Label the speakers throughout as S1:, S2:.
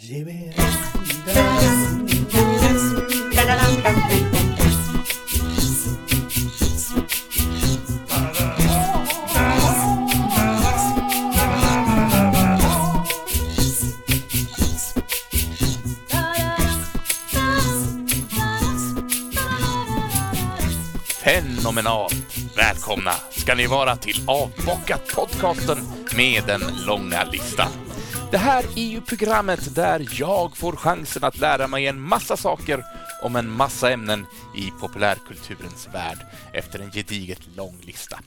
S1: Ge mig
S2: Fenomenalt! Välkomna ska ni vara till Avbockat podcasten med den långa listan. Det här är ju programmet där jag får chansen att lära mig en massa saker om en massa ämnen i populärkulturens värld efter en gediget lång lista.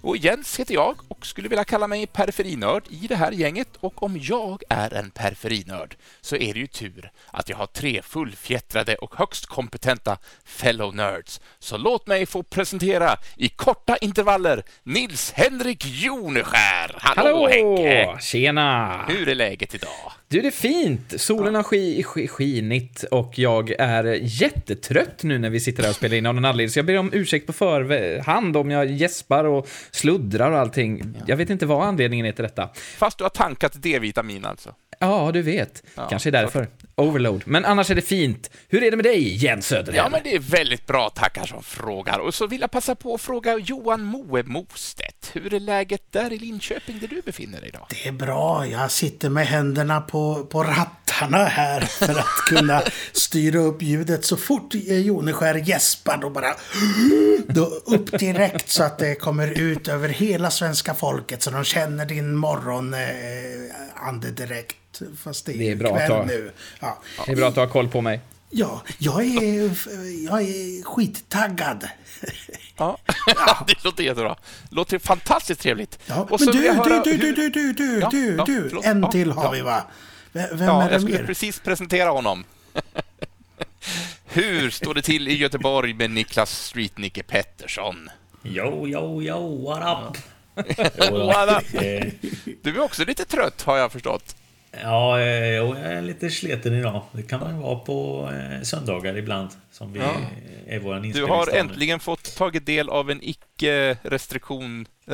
S2: Och Jens heter jag och skulle vilja kalla mig periferinörd i det här gänget och om jag är en periferinörd så är det ju tur att jag har tre fullfjättrade och högst kompetenta fellow nerds. Så låt mig få presentera i korta intervaller Nils Henrik Joneskär. Hallå,
S3: Hallå!
S2: Henke!
S3: Tjena!
S2: Hur är läget idag?
S3: Du, det är fint. Solen har ski, skinit och jag är jättetrött nu när vi sitter här och spelar in av någon anledning. Så jag ber om ursäkt på förhand om jag gäspar och sluddrar och allting. Jag vet inte vad anledningen är till detta.
S2: Fast du har tankat D-vitamin alltså?
S3: Ja, du vet.
S2: Ja,
S3: Kanske är därför. Overload. Men annars är det fint. Hur är det med dig, Jens Söderhem?
S2: Ja, men det är väldigt bra tackar som frågar. Och så vill jag passa på att fråga Johan Moe Mostedt. Hur är läget där i Linköping där du befinner dig idag?
S1: Det är bra. Jag sitter med händerna på, på rattarna här för att kunna styra upp ljudet. Så fort Joneskär gäspar då bara då upp direkt så att det kommer ut över hela svenska folket så de känner din morgon eh, andedräkt. Fast det är,
S3: Det är bra
S1: kväll
S3: att ha.
S1: nu. Ja.
S3: Det är bra att du har koll på mig.
S1: ja, jag är, jag är skittaggad.
S2: Ja, det låter jättebra. Låter fantastiskt trevligt.
S1: Ja,
S2: Och
S1: men du,
S2: höra
S1: du, du,
S2: hur-
S1: du, du, du,
S2: Ja,
S1: du,
S2: ja,
S1: du.
S2: förlåt.
S1: En
S2: Ja,
S1: till har
S2: ja.
S1: vi va? V- Vem
S2: Ja,
S1: är det
S2: jag skulle
S1: mer?
S2: precis presentera honom. Hur står det till i Göteborg med Niklas Street-Nicke Pettersson?
S4: Yo, yo, yo, what up?
S2: What up?
S4: Eh,
S2: Du är också lite trött, har jag förstått.
S4: Ja, eh, jag är lite sliten idag. Det kan man vara på eh, söndagar ibland, som vi
S2: Ja.
S4: är vår
S2: Du har äntligen fått tagit del av en icke-restriktion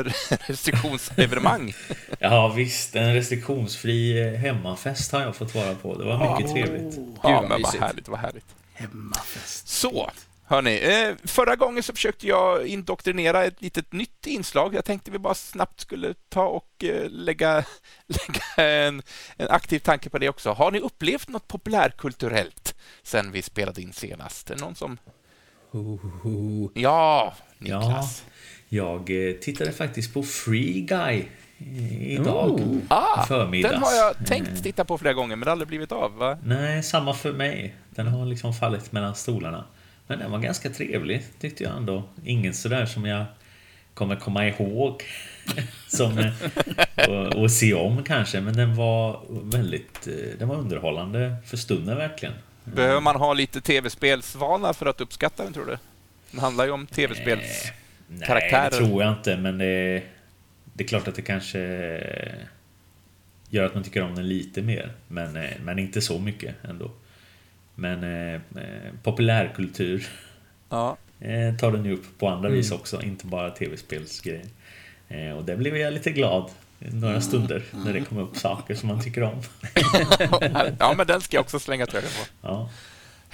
S2: restriktionsevenemang.
S4: Ja, visst. En restriktionsfri eh, hemmafest har jag fått vara på. Det var mycket trevligt.
S2: Ja,
S3: vad
S2: men vad härligt, vad härligt.
S1: Hemmafest.
S2: Så, hörni. Eh, förra gången så försökte jag indoktrinera ett litet nytt inslag. Jag tänkte vi bara snabbt skulle ta och eh, lägga, lägga en, en aktiv tanke på det också. Har ni upplevt något populärkulturellt sen vi spelade in senast? Någon som... Ja, Niklas.
S4: Jag eh, tittade faktiskt på Free Guy idag.
S3: Oh.
S2: Ah,
S4: förmiddags.
S2: den har jag tänkt titta på flera gånger, men det har aldrig blivit av. Va?
S4: Nej, samma för mig. Den har liksom fallit mellan stolarna. Men den var ganska trevlig, tyckte jag ändå. Ingen sådär som jag kommer komma ihåg. som, eh, och, och se om kanske, men den var väldigt eh, den var underhållande för stunden verkligen.
S2: Behöver man ha lite tv-spelsvana för att uppskatta den, tror du? Den handlar ju om tv-spels...
S4: Nej,
S2: Karaktärer.
S4: det tror jag inte, men det, det är klart att det kanske gör att man tycker om den lite mer. Men, eh, men inte så mycket ändå. Men eh, eh, populärkultur
S2: Ja.
S4: eh, tar den ju upp på andra vis också, inte bara tv-spelsgrejer. Eh, och det blev jag lite glad några stunder när det kom upp saker som man tycker om.
S2: ja, men den ska jag också slänga öga på.
S4: Ja.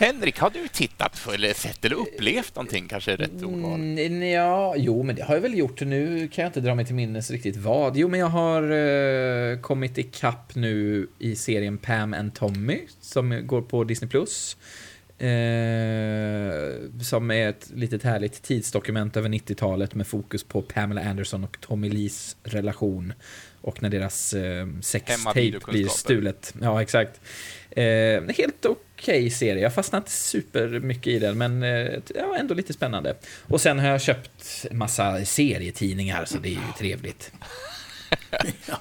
S2: Henrik, har du tittat på eller sett eller upplevt någonting? Kanske är rätt ordval.
S3: Mm, ja, jo, men det har jag väl gjort. Nu kan jag inte dra mig till minnes riktigt vad. Jo, men jag har eh, kommit ikapp nu i serien Pam and Tommy, som går på Disney+. Plus. Eh, som är ett litet härligt tidsdokument över 90-talet med fokus på Pamela Anderson och Tommy Lees relation. Och när deras eh, sextape blir stulet. Ja, exakt. Eh, helt okej serie. Jag fastnade inte supermycket i den, men eh, ja, ändå lite spännande. Och sen har jag köpt en massa serietidningar, så det är ju trevligt.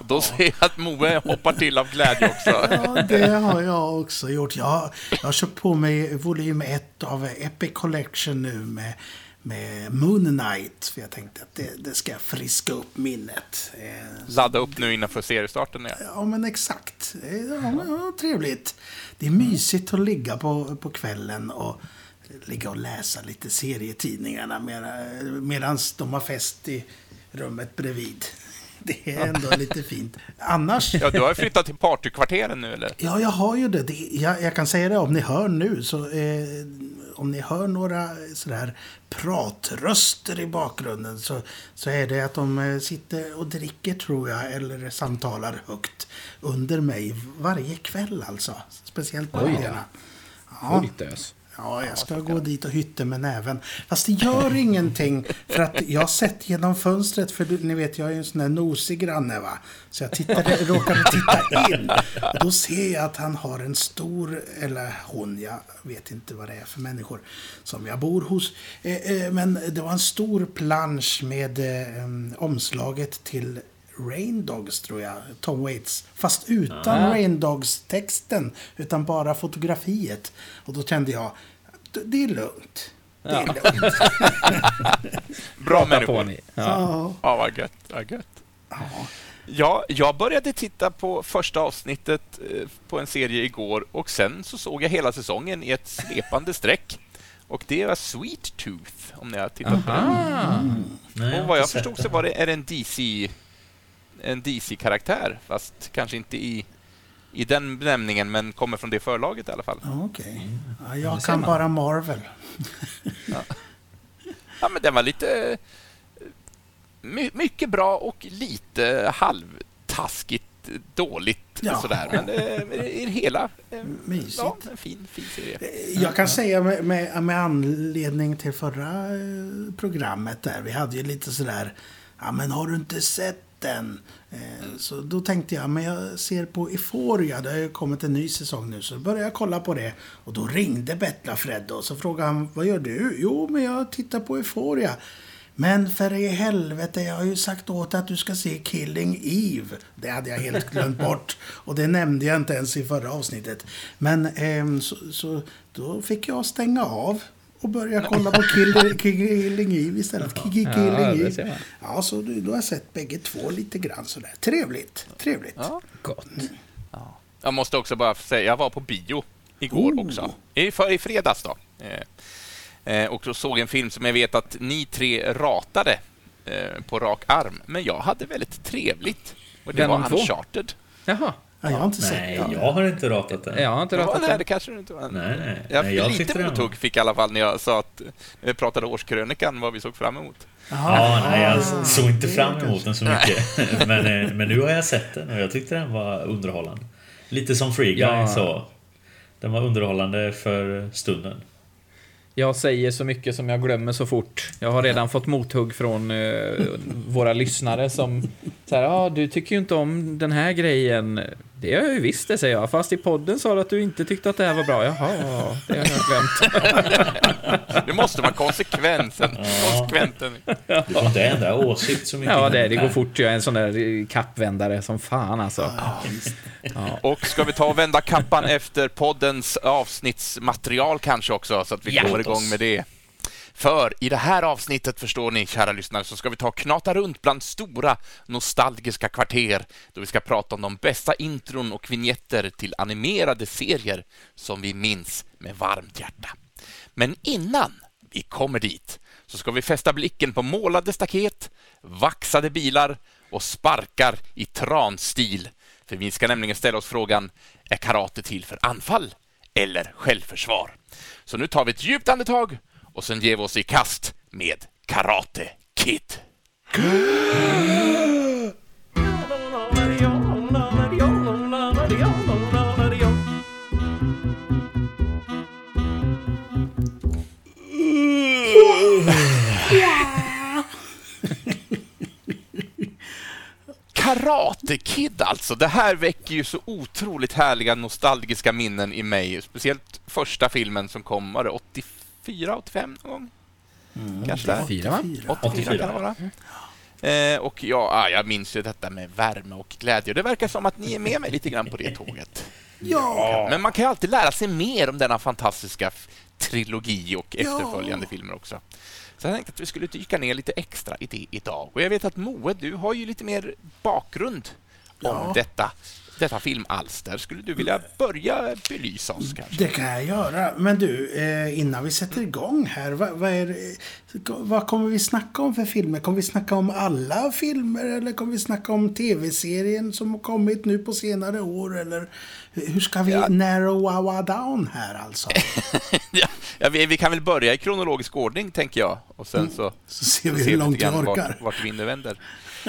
S2: Då ser jag att Moe hoppar till av glädje också.
S1: Ja, det har jag också gjort. Jag, jag har köpt på mig volym 1 av Epic Collection nu med, med Moon Knight. För jag tänkte att det, det ska friska upp minnet. Eh,
S2: Ladda upp nu innanför seriestarten. Ja.
S1: Ja, men exakt. Ja, ja, trevligt. Det är mysigt att ligga på, på kvällen och ligga och läsa lite serietidningarna medan de har fest i rummet bredvid. det är ändå lite fint. Annars...
S2: Ja, du har flyttat till partykvarteren nu eller?
S1: Ja, jag har ju det. det jag, jag, kan säga det om ni hör nu. Så, eh, om ni hör några sådär pratröster i bakgrunden så, så är det att de eh, sitter och dricker, tror jag, eller samtalar högt under mig varje kväll alltså. Speciellt på helgerna.
S3: Ja. Dös.
S1: Ja, jag ska gå dit och hytta med näven. Fast det gör ingenting. För att jag har sett genom fönstret. För ni vet, jag är ju en sån där nosig granne va. Så jag tittade, råkade titta in. Och då ser jag att han har en stor, eller hon, jag vet inte vad det är för människor som jag bor hos. Eh, eh, men det var en stor plansch med eh, omslaget till Rain Dogs, tror jag. Tom Waits. Fast utan ah. Rain Dogs-texten. Utan bara fotografiet. Och då kände jag, det är lugnt. Det är ja. lugnt.
S2: Bra människor. Ja. ja, vad gött. Vad gött. Ja. Ja, jag började titta på första avsnittet eh, på en serie igår och sen så såg jag hela säsongen i ett svepande streck. Och det var Sweet Tooth, om ni har tittat på den. Mm. Och vad jag förstod så var det, är det en DC en DC-karaktär, fast kanske inte i, i den benämningen, men kommer från det förlaget i alla fall.
S1: Okej. Okay. Ja, jag kan bara Marvel.
S2: ja. ja, men den var lite... My, mycket bra och lite halvtaskigt dåligt ja. sådär. Men i det hela...
S1: Mysigt.
S2: Ja, en fin, fin serie.
S1: Jag kan säga med, med, med anledning till förra eh, programmet där. Vi hade ju lite sådär... Ja, men har du inte sett den. Eh, så då tänkte jag, men jag ser på Euphoria, det har ju kommit en ny säsong nu, så då började jag kolla på det. Och då ringde Bettla Fred och så frågade han, vad gör du? Jo, men jag tittar på Euphoria. Men för i helvete, jag har ju sagt åt att du ska se Killing Eve. Det hade jag helt glömt bort. Och det nämnde jag inte ens i förra avsnittet. Men eh, så, så, då fick jag stänga av och börja kolla på Killing, Killing Eve istället. Killing ja, Eve. Ja, så då har jag sett bägge två lite grann sådär. Trevligt. Trevligt. Ja.
S3: Gott. Mm.
S2: Ja. Jag måste också bara säga, jag var på bio igår oh. också. I, för, I fredags då. Eh, eh, och så såg en film som jag vet att ni tre ratade eh, på rak arm. Men jag hade väldigt trevligt. Och det Den var Uncharted.
S3: Jaha.
S1: Ja, jag har inte
S4: nej,
S1: sett
S4: Nej, jag har inte ratat den.
S3: Jag har inte ratat
S2: den. Det kanske du inte var.
S4: Nej, nej.
S2: Jag,
S4: nej, jag
S2: lite mothugg fick i alla fall när jag sa att vi pratade årskrönikan, vad vi såg fram emot.
S4: Ja, nej, jag såg inte fram emot den så mycket. men, eh, men nu har jag sett den och jag tyckte den var underhållande. Lite som Free Guy ja. så. Den var underhållande för stunden.
S3: Jag säger så mycket som jag glömmer så fort. Jag har redan fått mothugg från uh, våra lyssnare som säger ja, ah, du tycker ju inte om den här grejen. Det gör jag ju visst det, säger jag. Fast i podden sa du att du inte tyckte att det här var bra. Jaha, det har jag glömt.
S2: det måste vara konsekvensen. Konsekventen.
S4: Du får inte ändra åsikt så mycket.
S3: Ja, det, det går fort. Jag är en sån där kappvändare som fan alltså.
S2: Ja. Och ska vi ta och vända kappan efter poddens avsnittsmaterial kanske också, så att vi kommer igång med det. För i det här avsnittet, förstår ni, kära lyssnare, så ska vi ta och knata runt bland stora nostalgiska kvarter då vi ska prata om de bästa intron och vignetter till animerade serier som vi minns med varmt hjärta. Men innan vi kommer dit så ska vi fästa blicken på målade staket, vaxade bilar och sparkar i transtil. För vi ska nämligen ställa oss frågan, är karate till för anfall eller självförsvar? Så nu tar vi ett djupt andetag och sen ger vi oss i kast med Karate Kid. Karate Kid alltså. Det här väcker ju så otroligt härliga nostalgiska minnen i mig. Speciellt första filmen som kom, var det 85? 84, 85 någon gång. Mm, Kanske
S3: 84, va?
S2: 84, 84 kan det vara. Eh, och ja, ah, jag minns ju detta med värme och glädje. Det verkar som att ni är med mig lite grann på det tåget. Ja! Men man kan ju alltid lära sig mer om denna fantastiska trilogi och efterföljande ja. filmer också. Så jag tänkte att vi skulle dyka ner lite extra i det idag. Och jag vet att Moe, du har ju lite mer bakgrund om ja. detta detta filmalster. Skulle du vilja börja belysa oss kanske?
S1: Det kan jag göra. Men du, eh, innan vi sätter igång här. Vad, vad, är, vad kommer vi snacka om för filmer? Kommer vi snacka om alla filmer? Eller kommer vi snacka om tv-serien som har kommit nu på senare år? Eller hur ska vi narrow our down här alltså?
S2: ja, ja, vi, vi kan väl börja i kronologisk ordning, tänker jag. Och sen så
S1: Så ser vi hur
S2: vi
S1: långt vi orkar.
S2: vart, vart vinden vänder.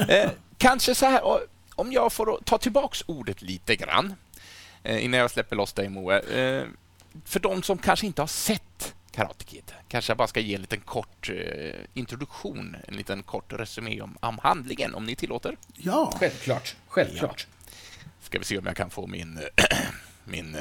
S2: Eh, kanske så här, om jag får ta tillbaks ordet lite grann eh, innan jag släpper loss dig, Moe. Eh, för de som kanske inte har sett Karate Kid, kanske jag bara ska ge en liten kort eh, introduktion, en liten kort resumé om, om handlingen, om ni tillåter.
S1: Ja,
S3: Självklart. Självklart.
S2: Ska vi se om jag kan få min, min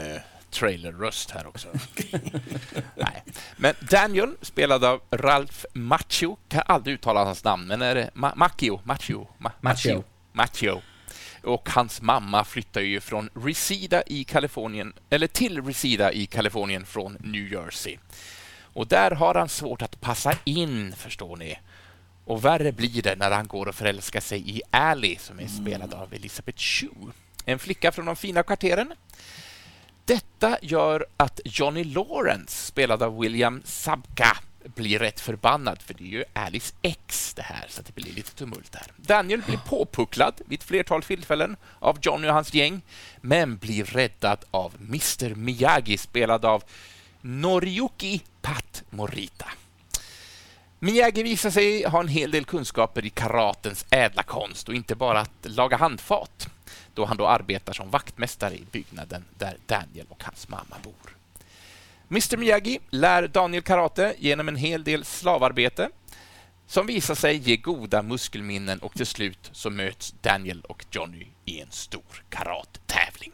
S2: trailerröst här också. Nej. Men Daniel, spelad av Ralph Macchio, kan aldrig uttala hans namn, men är det Ma- Macchio? Macchio? Ma-
S3: Macchio.
S2: Macchio. Och hans mamma flyttar ju från Reseda i Kalifornien, eller till Reseda i Kalifornien från New Jersey. Och där har han svårt att passa in, förstår ni. Och värre blir det när han går och förälskar sig i Ally, som är spelad av Elizabeth Chu. En flicka från de fina kvarteren. Detta gör att Johnny Lawrence, spelad av William Sabka, blir rätt förbannad, för det är ju Alice ex det här, så det blir lite tumult där. Daniel blir påpucklad vid ett flertal tillfällen av Johnny och hans gäng, men blir räddad av Mr Miyagi, spelad av Noriyuki Pat Morita. Miyagi visar sig ha en hel del kunskaper i karatens ädla konst och inte bara att laga handfat, då han då arbetar som vaktmästare i byggnaden där Daniel och hans mamma bor. Mr Miyagi lär Daniel karate genom en hel del slavarbete som visar sig ge goda muskelminnen och till slut så möts Daniel och Johnny i en stor karattävling.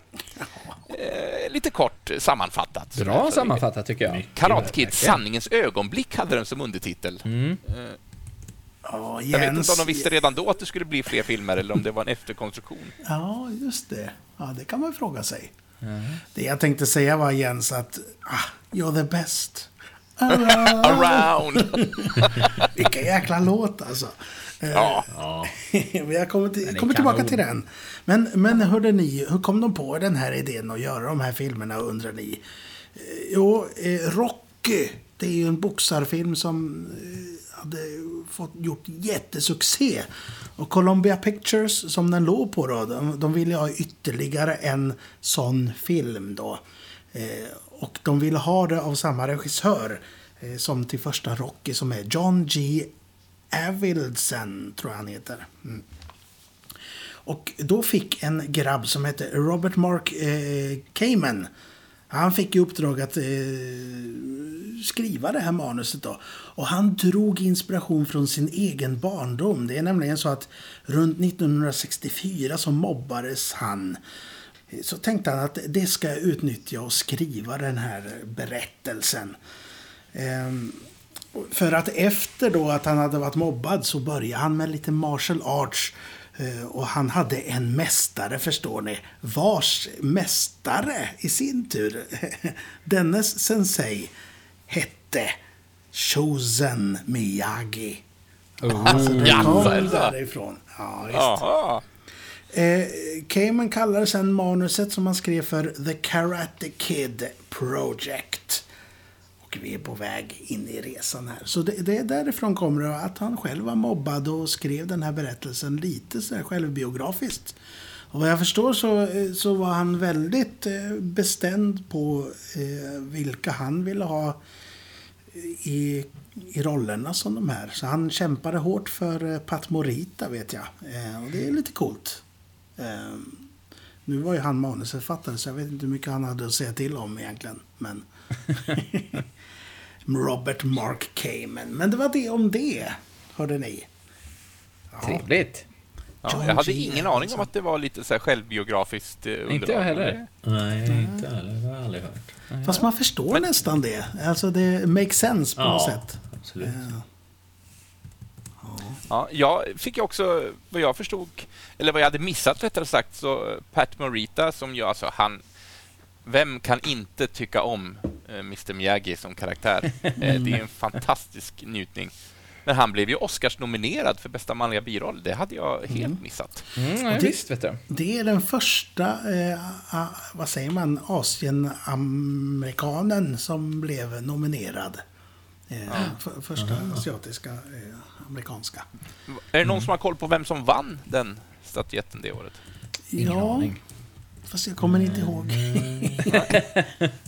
S2: Eh, lite kort sammanfattat.
S3: Bra sammanfattat tycker jag.
S2: Karate Kid, sanningens ögonblick hade den som undertitel.
S1: ja
S2: Jag vet inte om de visste redan då att det skulle bli fler filmer eller om det var en efterkonstruktion.
S1: Ja, just det. Ja, det kan man fråga sig. Det jag tänkte säga var Jens att ah, you're the best. Around.
S2: Around!
S1: Vilken jäkla låt alltså. Eh,
S2: Ja,
S1: jag kommer, till, kommer tillbaka till den. Men, men hörde ni, hur kom de på den här idén att göra de här filmerna undrar ni? Eh, Jo, eh, Rocky, det är ju en boxarfilm som hade fått gjort jättesuccé. Och Columbia Pictures, som den låg på då, de, de ville ha ytterligare en sån film då. Eh, och de ville ha det av samma regissör eh, som till första Rocky som är John G. Avildsen, tror jag han heter. Mm. Och då fick en grabb som hette Robert Mark eh, Kamen. Han fick i uppdrag att eh, skriva det här manuset då. Och han drog inspiration från sin egen barndom. Det är nämligen så att runt 1964 så mobbades han. Så tänkte han att det ska jag utnyttja och skriva den här berättelsen. Ehm, för att efter då att han hade varit mobbad så började han med lite martial arts. Eh, Och han hade en mästare, förstår ni. Vars mästare i sin tur, dennes sensei, hette Shozen Miyagi. Alltså det kom därifrån. Ja, visst. Eh, Kamen kallar sen manuset som han skrev för The Karate Kid Project. Och vi är på väg in i resan här. Så det, det är därifrån kommer det att han själv var mobbad och skrev den här berättelsen lite så här självbiografiskt. Och vad jag förstår så, eh, så var han väldigt eh, bestämd på eh, vilka han ville ha eh, i, i rollerna som de här. Så han kämpade hårt för Pat Morita vet jag. Eh, och det är lite coolt. Eh, nu var ju han manusförfattare så jag vet inte hur mycket han hade att säga till om egentligen. Men Robert Mark Kamen. Men det var det om det, hörde ni.
S3: Trevligt.
S2: Ja, jag hade ingen aning om att det var lite så här självbiografiskt eh, underlag.
S3: Inte jag heller.
S4: nej, inte heller. Det har jag aldrig hört.
S1: Fast man förstår nästan det. Alltså det makes sense på något sätt.
S4: absolut.
S1: Eh,
S2: Ja, jag fick ju också, vad jag förstod, eller vad jag hade missat rättare sagt, så eh, Pat Morita som ju alltså han... Vem kan inte tycka om eh, Mr Miyagi som karaktär? Eh, det är en fantastisk njutning. Men han blev ju Oscars-nominerad för bästa manliga biroll. Det hade jag helt missat.
S3: Mm, ja,
S1: det-
S3: visst, vet du.
S1: Det är den första, eh, a, vad säger man, Asien-amerikanen som blev nominerad. Eh, för, första asiatiska, eh, amerikanska.
S2: Är det någon som har koll på vem som vann den statyetten det året?
S3: Ingen
S1: ja,
S3: aning.
S1: Fast jag kommer inte ihåg.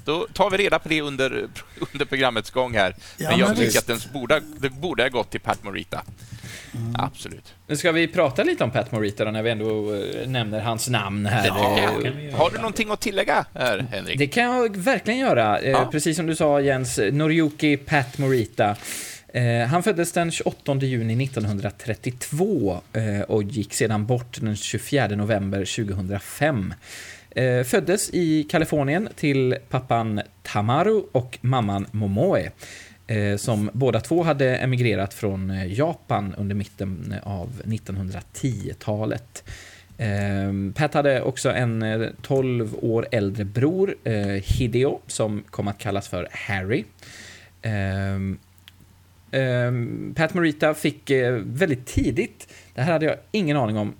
S2: Då tar vi reda på det under, under programmets gång här.
S1: Ja,
S2: men jag
S1: men
S2: tycker
S1: visst.
S2: att den borde, det borde ha gått till Pat Morita. Absolut.
S3: Nu ska vi prata lite om Pat Morita då, när vi ändå eh, nämner hans namn här.
S2: Ja.
S3: Eh,
S4: göra.
S2: Har du någonting att tillägga här, Henrik?
S3: Det kan jag verkligen göra. Eh,
S2: Ja.
S3: Precis som du sa Jens, Noriyuki Pat Morita. Han föddes den 28 juni 1932 eh, och gick sedan bort den 24 november 2005. Eh, föddes i Kalifornien till pappan Tamaru och mamman Momoe. Eh, som båda två hade emigrerat från eh, Japan under mitten eh, av 1910-talet. Eh, Pat hade också en eh, 12 år äldre bror, eh, Hideo, som kom att kallas för Harry. Ehm, ehm, Pat Morita fick väldigt tidigt, det här hade jag ingen aning om,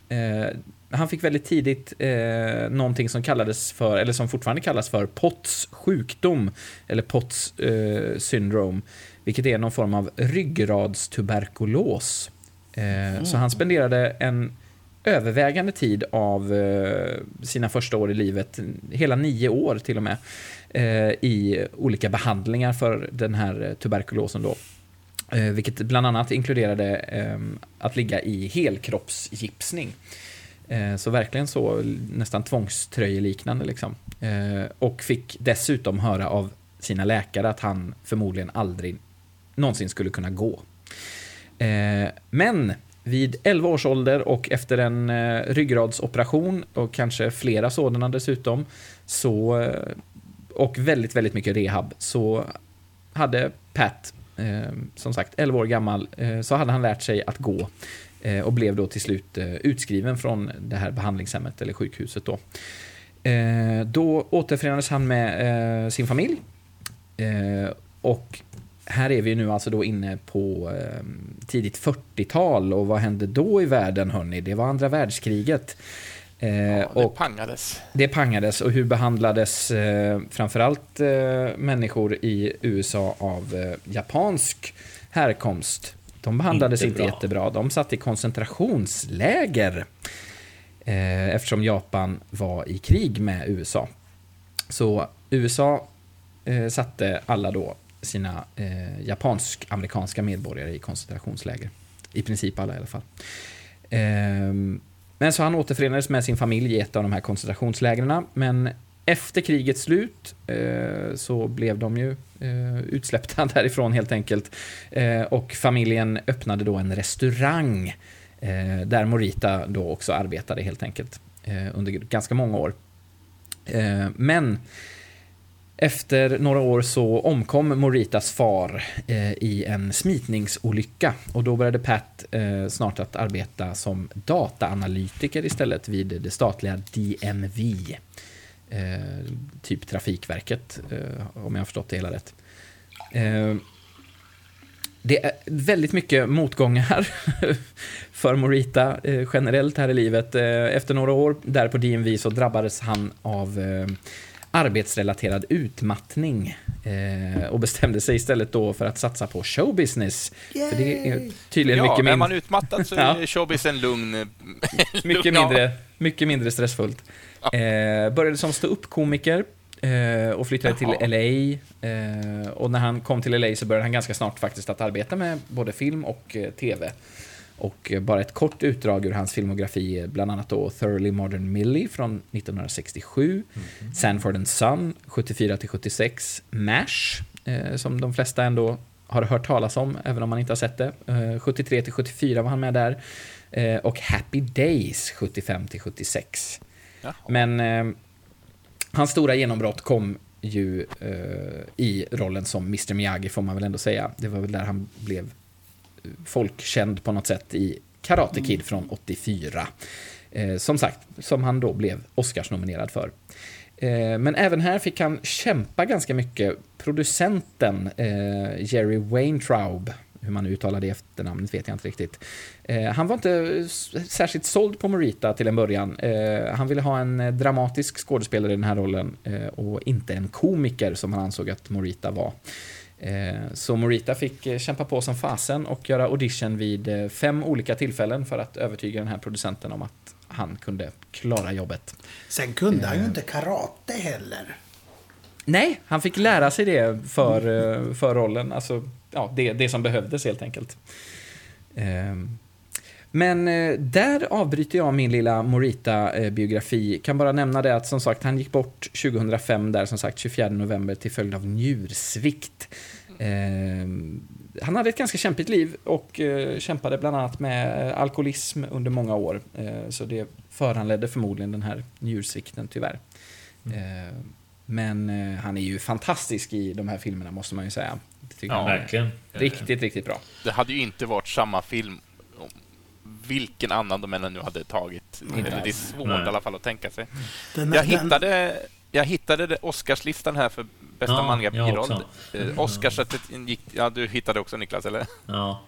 S3: han fick väldigt tidigt eh, någonting som kallades för, eller som fortfarande kallas för Potts sjukdom, eller Potts eh, syndrome, vilket är någon form av ryggradstuberkulos. Eh, Så han spenderade en övervägande tid av eh, sina första år i livet, hela nio år till och med, eh, i olika behandlingar för den här tuberkulosen då. Eh, vilket bland annat inkluderade eh, att ligga i helkroppsgipsning. Eh, så verkligen så nästan tvångströjeliknande liksom. Eh, och fick dessutom höra av sina läkare att han förmodligen aldrig någonsin skulle kunna gå. Eh, men vid 11 års ålder och efter en eh, ryggradsoperation och kanske flera sådana dessutom, så, eh, och väldigt, väldigt mycket rehab, så hade Pat, eh, som sagt 11 år gammal, eh, så hade han lärt sig att gå eh, och blev då till slut eh, utskriven från det här behandlingshemmet eller sjukhuset då. Eh, då återförenades han med eh, sin familj eh, och här är vi nu alltså då inne på eh, tidigt 40-tal och vad hände då i världen hörni? Det var andra världskriget. Eh,
S2: Ja, det pangades.
S3: det pangades och hur behandlades eh, framförallt eh, människor i USA av eh, japansk härkomst? De behandlades
S4: Inte
S3: inte,
S4: bra.
S3: jättebra. De satt i koncentrationsläger eh, eftersom Japan var i krig med USA. Så USA eh, satte alla då sina eh, japansk-amerikanska medborgare i koncentrationsläger. I princip alla i alla fall. Ehm, men så han återförenades med sin familj i ett av de här koncentrationslägren. Men efter krigets slut eh, så blev de ju eh, utsläppta därifrån helt enkelt. Eh, och familjen öppnade då en restaurang eh, där Morita då också arbetade helt enkelt eh, under ganska många år. Eh, men efter några år så omkom Moritas far eh, i en smitningsolycka och då började Pat eh, snart att arbeta som dataanalytiker istället vid det statliga DMV. Eh, typ Trafikverket, eh, om jag har förstått det hela rätt. Eh, det är väldigt mycket motgångar för Morita eh, generellt här i livet. Eh, efter några år där på DMV så drabbades han av eh, arbetsrelaterad utmattning eh, och bestämde sig istället då för att satsa på showbusiness. För det är tydligen
S2: Ja,
S3: mycket,
S2: är
S3: min
S2: man utmattad så
S3: Ja.
S2: är showbiz en lugn...
S3: mycket, mindre, mycket mindre stressfullt. Eh, började som ståuppkomiker eh, och flyttade
S2: Jaha.
S3: till LA. Eh, och när han kom till LA så började han ganska snart faktiskt att arbeta med både film och eh, TV. Och eh, bara ett kort utdrag ur hans filmografi, är bland annat då Thoroughly Modern Millie från 1967, Sanford and Son 74-76, MASH, eh, som de flesta ändå har hört talas om, även om man inte har sett det. Eh, 73-74 var han med där. Eh, och Happy Days 75-76.
S2: Jaha.
S3: Men eh, hans stora genombrott kom ju eh, i rollen som Mr Miyagi, får man väl ändå säga. Det var väl där han blev eh, folkkänd på något sätt i Karate Kid från 84. Eh, som sagt, som han då blev Oscars-nominerad för. Eh, men även här fick han kämpa ganska mycket. Producenten eh, Jerry Weintraub, hur man uttalar det efternamnet vet jag inte riktigt. Eh, han var inte särskilt såld på Morita till en början. Eh, han ville ha en eh, dramatisk skådespelare i den här rollen eh, och inte en komiker som han ansåg att Morita var. Eh, så Morita fick kämpa på som fasen och göra audition vid fem olika tillfällen för att övertyga den här producenten om att han kunde klara jobbet.
S1: Sen kunde han ju inte karate heller.
S3: Nej, han fick lära sig det för, eh, för rollen. Alltså, ja, det, det som behövdes helt enkelt. Ehm, men eh, där avbryter jag min lilla Morita-biografi. Kan bara nämna det att som sagt, han gick bort 2005 där som sagt 24 november till följd av njursvikt. Ehm, han hade ett ganska kämpigt liv och eh, kämpade bland annat med alkoholism under många år. Så det föranledde förmodligen den här njursvikten tyvärr. Mm. Ehm, men eh, han är ju fantastisk i de här filmerna, måste man ju säga.
S4: Ja, verkligen.
S3: Riktigt, riktigt bra.
S2: Det hade ju inte varit samma film vilken annan de än nu hade tagit. Eller det är svårt Nej. i alla fall att tänka sig. Den, jag, den... hittade, jag hittade Oscarslistan här för bästa ja, manliga biroll. Eh, Oscarsättet gick... Ja, du hittade också Niklas, eller?
S4: Ja.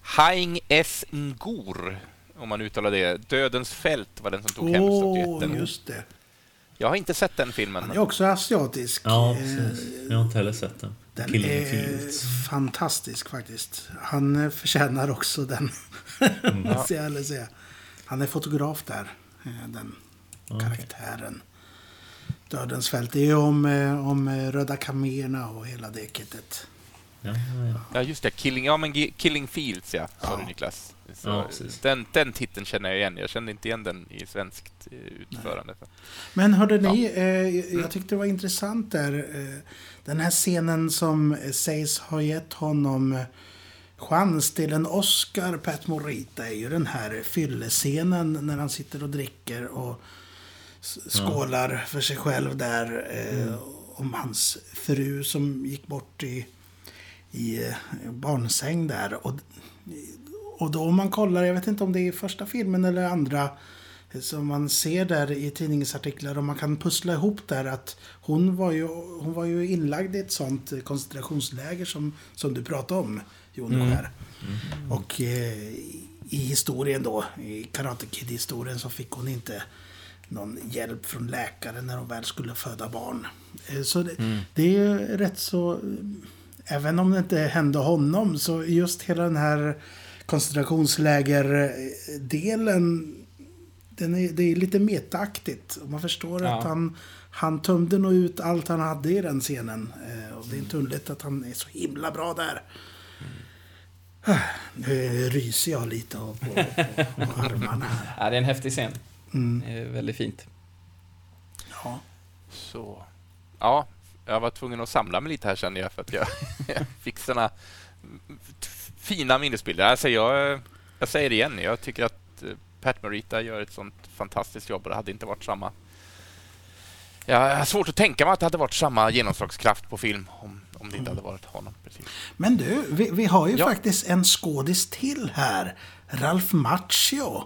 S2: Haing S. Ngor, om man uttalar det. Dödens fält var den som tog
S1: oh, hem statyetten. just det.
S2: Jag har inte sett den filmen.
S1: Den är också asiatisk.
S4: Ja, precis. Jag har inte heller sett den.
S1: Den Killing är Fields. fantastisk faktiskt. Han eh, förtjänar också den. Mm. jag säga. Han är fotograf där, eh, den okay. karaktären. Dödens fält. Det är om, eh, om Röda kamererna och hela det kittet.
S2: Ja, ja, ja. just det. Killing, ja, men Killing Fields, ja. Sa du, Niklas. Ja, den, den titeln känner jag igen. Jag kände inte igen den i svenskt eh, utförande. Nej.
S1: Men hörde ni, ja. eh, jag tyckte det var intressant där. Eh, den här scenen som sägs ha gett honom chans till en Oscar, Pat Morita, är ju den här fyllescenen när han sitter och dricker och skålar ja. för sig själv där. Eh, mm. Om hans fru som gick bort i, i eh, barnsäng där. Och och då om man kollar, jag vet inte om det är första filmen eller andra, som man ser där i tidningsartiklar och man kan pussla ihop där att hon var ju, hon var ju inlagd i ett sånt koncentrationsläger som, som du pratade om, Jon mm. mm. Och eh, i historien då, i Karate Kid-historien så fick hon inte någon hjälp från läkaren när hon väl skulle föda barn. Eh, så det, mm. det är ju rätt så, även om det inte hände honom, så just hela den här koncentrationslägerdelen den är, det är lite metaaktigt. Man förstår ja. att han, han tömde nog ut allt han hade i den scenen. Eh, och det är inte underligt att han är så himla bra där. Mm. Nu ryser jag lite på, på, på armarna här.
S3: Ja, det är en häftig scen. Mm. Det är väldigt fint.
S2: Ja. Så. Ja, jag var tvungen att samla mig lite här känner jag för att jag, jag fick såna fina minnesbilder. Alltså jag, jag säger det igen, jag tycker att Pat Morita gör ett sånt fantastiskt jobb och det hade inte varit samma... Jag har svårt att tänka mig att det hade varit samma genomslagskraft på film om, om det inte hade varit honom. Precis.
S1: Men du, vi, vi har ju ja. faktiskt en skådis till här. Ralf Macchio.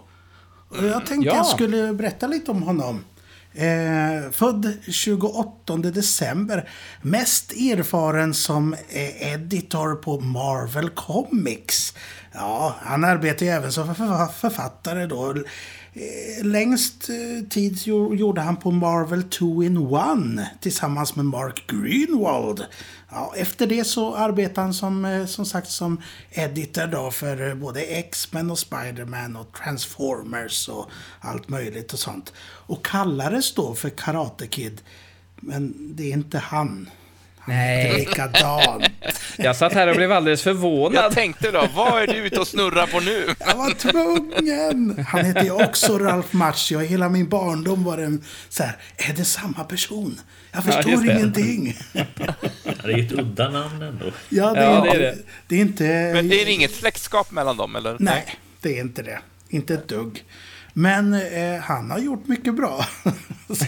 S1: Jag tänkte ja. jag skulle berätta lite om honom. Eh, född 28 december. Mest erfaren som eh, editor på Marvel Comics. Ja, han arbetar ju även som författare då. Eh, längst eh, tid gjorde han på Marvel 2 in 1 tillsammans med Mark Greenwald. Ja, efter det så arbetade han som, eh, som sagt som editor då för både X-Men och Spiderman och Transformers och allt möjligt och sånt. Och kallades då för Karate Kid. Men det är inte han.
S3: Nej.
S1: Likadant.
S3: Jag satt här och blev alldeles förvånad.
S2: Jag tänkte då, vad är du ute och snurrar på nu?
S1: Jag var tvungen. Han heter ju också Ralf Macchio. Hela min barndom var det så här, är det samma person? Jag förstår ja, ingenting.
S4: Ja, det är ett udda namn ändå.
S1: Ja, det, ja, är, det, är det. det är inte...
S2: Men det är inget släktskap mellan dem, eller?
S1: Nej, det är inte det. Inte ett dugg. Men eh, han har gjort mycket bra. så,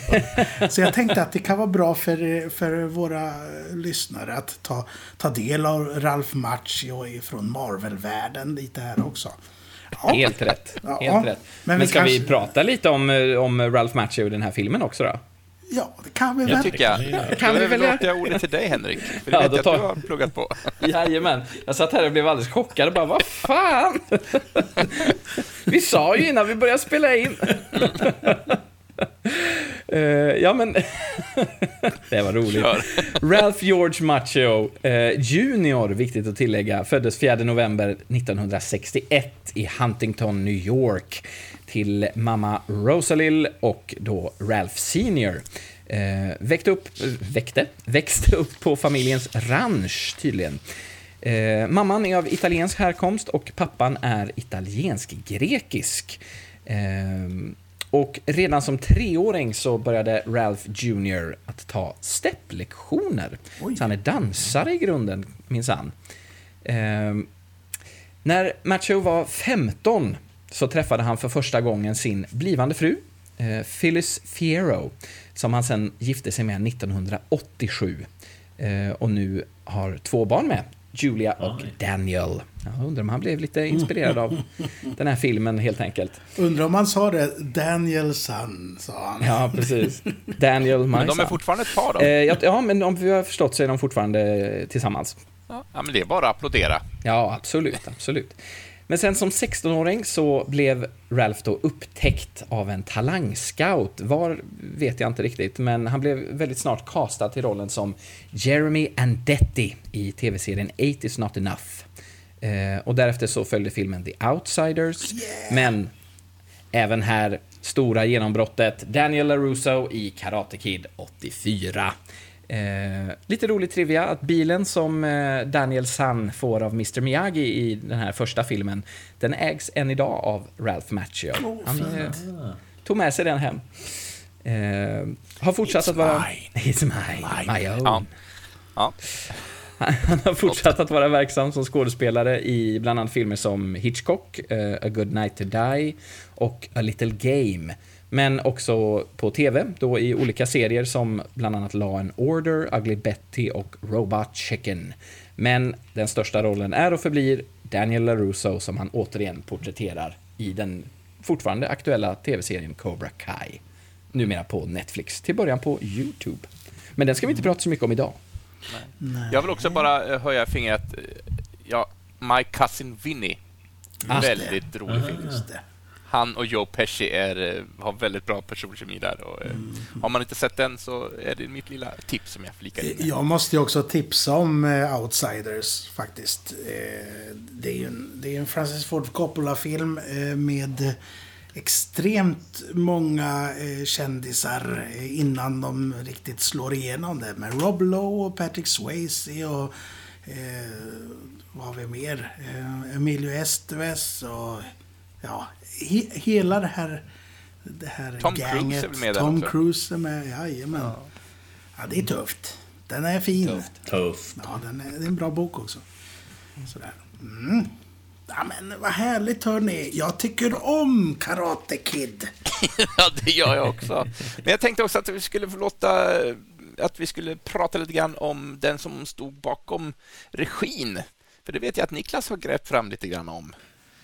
S1: så, jag tänkte att det kan vara bra för, för våra lyssnare att ta, ta del av Ralf Macchio från Marvel-världen lite här också.
S3: Ja. Helt rätt. Helt ja. rätt. Men, Men ska vi, kanske... vi prata lite om, om Ralph Macchio i den här filmen också då?
S1: Ja, det kan vi väl.
S2: Jag tycker jag.
S3: Kan
S2: Kan
S3: vi väl
S2: jag ordet till dig, Henrik. För det
S3: Ja,
S2: vet
S3: då
S2: jag
S3: tar-
S2: att du har pluggat på.
S3: Jajamän. Jag satt här och blev alldeles chockad och bara, vad fan? Vi sa ju innan vi började spela in. Eh, ja, men... det var roligt.
S2: Kör.
S3: Ralph George Macchio eh, Junior, viktigt att tillägga, föddes 4 november 1961 i Huntington, New York till mamma Rosalill och då Ralph Senior. Eh, väckte upp, eh, väckte, växte upp på familjens ranch tydligen. Eh, mamman är av italiensk härkomst och pappan är italiensk-grekisk. Eh, och redan som treåring så började Ralph Jr. att ta stepplektioner.
S1: Oj.
S3: Så han är dansare i grunden, minsann. Eh, när Macho var 15 så träffade han för första gången sin blivande fru, eh, Phyllis Fierro, som han sen gifte sig med 1987. Eh, och nu har två barn med, Julia och. Daniel. Jag undrar om han blev lite inspirerad av den här filmen helt enkelt.
S1: Undrar om han sa det. Daniel Sun, sa han.
S3: Ja, precis. Daniel, my
S2: Men de är
S3: son.
S2: fortfarande ett par då.
S3: Eh, ja, ja, men om vi har förstått så är de fortfarande tillsammans.
S2: Ja, men det är bara att applådera.
S3: Ja, absolut, absolut. Men sen som 16-åring så blev Ralph då upptäckt av en talangscout. Var vet jag inte riktigt, men han blev väldigt snart castad till rollen som Jeremy Andetti i tv-serien 8 is not enough. Eh, och därefter så följde filmen The Outsiders, men även här stora genombrottet Daniel LaRusso i Karate Kid 84. Eh, lite rolig trivia att bilen som eh, Daniel San får av Mr Miyagi i den här första filmen, den ägs än idag av Ralph Macchio. Han eh, tog med sig den hem. Eh, har fortsatt
S1: It's
S3: att vara...
S1: mine.
S3: It's mine. My own.
S2: Ja. Ja.
S3: Han har fortsatt att vara verksam som skådespelare i bland annat filmer som Hitchcock, eh, A Good Night To Die och A Little Game. Men också på TV, då i olika serier som bland annat Law and Order, Ugly Betty och Robot Chicken. Men den största rollen är och förblir Daniel LaRusso som han återigen porträtterar i den fortfarande aktuella TV-serien Cobra Kai. Numera på Netflix, till början på YouTube. Men den ska vi inte prata så mycket om idag.
S2: Jag vill också bara eh, höja fingret. Ja, My Cousin Vinny. Väldigt rolig film. Han och Joe Pesci är, eh, har väldigt bra personkemi där. Och, eh, Har man inte sett den så är det mitt lilla tips som jag flikar in.
S1: Jag måste ju också tipsa om eh, Outsiders faktiskt. Det är ju en, det är en Francis Ford Coppola-film med extremt många kändisar innan de riktigt slår igenom det. Med Rob Lowe och Patrick Swayze och eh, vad har vi mer? Eh, Emilio Estevez och ja, he, hela det här, det här
S2: Tom Cruise
S1: gänget.
S2: är väl med där
S1: Tom
S2: också?
S1: Cruise är med, jajamän. Ja, det är tufft. Den är fin.
S4: Tufft.
S1: Ja, den är, det är en bra bok också. Sådär. Mm. Ja, men vad härligt hörni. Jag tycker om Karate Kid.
S2: Ja, det gör jag också. Men jag tänkte också att vi skulle få låta att vi skulle prata lite grann om den som stod bakom regin. För det vet jag att Niklas har grävt fram lite grann om.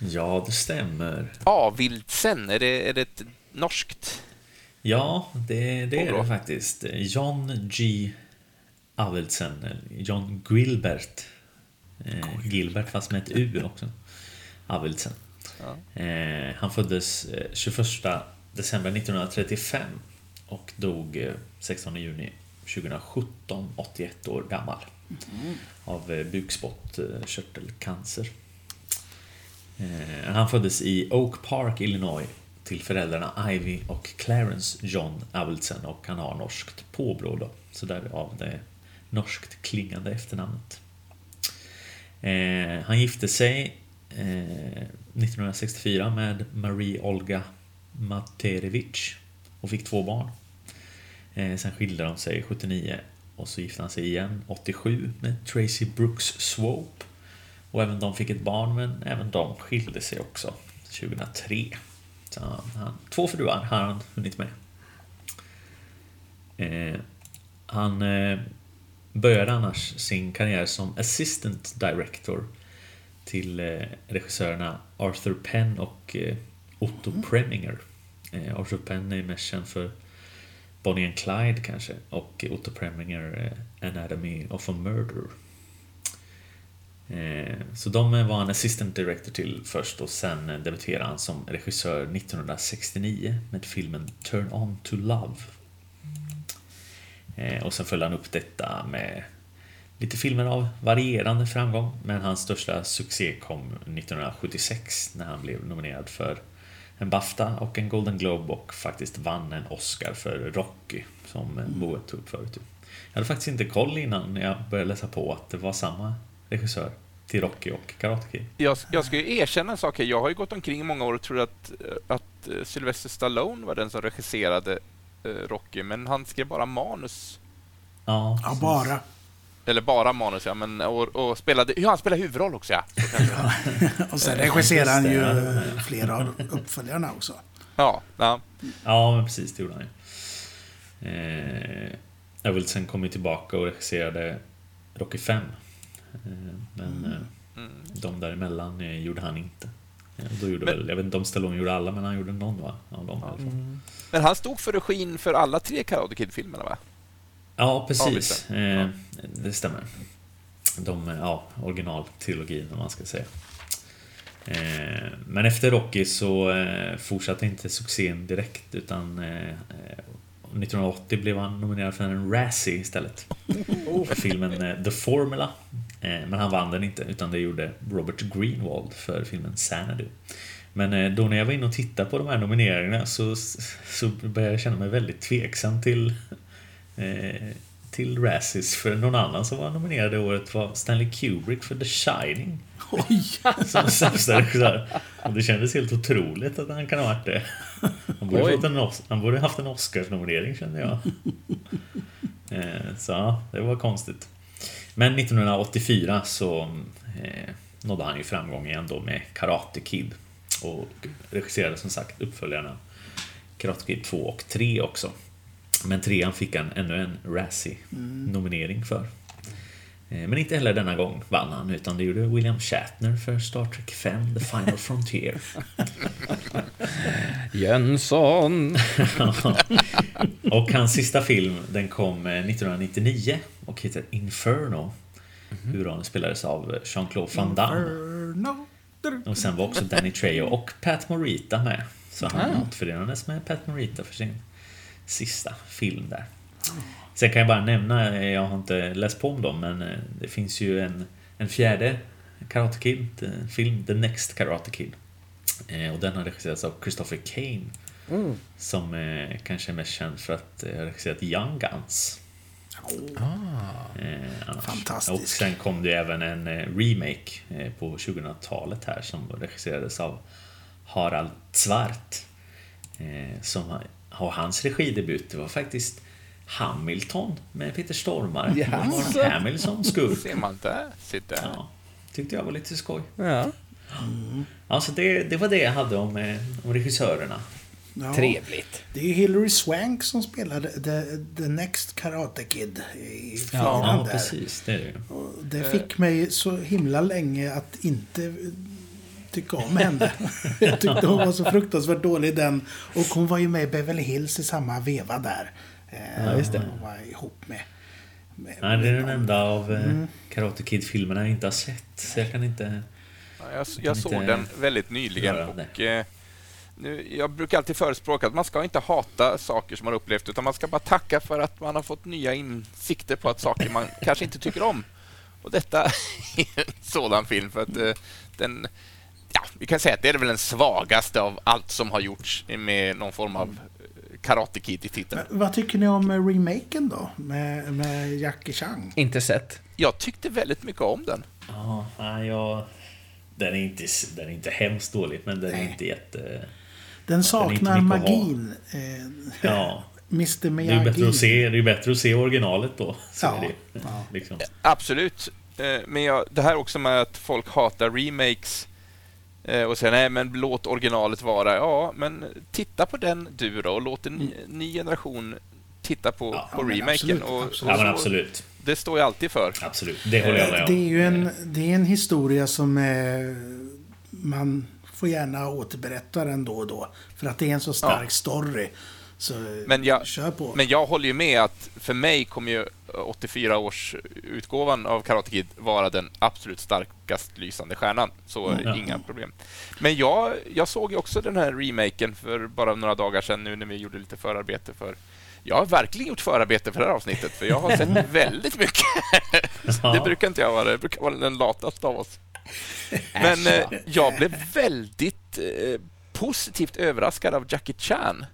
S4: Ja, det stämmer.
S2: Avildsen, är det, är det ett norskt?
S4: Ja, det, det är det faktiskt. John G. Avildsen, John Gilbert. Eh, Gilbert fast med ett U också. Avildsen. Eh, han föddes eh, 21 december 1935 och dog eh, 16 juni 2017, 81 år gammal. Av eh, bukspottkörtelcancer. Eh, han föddes i Oak Park, Illinois till föräldrarna Ivy och Clarence John Avildsen och han har norskt påbrå då. Så därav det norskt klingande efternamnet. Eh, han gifte sig eh, 1964 med Marie Olga Materevich och fick två barn. Sen skilde de sig 79 och så gifte han sig igen 87 med Tracy Brooks Swope. Och även de fick ett barn men även de skilde sig också 2003. Så han, två fruar har han hunnit med. Eh, han eh, började annars sin karriär som assistant director till eh, regissörerna Arthur Penn och eh, Otto Preminger. Eh, Arthur Penn är mest känd för Bonnie and Clyde kanske. Och Otto Preminger eh, Anatomy of a Murder. Eh, Så de var han assistant director till först och sen debuterade han som regissör 1969 med filmen Turn On To Love. Eh, Och sen följde han upp detta med lite filmer av varierande framgång men hans största succé kom 1976 när han blev nominerad för en Bafta och en Golden Globe och faktiskt vann en Oscar för Rocky som mm. Boet tog upp förut. Jag hade faktiskt inte koll innan jag började läsa på att det var samma regissör till Rocky och Karate Kid.
S2: Jag, jag ska ju erkänna en sak här. Jag har ju gått omkring i många år och trodde att, att eh, Sylvester Stallone var den som regisserade eh, Rocky, men han skrev bara manus.
S4: Ja,
S1: Ja, bara.
S2: Eller bara manus, ja. Men, och, och spelade, ja, han spelade huvudroll också, ja. Kanske-
S1: Och sen regisserar han ju flera av uppföljarna också.
S2: ja, ja.
S4: Ja, men precis, det gjorde han ju. Eh, Evelsen kom ju tillbaka och regisserade Rocky 5. Eh, men eh,
S2: Mm.
S4: de däremellan eh, gjorde han inte. Då gjorde
S2: Men-
S4: väl, jag vet inte om Stallone gjorde alla, men han gjorde någon va? Av dem i alla fall.
S2: Men han stod för regin för alla tre Karate Kid-filmerna, va?
S4: Ja, precis. Eh, det stämmer. De, ja, originaltrilogin om man ska säga. Eh, men efter Rocky så eh, fortsatte inte succén direkt utan eh, eh, 1980 blev han nominerad för en Razzie istället. För filmen The Formula. Eh, men han vann den inte utan det gjorde Robert Greenwald för filmen Sanity. Men eh, då när jag var inne och tittade på de här nomineringarna så, så började jag känna mig väldigt tveksam till eh, till Razzies för någon annan som var nominerad det året var Stanley Kubrick för The Shining
S1: Oj!
S4: som sämsta regissör. Och det kändes helt otroligt att han kan ha varit det. Han borde, fått en, han borde haft en Oscars-nominering kände jag. Så ja, det var konstigt. Men 1984 så eh, nådde han ju framgång igen då med Karate Kid. Och regisserade som sagt uppföljarna Karate Kid 2 och 3 också. Men trean fick han ännu en Razzie-nominering för. Eh, Men inte heller denna gång vann han, utan det gjorde William Shatner för Star Trek 5, The Final Frontier.
S3: Jönsson!
S4: och hans sista film, den kom eh, 1999 och heter Inferno. Huvudrollen spelades av Jean-Claude Van Damme.
S1: Inferno.
S4: Och sen var också Danny Trejo och Pat Morita med. Så han
S3: Ah.
S4: återförenades med Pat Morita för sin sista film där. Sen kan jag bara nämna, eh, jag har inte läst på om dem, men eh, det finns ju en, en fjärde Karate Kid-film, The Next Karate Kid. Eh, Och den har regisserats av Christopher Kane. Som eh, kanske är mest känd för att eh, ha regisserat Young Guns. Eh, annars.
S1: Fantastisk.
S4: Och sen kom det även en eh, remake eh, på 2000-talet här som regisserades av Harald Zwart. Eh, som har, har hans regidebut, det var faktiskt Hamilton med Peter Stormare.
S3: Jaså?
S4: Mark Hamilton skurk.
S2: Ser man där? Sitter.
S4: Ja, tyckte jag var lite skoj.
S3: Ja.
S4: Alltså det, det var det jag hade om, eh, om regissörerna.
S1: Ja,
S3: Trevligt.
S1: Det är ju Hilary Swank som spelade The, the Next Karate Kid i fyran
S4: Ja,
S1: där.
S4: precis. Det är det.
S1: Och det fick mig så himla länge att inte tycka om henne. Jag tyckte hon var så fruktansvärt dålig den. Och hon var ju med i Beverly Hills i samma veva där. Eh,
S3: Ja, just det.
S1: Hon var ihop med... med
S4: Nej, det är den enda av eh,
S1: Mm.
S4: Karate Kid-filmerna jag inte har sett. Så jag kan inte...
S2: Ja, Jag, jag såg
S4: inte
S2: den väldigt nyligen och eh, nu, jag brukar alltid förespråka att man ska inte hata saker som man upplevt utan man ska bara tacka för att man har fått nya insikter på att saker man kanske inte tycker om. Och detta är en sådan film för att eh, den Ja, vi kan säga att det är väl den svagaste av allt som har gjorts med någon form av Karate Kid i titeln.
S1: Men Vad tycker ni om eh, remaken då? Med, med Jackie Chan?
S3: Inte sett.
S2: Jag tyckte väldigt mycket om den.
S4: Ja, nej, jag... Den är, inte, den är inte hemskt dålig, men den är
S1: Nej.
S4: inte jätte...
S1: Den saknar
S4: ha.
S1: magin. Eh,
S4: Ja,
S1: Mr
S4: det är
S1: Miyagi.
S4: ju bättre att se, det är ju bättre att se originalet då. Så
S1: Ja,
S4: är det.
S1: ja.
S4: Liksom.
S2: Absolut. Eh, Men jag, det här också med att folk hatar remakes och säger nej men låt originalet vara. Ja, men titta på den du då och låt en ny, ny generation titta på,
S4: Ja,
S2: på remaken.
S1: absolut,
S2: och,
S1: absolut.
S4: Ja, absolut.
S2: Det står jag alltid för.
S4: Absolut, det håller jag med om.
S1: Det är ju en, det är en historia som eh, man får gärna återberätta den då och då. För att det är en så stark
S2: Ja.
S1: story. Så
S2: Men jag-
S1: kör på.
S2: Men jag håller ju med att för mig kommer ju 84 års utgåvan av Karate Kid vara den absolut starkast lysande stjärnan. Så
S4: Ja.
S2: inga problem. Men jag, jag såg ju också den här remaken för bara några dagar sedan nu när vi gjorde lite förarbete för jag har verkligen gjort förarbete för det här avsnittet, för jag har sett väldigt mycket.
S4: Ja.
S2: Det brukar inte jag vara. Det brukar vara den lataste av oss. Men eh, jag blev väldigt eh, positivt överraskad av Jackie Chan.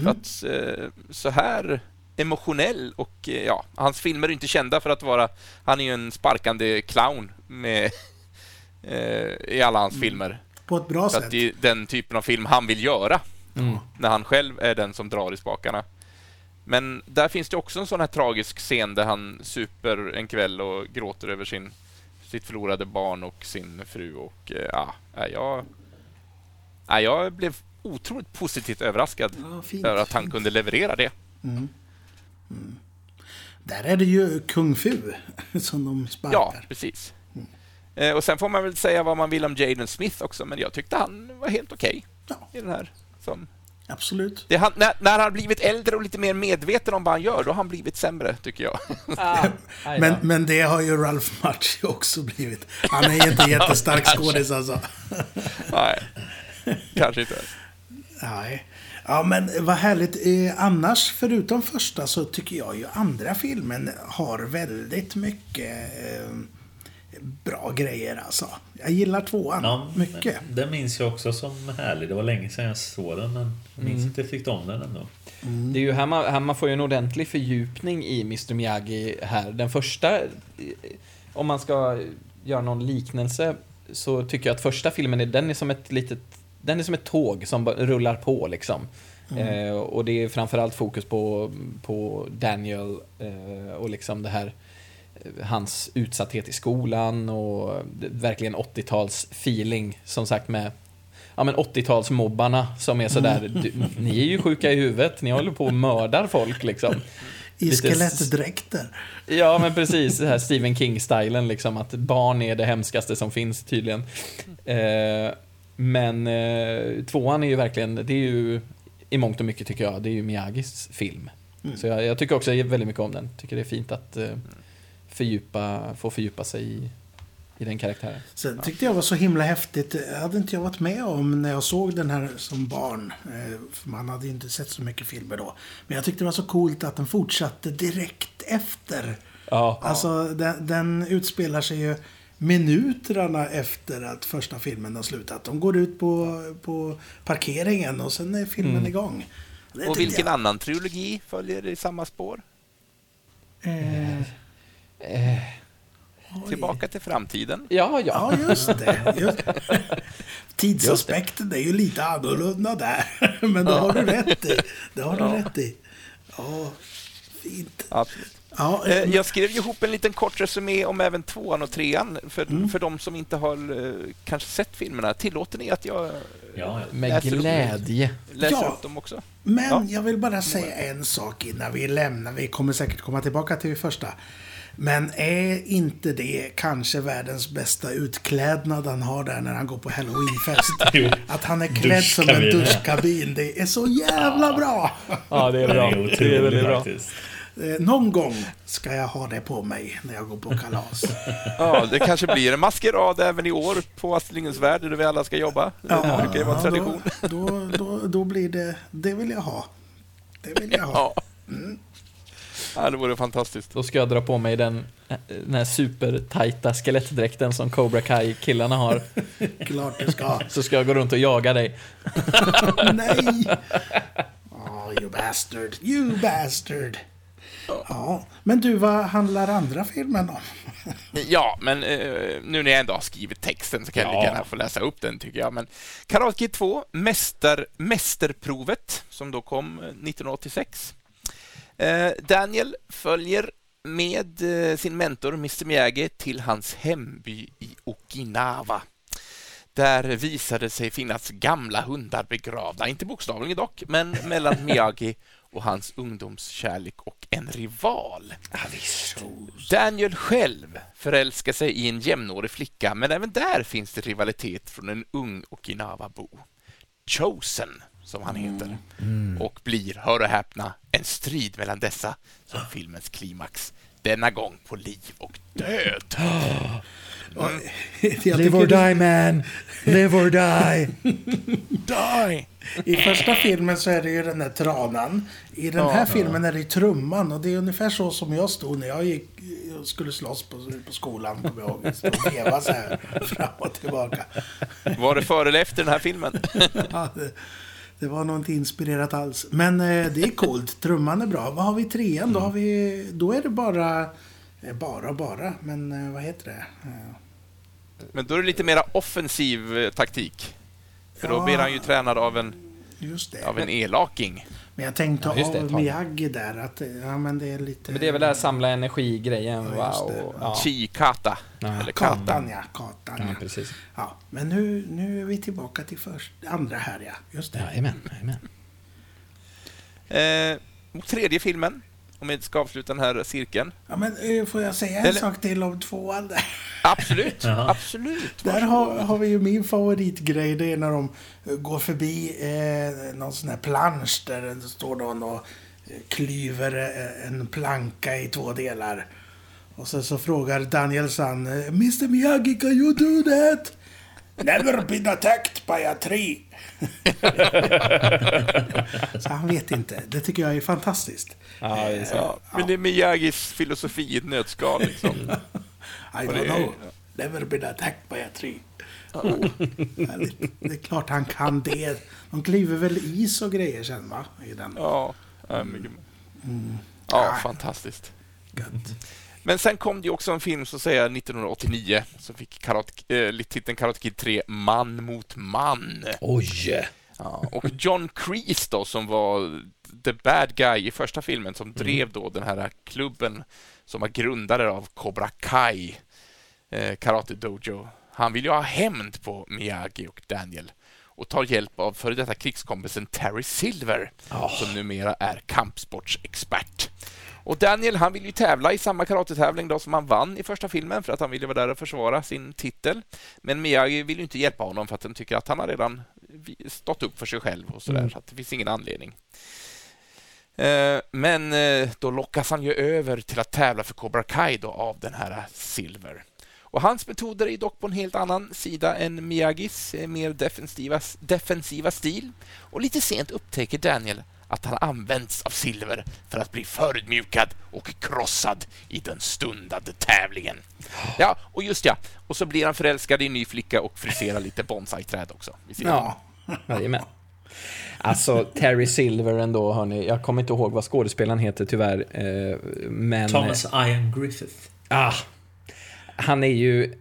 S2: För att eh, så här emotionell och eh, ja, hans filmer är inte kända för att vara... Han är ju en sparkande clown med, eh, i alla hans filmer.
S1: På ett bra
S2: För
S1: sätt.
S2: att det är den typen av film han vill göra.
S3: Mm.
S2: När han själv är den som drar i spakarna. Men där finns det också en sån här tragisk scen där han super en kväll och gråter över sin, sitt förlorade barn och sin fru. Och ja, jag, nej, jag blev otroligt positivt överraskad
S1: Ja, fint,
S2: över att han
S1: fint.
S2: kunde leverera det.
S1: Där är det ju kung fu som de sparkar.
S2: Ja, precis. Eh, och sen får man väl säga vad man vill om Jaden Smith också, men jag tyckte han var helt okej
S1: Ja.
S2: i den här. Som,
S1: Absolut.
S2: det han, när, när han har blivit äldre och lite mer medveten om vad han gör, då har han blivit sämre, tycker jag.
S3: Ah.
S1: Men, men det har ju Ralph Macchio också blivit. Han är inte jättestark skådis alltså.
S2: Nej, kanske inte.
S1: Nej. Ja, men vad härligt. Eh, annars, förutom första, så tycker jag ju andra filmen har väldigt mycket eh, bra grejer alltså. Jag gillar tvåan
S4: Ja,
S1: mycket.
S4: Den minns jag också som härlig. Det var länge sedan jag såg den, men jag minns inte jag tyckte om den ändå.
S3: Det är ju här man, här man får ju en ordentlig fördjupning i Mr Miyagi här. Den första, eh, om man ska göra någon liknelse, så tycker jag att första filmen är, den är som ett litet, den är som ett tåg som rullar på liksom. Eh, och det är framförallt fokus på, på Daniel eh, och liksom det här eh, hans utsatthet i skolan och det- verkligen 80-tals feeling som sagt med ja men 80-talsmobbarna som är sådär, du, ni är ju sjuka i huvudet, ni håller på och mördar folk liksom.
S1: I
S3: lite
S1: skelettdräkter.
S3: Ja men precis, det här Stephen King-stilen liksom, att barn är det hemskaste som finns tydligen. Eh, men eh, tvåan är ju verkligen, det är ju i mångt och mycket tycker jag, det är ju Miyagis film. Så jag, jag tycker också väldigt mycket om den, tycker det är fint att eh, fördjupa, få fördjupa sig i, i den karaktären.
S1: Sen tyckte jag var så himla häftigt. Hade inte jag varit med om när jag såg den här som barn. Eh, man hade ju inte sett så mycket filmer då. Men jag tyckte det var så coolt att den fortsatte direkt efter.
S3: Ja,
S1: Alltså den, den utspelar sig ju minuterna efter att första filmen har slutat. De går ut på, på parkeringen och sen är filmen igång. Det
S2: Och vilken
S1: jag.
S2: annan trilogi följer i samma spår?
S1: Eh,
S3: eh.
S2: Tillbaka till framtiden.
S3: ja, ja.
S1: Ja, just det. Just. Tidsaspekten är ju lite annorlunda där. Men det har du rätt i. Det har du
S2: Ja.
S1: rätt i. Ja, fint.
S2: Absolut.
S1: Ja,
S2: Eh,
S1: eh,
S2: Jag skrev ju ihop en liten kort resumé om även tvåan och trean för,
S1: Mm.
S2: för de som inte har eh, kanske sett filmerna. Tillåter ni att jag
S4: Ja, ja.
S3: Med
S2: läser upp-
S3: glädje.
S2: läser
S1: Ja.
S2: upp dem också?
S1: men
S2: ja.
S1: jag vill bara säga en sak innan vi lämnar. Vi kommer säkert komma tillbaka till det första. Men är inte det kanske världens bästa utklädnad han har där när han går på halloweenfest? Att han är klädd som en
S4: Duschkabin.
S1: Det är så jävla bra!
S3: Ja, det är bra.
S4: är
S3: Det är väldigt bra.
S4: faktiskt.
S1: Eh, Någon gång ska jag ha det på mig när jag går på kalas.
S2: Ja, det kanske blir en maskerad även i år på Astrid Lindgrens Värld där vi alla ska jobba. Det brukar ju vara en tradition.
S1: Då, då, då, då blir det... Det vill jag ha. Det vill jag ha.
S2: Ja. ja, det vore fantastiskt.
S3: Då ska jag dra på mig den, den här supertajta skelettdräkten som Cobra Kai-killarna har.
S1: Klart du ska.
S3: Så ska jag gå runt och jaga dig.
S1: Nej! Oh, you bastard. You bastard. Ja, men du, vad handlar andra filmen om?
S2: Ja, men eh, nu när jag ändå har skrivit texten så kan jag
S4: Ja.
S2: lika gärna få läsa upp den tycker jag. Men Karate Kid 2, mäster, Mästerprovet, som då kom eh, 1986. Eh, Daniel följer med eh, sin mentor Mr Miyagi till hans hemby i Okinawa. Där visade sig finnas gamla hundar begravda, inte bokstavligen dock, men mellan Miyagi och hans ungdomskärlek och en rival. Daniel själv förälskar sig i en jämnårig flicka, men även där finns det rivalitet från en ung Okinawa-bo. Chosen som han heter. Och blir, hör och häpna, en strid mellan dessa som filmens klimax. Denna gång på liv och död.
S1: Jag tycker
S3: die man, live or die.
S2: Die!
S1: I första filmen så är det ju den där tranan. I den här filmen är det trumman. Och det är ungefär så som jag stod när jag gick, skulle slåss på, på skolan. Kommer jag ihåg. Stod och veva så här fram och tillbaka.
S2: Var det före eller efter den här filmen?
S1: Ja, det, det var nog inte inspirerat alls. Men eh, det är coolt. Trumman är bra. Vad har vi i trean? Då, har vi, då är det bara... eh, Bara bara. Men eh, vad heter det? Eh,
S2: Men då är det lite mera offensiv eh, taktik. För då
S1: Ja.
S2: blir han ju tränad av en,
S1: Just det.
S2: av en elaking.
S1: Men jag tänkte
S3: Ja, det,
S1: av. Miyagi där. Att, eh, ja, men det är lite...
S3: Men det är väl det här samla energi-grejen.
S1: Ja,
S3: Wow.
S1: det.
S3: Ja.
S2: Chi-kata.
S3: Ja.
S2: Eller kata.
S1: Katan, ja. Katan,
S3: ja,
S1: ja.
S3: precis.
S1: ja. Men nu, nu är vi tillbaka till först, andra här, ja. Just det.
S3: Jajamän, jajamän.
S2: Eh, och tredje filmen, om vi ska avsluta den här cirkeln.
S1: Ja, men eh, får jag säga en
S2: Eller-
S1: sak till om tvåan där?
S2: Absolut, absolut.
S1: Där har, har vi ju min favoritgrej. Det är när de eh, går förbi eh, någon sån här plansch där det står någon och eh, klyver en planka i två delar. Och sen så frågar Danielsson Mr Miyagi, can you do that? Never been attacked by a tree. så han vet inte. Det tycker jag är fantastiskt.
S3: Ja, det är så.
S2: Ja, men det är Miyagis filosofi i ett nötskal. Liksom.
S1: I don't know. Never been attacked by a tree. Härligt. Det är klart han kan det. De kliver väl is och grejer sen va? I den.
S2: Ja, ja, mycket. ja fantastiskt.
S1: Gött.
S2: Men sen kom det också en film, så att säga, 1989 som fick karate, eh, titeln Karate Kid 3, Man mot man.
S3: Oj!
S2: Ja, och John Kreese då, som var the bad guy i första filmen, som drev då den här klubben som var grundare av Cobra Kai, eh, Karate Dojo. Han vill ju ha hämnd på Miyagi och Daniel och tar hjälp av före detta krigskompisen Terry Silver, som numera är kampsportsexpert. Och Daniel, han vill ju tävla i samma karatetävling då som han vann i första filmen för att han ville vara där och försvara sin titel. Men Miyagi vill ju inte hjälpa honom för att han tycker att han har redan stått upp för sig själv och sådär, så att det finns ingen anledning. Eh, Men eh, då lockas han ju över till att tävla för Cobra Kai då av den här Silver. Och hans metoder är dock på en helt annan sida än Miyagis eh, mer defensiva, defensiva stil. Och lite sent upptäcker Daniel att han använts av Silver för att bli förödmjukad och krossad i den stundande tävlingen. Ja, och just ja, och så blir han förälskad i en ny flicka och friserar lite bonsai-träd också.
S1: Ja.
S3: Jajamän. Alltså, Terry Silver ändå, hörni. Jag kommer inte ihåg vad skådespelaren heter tyvärr. eh, Men...
S4: Thomas Ian Griffith.
S3: Ah, han är ju...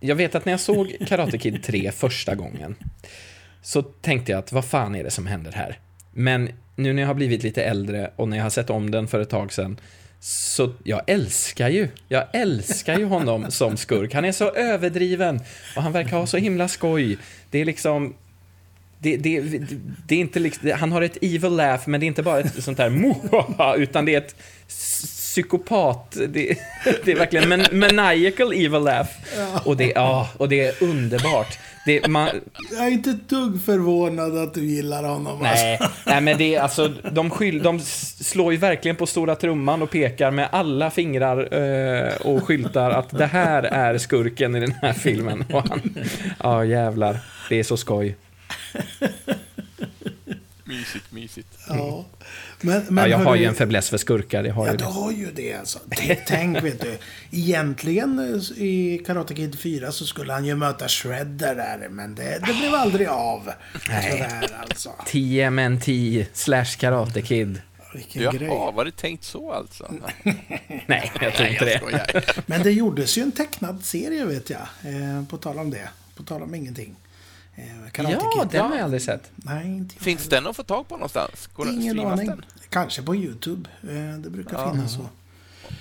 S3: Jag vet att när jag såg Karate Kid 3 första gången så tänkte jag att vad fan är det som händer här? Men nu när jag har blivit lite äldre och när jag har sett om den för ett tag sedan så jag älskar ju, jag älskar ju honom som skurk. Han är så överdriven och han verkar ha så himla skoj. Det är liksom, det, det, det är inte liksom, han har ett evil laugh, men det är inte bara ett sånt här mohaha, utan det är ett psykopat. Det, det är verkligen man, maniacal evil laugh. Och det, ja, och det är underbart. Det, man,
S1: Jag är inte ett dugg förvånad att du gillar honom.
S3: nej, nej, men det är alltså, de, skyll, de slår ju verkligen på stora trumman och pekar med alla fingrar eh, och skyltar att det här är skurken i den här filmen. Och han, ja, jävlar. Det är så skoj.
S2: Mysigt, mysigt.
S1: Ja. Men, men
S3: Ja, jag har ju en fäbless för skurkar, det har
S1: Ja,
S3: jag
S1: du
S3: ju.
S1: har ju det alltså. Tänk, tänk vet du. Egentligen eh, i Karate Kid 4 så skulle han ju möta Shredder där, men det, det blev aldrig av.
S3: Nej.
S1: Sådär alltså.
S3: TMNT slash Karate Kid.
S1: Vilken
S2: Jaha,
S1: grej.
S2: var det tänkt så alltså?
S3: Nej, jag tror inte det.
S1: Men det gjordes ju en tecknad serie vet jag. Eh, på tal om det. På tal om ingenting. Eh, Karate
S3: Ja,
S1: Kid.
S3: den har jag aldrig sett.
S1: Nej, inte jag
S2: Finns den att få tag på någonstans? Går det
S1: Ingen aning.
S2: den?
S1: Kanske på YouTube. Eh, det brukar
S2: Ja.
S1: finnas så.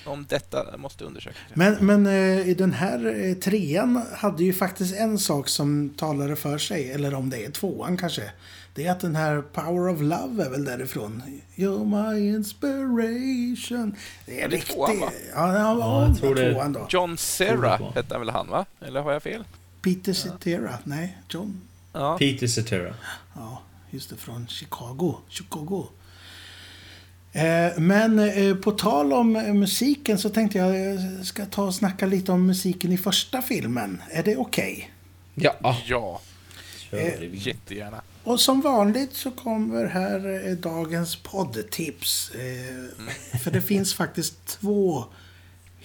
S2: Om detta måste undersökas.
S1: Men, men eh, i den här trean hade ju faktiskt en sak som talade för sig. Eller om det är tvåan kanske. Det är att den här Power of Love är väl därifrån. You're my inspiration. Det är
S2: det är
S1: riktigt...
S2: tvåan, va?
S1: Ja, ja,
S4: Ja,
S1: ja
S4: jag tror det-
S1: tvåan då.
S2: John Serra hette väl han, va? Eller har jag fel?
S1: Peter Cetera. Nej, John.
S2: Ja.
S4: Peter Cetera.
S1: Ja. just det, från Chicago. Chicago. Eh, Men eh, på tal om eh, musiken så tänkte jag ska ta och snacka lite om musiken i första filmen. Är det okej?
S3: Ja,
S2: Ja,
S4: vi.
S2: jättegärna.
S1: Och som vanligt så kommer här dagens poddtips. Eh, För det finns faktiskt två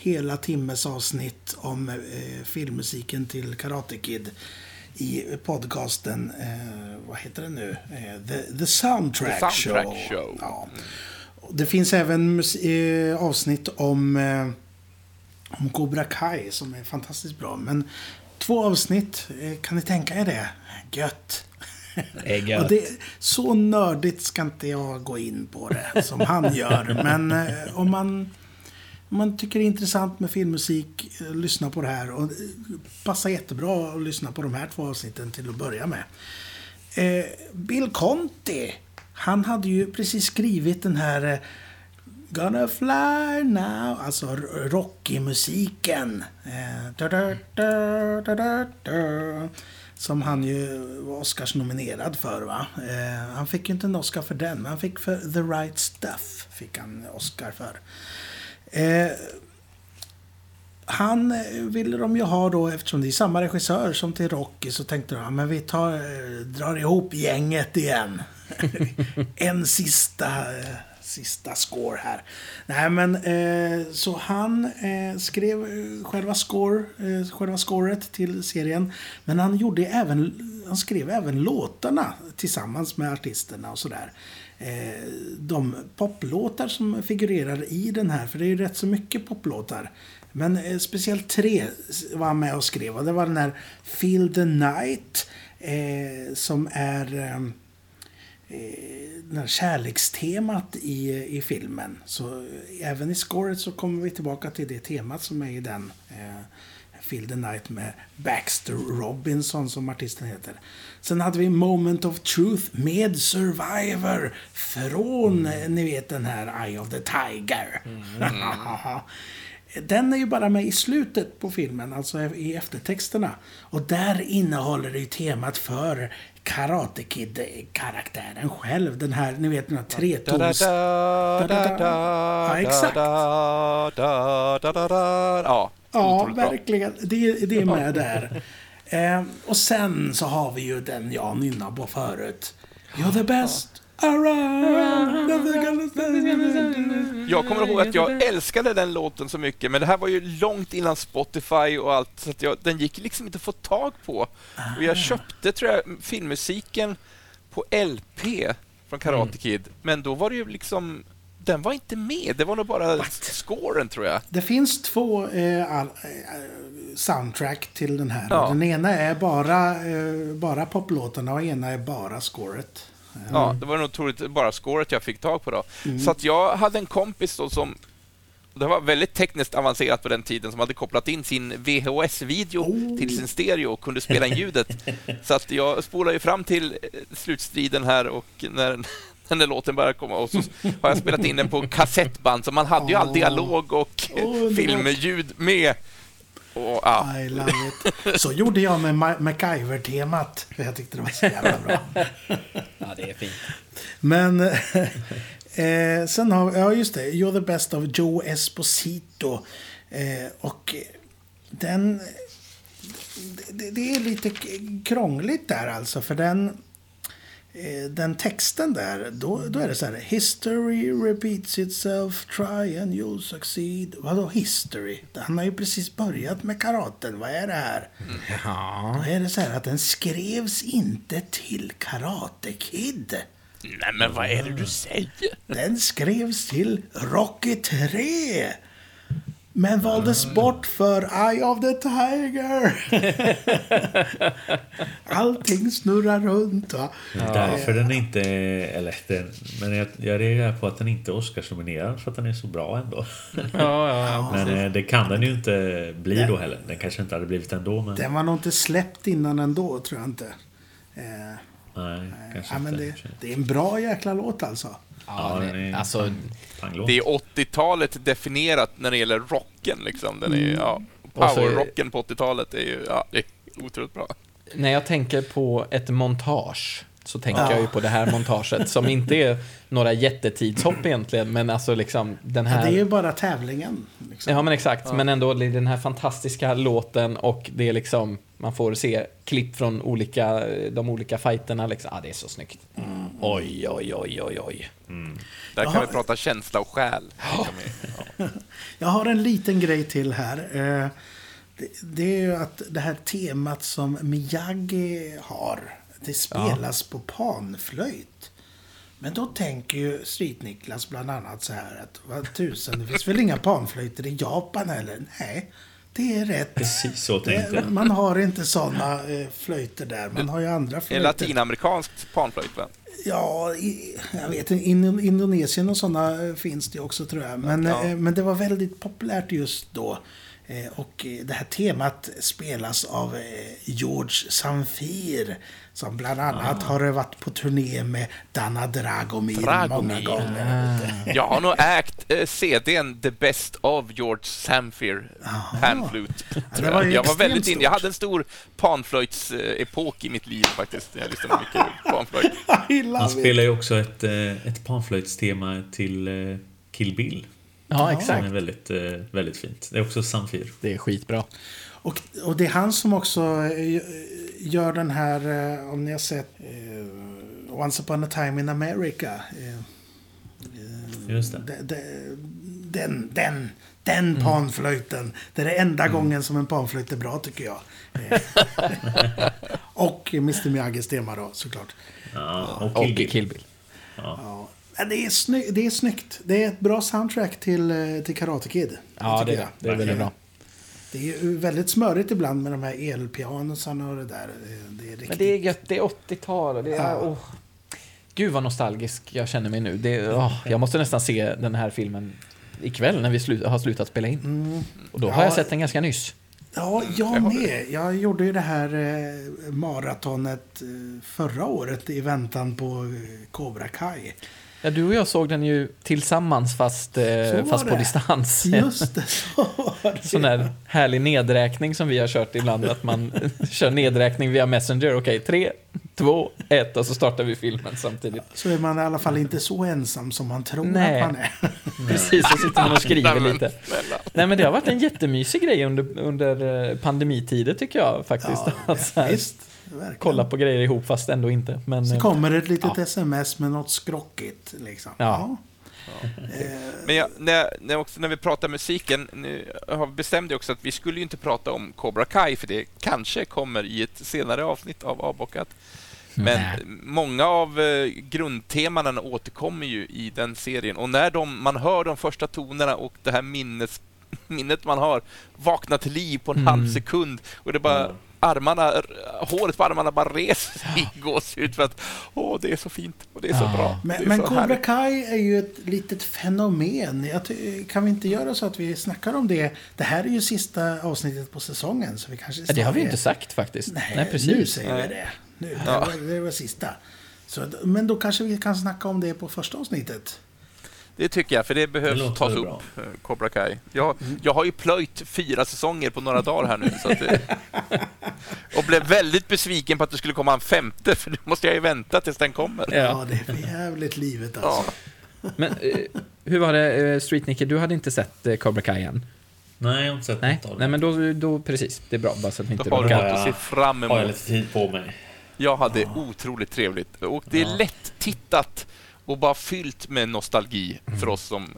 S1: hela timmes avsnitt om eh, filmmusiken till Karate Kid i podcasten, eh, vad heter den nu? Eh, The, The Soundtrack,
S2: The Soundtrack Show.
S1: Ja. Och Det finns även eh, avsnitt om, eh, om Cobra Kai som är fantastiskt bra. Men två avsnitt, eh, kan ni tänka er det? Gött!
S3: det
S1: det, så nördigt ska inte jag gå in på det som han gör. Men eh, om man, om man tycker det är intressant med filmmusik, eh, lyssna på det här. Och passar jättebra att lyssna på de här två avsnitten till att börja med. Eh, Bill Conti, han hade ju precis skrivit den här eh, Gonna fly now, alltså Rocky-musiken. Eh, da, da, da, som han ju var Oscars-nominerad för. va. Eh, han fick ju inte en Oscar för den, men han fick för The Right Stuff. Fick han Oscar för. Eh, han eh, ville de ju ha då, eftersom det är samma regissör som till Rocky, så tänkte de, ja, men vi tar, eh, drar ihop gänget igen. en sista, eh, sista score här. Nej men, eh, så han eh, skrev själva, score, eh, själva scoret till serien. Men han gjorde även, han skrev även låtarna tillsammans med artisterna och sådär. Eh, Eh, de poplåtar som figurerar i den här, för det är ju rätt så mycket poplåtar. Men eh, speciellt tre var han med och skrev. Och det var den här Feel the Night. Eh, som är eh, eh här kärlekstemat i, i filmen. Så eh, även i scoret så kommer vi tillbaka till det temat som är i den. Eh, Feel the Night med Baxter Robinson som artisten heter. Sen hade vi Moment of Truth med Survivor från, eh, ni vet den här Eye of the Tiger. Den är ju bara med i slutet på filmen, alltså i eftertexterna. Och där innehåller det ju temat för Karate Kid-karaktären själv. Den här, ni vet den här tretons... Ja, exakt.
S2: Ja,
S1: Ja, verkligen. Det, det är med där. Eh, och sen så har vi ju den jag nynnade på förut. You're the best around.
S2: Jag kommer ihåg att jag älskade den låten så mycket, men det här var ju långt innan Spotify och allt, så att jag, den gick liksom inte att få tag på. Och jag köpte, tror jag, filmmusiken på LP från Karate Kid, men då var det ju liksom den var inte med. Det var nog bara scoren, tror jag.
S1: Det finns två eh, all, eh, soundtrack till den här.
S2: Ja.
S1: Den ena är bara, eh, bara poplåtarna och ena är bara scoret.
S2: Ja, det var nog troligt bara scoret jag fick tag på då. Så att jag hade en kompis då som det var väldigt tekniskt avancerat på den tiden som hade kopplat in sin VHS-video till sin stereo och kunde spela in ljudet. Så att jag spolade ju fram till eh, slutstriden här och när den, den låten började komma och så har jag spelat in den på kassettband så man hade ju all dialog och
S1: underbart.
S2: filmljud med. Och, ja.
S1: I love it. Så gjorde jag med Ma- MacGyver-temat. För jag tyckte det var så jävla bra.
S3: Ja, det är fint.
S1: Men eh, sen har ja just det, You're the best of Joe Esposito. Eh, och den, det, det är lite krångligt där alltså, för den, den texten där, då, då är det så här, History repeats itself, try and you'll succeed. Vadå history? Han har ju precis börjat med karaten, vad är det här?
S3: Ja.
S1: Då är det så här att den skrevs inte till Karate Kid.
S2: Nej, men vad är det du säger?
S1: Den skrevs till Rocky 3. Men valdes bort för Eye of the Tiger. Allting snurrar runt. Va?
S4: Därför den inte... Eller den, men jag, jag reagerar på att den inte är Oscarsnominerad för att den är så bra ändå.
S3: Ja, ja, ja.
S4: Men eh, det kan den ju inte bli då heller. Den kanske inte hade blivit ändå men...
S1: Den var nog inte släppt innan ändå, tror jag inte. Eh,
S4: Nej, kanske
S1: ja, men
S4: inte.
S1: det, det är en bra jäkla låt alltså.
S3: Ja
S4: den
S3: det,
S4: är-
S3: alltså.
S2: Det är 80-talet definierat när det gäller rocken. Liksom. Den är,
S1: Mm.
S2: ja, Power-rocken på 80-talet är ju ja, det är otroligt bra.
S3: när jag tänker på ett montage så tänker jag ju på det här montaget som inte är några jättetidshopp egentligen, men alltså liksom den
S1: Ja,
S3: här...
S1: det är ju bara tävlingen. Liksom.
S3: Ja men exakt, men ändå den här fantastiska låten och det är liksom, man får se klipp från olika, de olika fighterna liksom. Ja, det är så snyggt. Oj, oj, oj, oj, oj.
S2: Där kan
S1: Jaha.
S2: vi prata känsla och själ. Ja.
S1: Jag har en liten grej till här. Eh, Det, det är ju att det här temat som Miyagi har, det spelas på panflöjt. Men då tänker ju Street-Niklas bland annat så här att vad tusen, det finns väl inga panflöjter i Japan heller? Nej, det är rätt.
S4: Precis så tänkte jag.
S1: Man har inte sådana eh, flöjter där. Man har ju andra
S2: En
S1: flöjter.
S2: latinamerikanskt panflöjt, va?
S1: Ja, i, jag vet inte. In, Indonesien och sådana finns det också tror jag. Men,
S2: Ja.
S1: eh, men det var väldigt populärt just då. Eh, Och eh, det här temat spelas av eh, George Samfir. Som bland annat har varit på turné med Dana Dragomir,
S2: Dragomir.
S1: många gånger.
S2: Jag har nog ägt eh, CDn The Best of George Samfir Panflute.
S1: det var
S2: jag. var väldigt in, Jag hade en stor panflöjtsepok i mitt liv faktiskt. Jag lyssnade mycket panflöjt.
S4: Han spelar ju också ett, eh, ett panflöjtstema till eh, Kill Bill.
S3: Ja,
S4: Som är
S3: exakt.
S4: väldigt, eh, väldigt fint. Det är också Samfir.
S3: Det är skitbra.
S1: Och, och det är han som också gör den här, eh, om ni har sett eh, Once upon a time in America. eh,
S4: Just det.
S1: De- de- Den, den, den panflöjten. Det är det enda gången som en panflöjt är bra tycker jag. Eh, och Mr Miyagis tema då såklart.
S4: Ja, och
S3: Och
S4: Kill Bill.
S3: Kill Bill.
S1: Ja. Men det, är sny- det är snyggt. Det är ett bra soundtrack till, eh, till Karate Kid.
S3: Ja, det, det är väldigt bra.
S1: Det är ju väldigt smörigt ibland med de här elpianosarna och det där. Det är riktigt...
S3: Men det är gött, det är 80-tal och det är...
S1: Ja.
S3: åh. Gud vad nostalgisk jag känner mig nu. Det, åh, jag måste nästan se den här filmen ikväll när vi slu, har slutat spela in. Och då har
S1: Mm. Ja.
S3: jag sett den ganska nyss.
S1: Ja, jag med. Jag gjorde ju det här eh, maratonet eh, förra året i väntan på eh, Cobra Kai.
S3: Ja, du och jag såg den ju tillsammans fast, eh, fast på
S1: det.
S3: distans.
S1: Just det, så var det.
S3: Sån där härlig nedräkning som vi har kört ibland, att man kör nedräkning via Messenger. Okej, tre, två, ett och så startar vi filmen samtidigt.
S1: Så är man i alla fall inte så ensam som man tror
S3: Nej.
S1: att man är.
S3: Precis, så sitter man och skriver lite. Nej men det har varit en jättemysig grej under, under eh, pandemitider tycker jag faktiskt. att så här,
S1: visst. Verkligen.
S3: kolla på grejer ihop fast ändå inte. Men,
S1: Så kommer ett litet
S3: Ja.
S1: sms med något skrockigt. Liksom.
S3: Ja.
S2: Men jag, när, när, också, när vi pratar musiken, nu har vi bestämde också att vi skulle ju inte prata om Cobra Kai, för det kanske kommer i ett senare avsnitt av Avbockat. Men
S3: Nej.
S2: många av eh, grundtemana återkommer ju i den serien. Och när de, man hör de första tonerna och det här minnes, minnet man har vaknar till liv på en
S3: Mm.
S2: halv sekund och det bara armarna, håret på armarna bara reser sig i gåshud för att åh, det är så fint och det är så
S3: Ja.
S2: bra.
S1: Men, men Cobra
S2: härligt.
S1: Kai är ju ett litet fenomen. Jag ty- kan vi inte göra så att vi snackar om det? Det här är ju sista avsnittet på säsongen. Så vi kanske
S3: ja, det har vi inte sagt faktiskt.
S1: Nej,
S3: Nej,
S1: nu
S3: precis.
S1: säger
S2: Nej.
S1: vi det. Nu, det, var, det var sista. Så, men då kanske vi kan snacka om det på första avsnittet.
S2: Det tycker jag, för det behövs
S4: Det låter
S2: tas upp,
S4: bra.
S2: eh, Cobra Kai. Jag, jag har ju plöjt fyra säsonger på några dagar här nu. Så att det, och blev väldigt besviken på att det skulle komma en femte, för då måste jag ju vänta tills den kommer.
S1: Ja,
S3: Ja.
S1: det är för jävligt livet
S2: Ja.
S1: alltså.
S3: Men eh, hur var det, eh, Street Nicky, du hade inte sett Cobra Kai än?
S4: Nej, jag har inte sett
S3: Nej, nej men då, då precis, det är bra bara så att vi inte
S2: Då har du
S3: råkar...
S2: något att se fram
S4: Har jag
S2: emot.
S4: lite tid på mig.
S2: Jag hade otroligt trevligt. Och det är
S4: Ja.
S2: lätt tittat och bara fyllt med nostalgi för oss som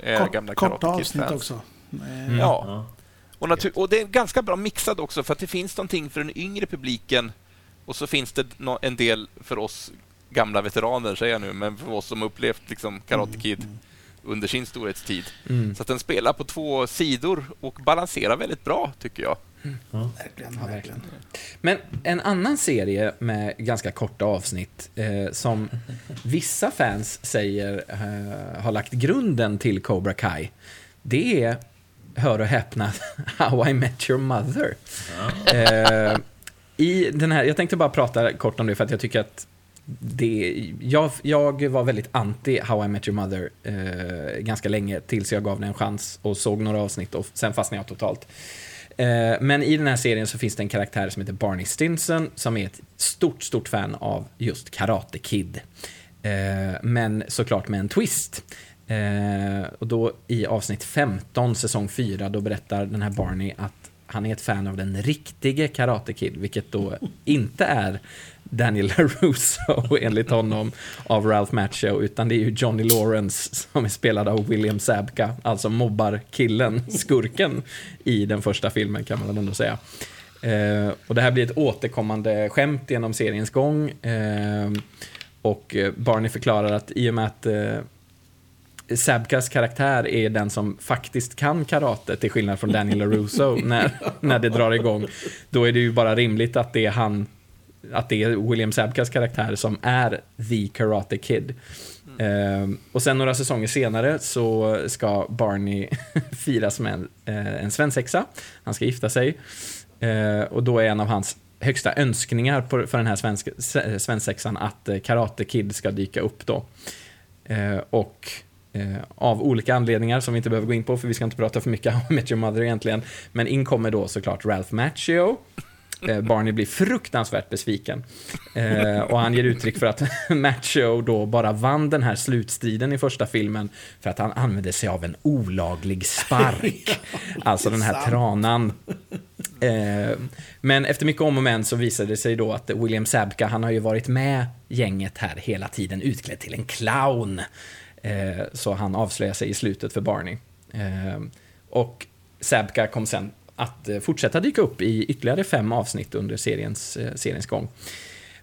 S2: eh, är
S1: Kort,
S2: gamla
S1: korta avsnitt också.
S3: Mm.
S2: Ja. Och, natur- och det är ganska bra mixad också, för att det finns någonting för den yngre publiken och så finns det nå- en del för oss gamla veteraner, säger jag nu, men för oss som upplevt liksom Karate Kid under sin storhetstid.
S3: Mm.
S2: Så att den spelar på två sidor och balanserar väldigt bra, tycker jag.
S1: Verkligen,
S3: Ja,
S1: verkligen.
S3: Men en annan serie med ganska korta avsnitt eh, som vissa fans säger eh, har lagt grunden till Cobra Kai, det är, hör och häpna, How I Met Your Mother. Eh, I den här, jag tänkte bara prata kort om det för att jag tycker att det, jag, jag var väldigt anti How I Met Your Mother eh, ganska länge tills jag gav den en chans och såg några avsnitt och sen fastnade jag totalt. Eh, men i den här serien så finns det en karaktär som heter Barney Stinson som är ett stort, stort fan av just Karate Kid. Eh, men såklart med en twist. Eh, och då i avsnitt 15, säsong 4, då berättar den här Barney att han är ett fan av den riktige Karate Kid, vilket då inte är Daniel LaRusso enligt honom av Ralph Macchio, utan det är ju Johnny Lawrence som är spelad av William Zabka, alltså mobbar-killen, skurken i den första filmen kan man väl ändå säga. Eh, och det här blir ett återkommande skämt genom seriens gång. Eh, och Barney förklarar att i och med att eh, Sabkas karaktär är den som faktiskt kan karate, till skillnad från Daniel LaRusso, när, när det drar igång. Då är det ju bara rimligt att det är han, att det är William Sabkas karaktär som är the Karate Kid. Mm. Uh, och sen några säsonger senare så ska Barney firas med en, uh, en svensexa. Han ska gifta sig. Uh, och då är en av hans högsta önskningar på, för den här svensk, svensexan att Karate Kid ska dyka upp då. och av olika anledningar som vi inte behöver gå in på för vi ska inte prata för mycket om Met Your Mother egentligen. Men in kommer då såklart Ralph Macchio. Eh, Barney blir fruktansvärt besviken. Eh, och han ger uttryck för att Macchio då bara vann den här slutstriden i första filmen för att han använde sig av en olaglig spark. alltså den här tranan. Eh, men efter mycket om och men så visade det sig då att William Sabka, han har ju varit med gänget här hela tiden utklädd till en clown. Eh, så han avslöjar sig i slutet för Barney. Eh, och Sabka kom sen att eh, fortsätta dyka upp i ytterligare fem avsnitt under seriens, eh, seriens gång.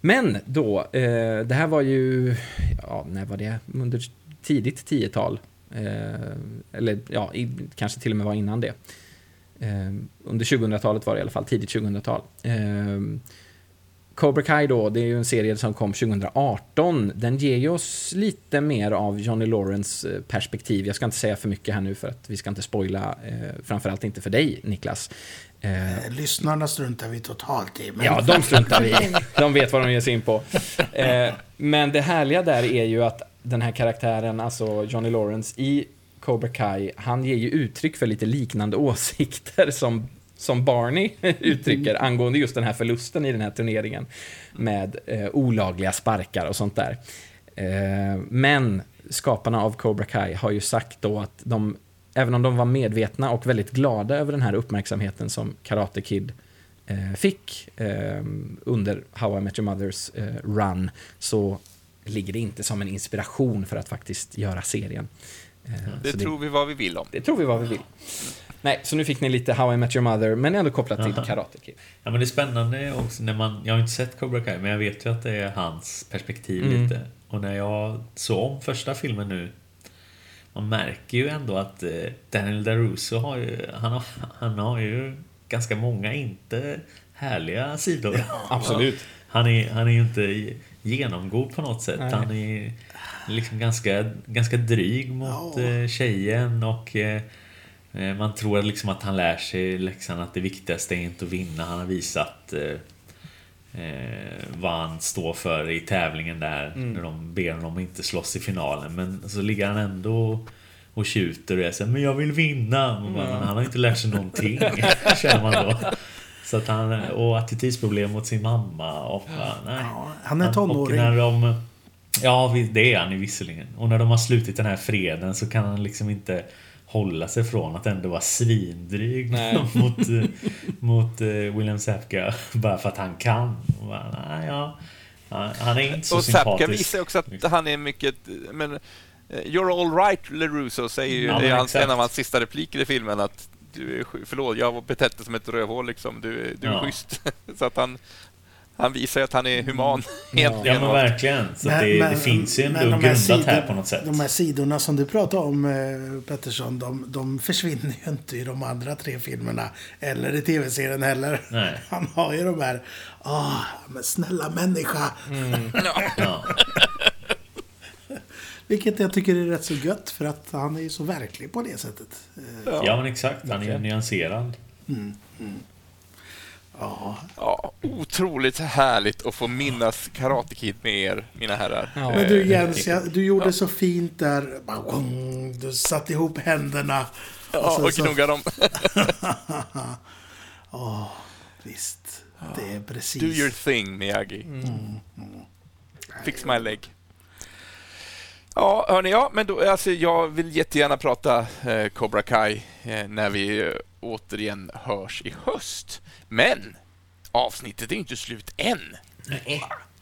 S3: Men då, eh, det här var ju, ja, när var det? Under tidigt 10-tal. eller ja, kanske till och med var innan det. under 2000-talet var det i alla fall, tidigt 2000-tal. Cobra Kai då, det är ju en serie som kom 2018. Den ger ju oss lite mer av Johnny Lawrence eh, perspektiv. Jag ska inte säga för mycket här nu för att vi ska inte spoila, eh, framförallt inte för dig Niklas.
S1: Eh, eh, Lyssnarna struntar vi totalt i.
S3: Men... Ja, de struntar vi i. De vet vad de ger sig in på. Eh, men det härliga där är ju att den här karaktären, alltså Johnny Lawrence i Cobra Kai, han ger ju uttryck för lite liknande åsikter som som Barney uttrycker angående just den här förlusten i den här turneringen med eh, olagliga sparkar och sånt där. Eh, men skaparna av Cobra Kai har ju sagt då att de, även om de var medvetna och väldigt glada över den här uppmärksamheten som Karate Kid eh, fick eh, under How I Met Your Mothers eh, run, så ligger det inte som en inspiration för att faktiskt göra serien.
S2: Eh, det tror vi vad vi vill om.
S3: Det tror vi vad vi vill. Nej, så nu fick ni lite How I Met Your Mother, men ändå kopplat till Karate Kid.
S4: Ja, men det är spännande också när man... Jag har inte sett Cobra Kai, men jag vet ju att det är hans perspektiv mm. lite. Och när jag såg om första filmen nu man märker ju ändå att eh, Daniel DaRusso har ju, han har, han har ju ganska många inte härliga sidor. Ja,
S3: absolut.
S4: Han är, han är ju inte genomgod på något sätt. Nej. Han är liksom ganska, ganska dryg mot ja. tjejen och eh, Eh, man tror liksom att han lär sig läxan att det viktigaste är inte att vinna. Han har visat eh, eh, vad han står för i tävlingen där. Mm. När de ber honom att inte slåss i finalen. Men så ligger han ändå och tjuter och jag säger men jag vill vinna. Mm. Bara, han har inte lärt sig någonting. känner man då. Så att han, och attitydsproblem mot sin mamma. Och, nej. Ja,
S1: han är tonåring.
S4: när de, ja, det är han ju visserligen. Och när de har slutit den här freden så kan han liksom inte hålla sig från att ändå vara svindryg mot, eh, mot uh, William Sapka bara för att han kan. Bara, nej, ja, han är inte så
S2: och
S4: sympatisk.
S2: Sapka visar också att han är mycket... Men, uh, You're all right, LaRusso, säger ju ja, hans, en av hans sista repliker i filmen att du är, förlåt, jag var betett som ett rövhål liksom. Du, du är ja. schysst. så att han, han visar att han är human.
S4: Ja, ja men verkligen. Så men, det, men, det, finns ju ändå de grundat sidor, här på något sätt.
S1: De här sidorna som du pratar om, eh, Pettersson, de, de försvinner ju inte i de andra tre filmerna. Eller i tv-serien heller. Nej. Han har ju de här, åh, oh, men snälla människa. Mm. ja. Vilket jag tycker är rätt så gött, för att han är ju så verklig på det sättet.
S4: Ja, ja men exakt. Han är ju nyanserad. Mm, mm.
S2: Ja. ja. Otroligt härligt att få minnas Karate Kid med er, mina herrar.
S1: Ja. Men du Jens, jag, du gjorde ja. så fint där. Du satte ihop händerna.
S2: Ja, och, och knuggade dem.
S1: Visst, det är precis.
S2: Do your thing, Miyagi. Fix my leg. Ja, hörni, ja, men då, alltså, jag vill jättegärna prata eh, Cobra Kai eh, när vi eh, återigen hörs i höst. Men avsnittet är inte slut än.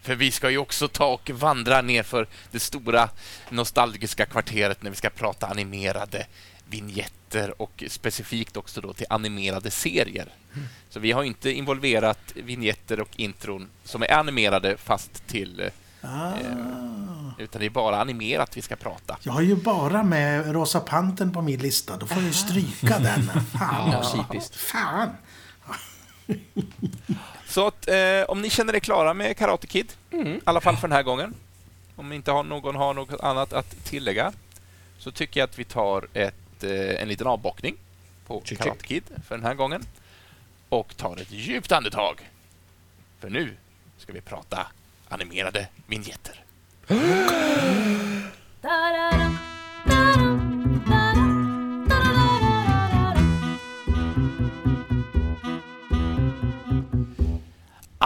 S2: För vi ska ju också ta och vandra ner för det stora nostalgiska kvarteret när vi ska prata animerade vignetter och specifikt också då till animerade serier. Så vi har inte involverat vignetter och intron som är animerade fast till eh,
S1: Ah.
S2: utan det är bara animerat vi ska prata.
S1: Jag har ju bara med Rosa Pantern på min lista. Då får jag ju stryka den. Fan.
S3: Ja, typiskt.
S1: Fan.
S2: Så att, eh, om ni känner er klara med Karate Kid, i alla fall för den här gången, om inte har, någon har något annat att tillägga, så tycker jag att vi tar ett, eh, en liten avbockning på
S3: Check,
S2: Karate. Kid för den här gången och tar ett djupt andetag. För nu ska vi prata animerade vinjetter.